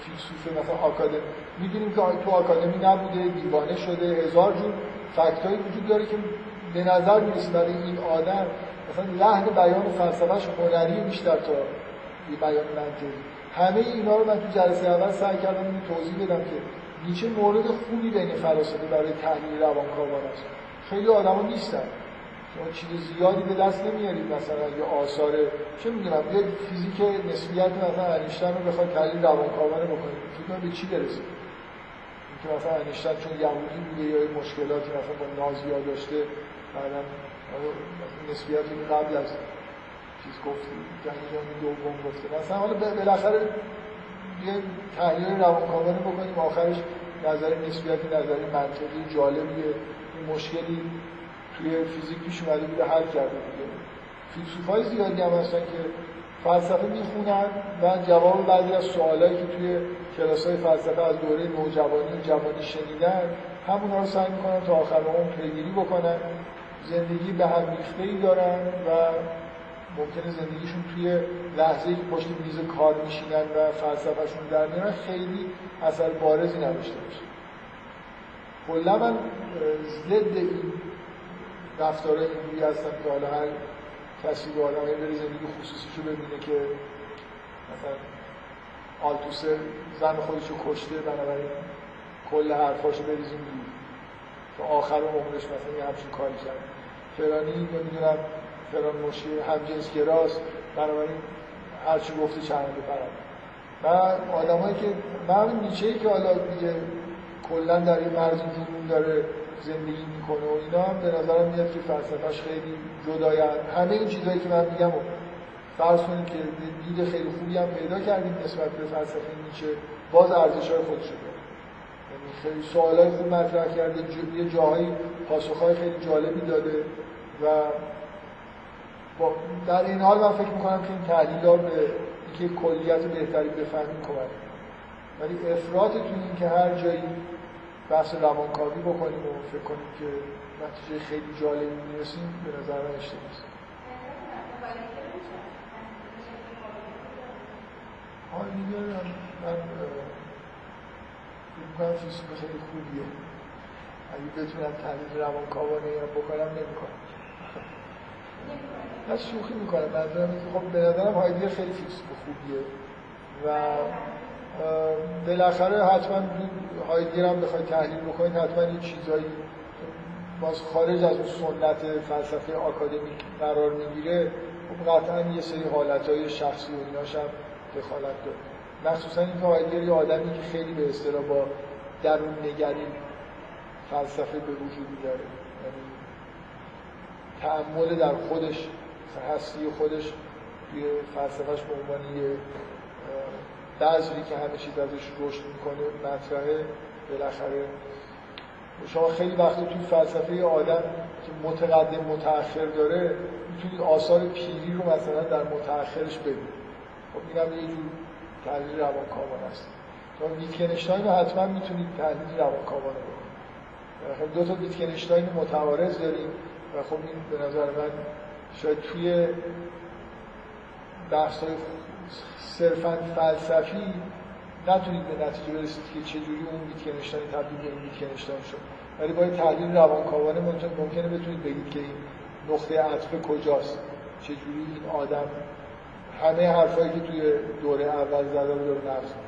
فیلسوف مثلا آکادمی. می‌دونیم که تو آکادمی نبوده دیوانه شده هزار جور فکتایی وجود داره که به نظر می‌رسه برای این آدم مثلا لحن بیان فلسفهش هنری بیشتر تا بیان منطقی. همه اینا رو من تو جلسه اول سعی کردم توضیح بدم که نیچه مورد خوبی بین فلاسفه برای تحلیل روانکاوان است. خیلی آدما نیستن. شما چیز زیادی به دست نمیارید مثلا یه آثار چه می‌دونم یه فیزیک نسبیت مثلا انیشتن رو بخواد تحلیل روانکاوانه بکنید. فکر به چی برسید که مثلا انیشتن چون یهودی بوده یا مشکلاتی مثلا با نازیا داشته بعدا نسبیت قبل از چیز گفت جنگ جهانی دوم گفته مثلا حالا بالاخره یه تحلیل روانکاوانه بکنیم آخرش نظر نسبیت نظر منطقی جالبیه. این مشکلی توی فیزیک پیش اومده بوده حل کرده بوده. فیلسوفای زیادی هم هستن که فلسفه می‌خونن و جواب بعضی از سوالایی که توی کلاس های فلسفه از دوره نوجوانی و جوانی شنیدن همونا رو سعی می‌کنن تا آخر اون پیگیری بکنن. زندگی به هم ای دارن و ممکنه زندگیشون توی لحظه که پشت میز کار میشینن و فلسفهشون در میارن خیلی اثر بارزی نداشته باشه. کلا من ضد این رفتار اینجوری هستم که حالا هر کسی به آدم بره زندگی خصوصیشو ببینه که مثلا آلتوسه زن خودشو کشته بنابراین کل حرفاشو بریزیم دور تا آخر عمرش مثلا یه همچین کاری کرد. فلانی نمی‌دونم فلان همجنس گراست بنابراین هرچی گفته چرنده پرد و آدمایی که من نیچه که حالا دیگه کلا در این مرز جنون داره زندگی می‌کنه و اینا هم به نظرم میاد که فلسفهش خیلی جداین همه این چیزهایی که من میگم و فرض کنید که دید خیلی خوبی هم پیدا کردیم نسبت به فلسفه نیچه باز ارزش های خودش داره. یعنی خیلی سوالای خوب مطرح کرده یه جاهایی پاسخهای خیلی جالبی داده و در این حال من فکر می‌کنم که این تحلیل ها به اینکه کلیت بهتری بفهمیم کمک ولی افراط تو این که هر جایی بحث روانکاوی بکنیم و فکر کنیم که نتیجه خیلی جالبی می‌رسیم به نظر من اشتباهه حال میگردم من می‌کنم فیلسوف خیلی خوبیه. اگه بتونم تحلیل روانکاوانه یا بکنم نمی‌کنم. نه شوخی می‌کنم منظورم اینه خب به نظرم هایدگر خیلی فیلسوف خوبیه. و بالاخره حتما هایدگر هم بخوای تحلیل بکنید حتما یه چیزایی باز خارج از اون سنت فلسفه آکادمیک قرار می‌گیره خب قطعا یه سری حالتهای شخصی و ایناش هم دخالت داره. مخصوصا اینکه هایدگر یه آدمی که خیلی به اصطلاح با درون نگری فلسفه به وجود یعنی تعمل در خودش هستی خودش توی فلسفهش به عنوان یه بذری که همه چیز ازش رشد می‌کنه مطرحه. بالاخره شما خیلی وقتی توی فلسفه آدم که متقدم متأخر داره می‌تونید آثار پیری رو مثلا در متأخرش ببینید خب اینم یه جور تحلیل روانکاوان است. شما ویتکنشتاین رو حتما می‌تونید تحلیل روانکاوانه بکنید دو تا ویتکنشتاین متعارض داریم. و خب این به نظر من شاید توی بحث های صرفا فلسفی نتونید به نتیجه برسید که چجوری اون ویتکنشتاین تبدیل به ویتکنشتاین شد. ولی با تحلیل روانکاوانه ممکنه بتونید بگید که این نقطه عطف کجاست. چجوری این آدم همه حرفایی که توی دوره اول زده رو داره می‌کنه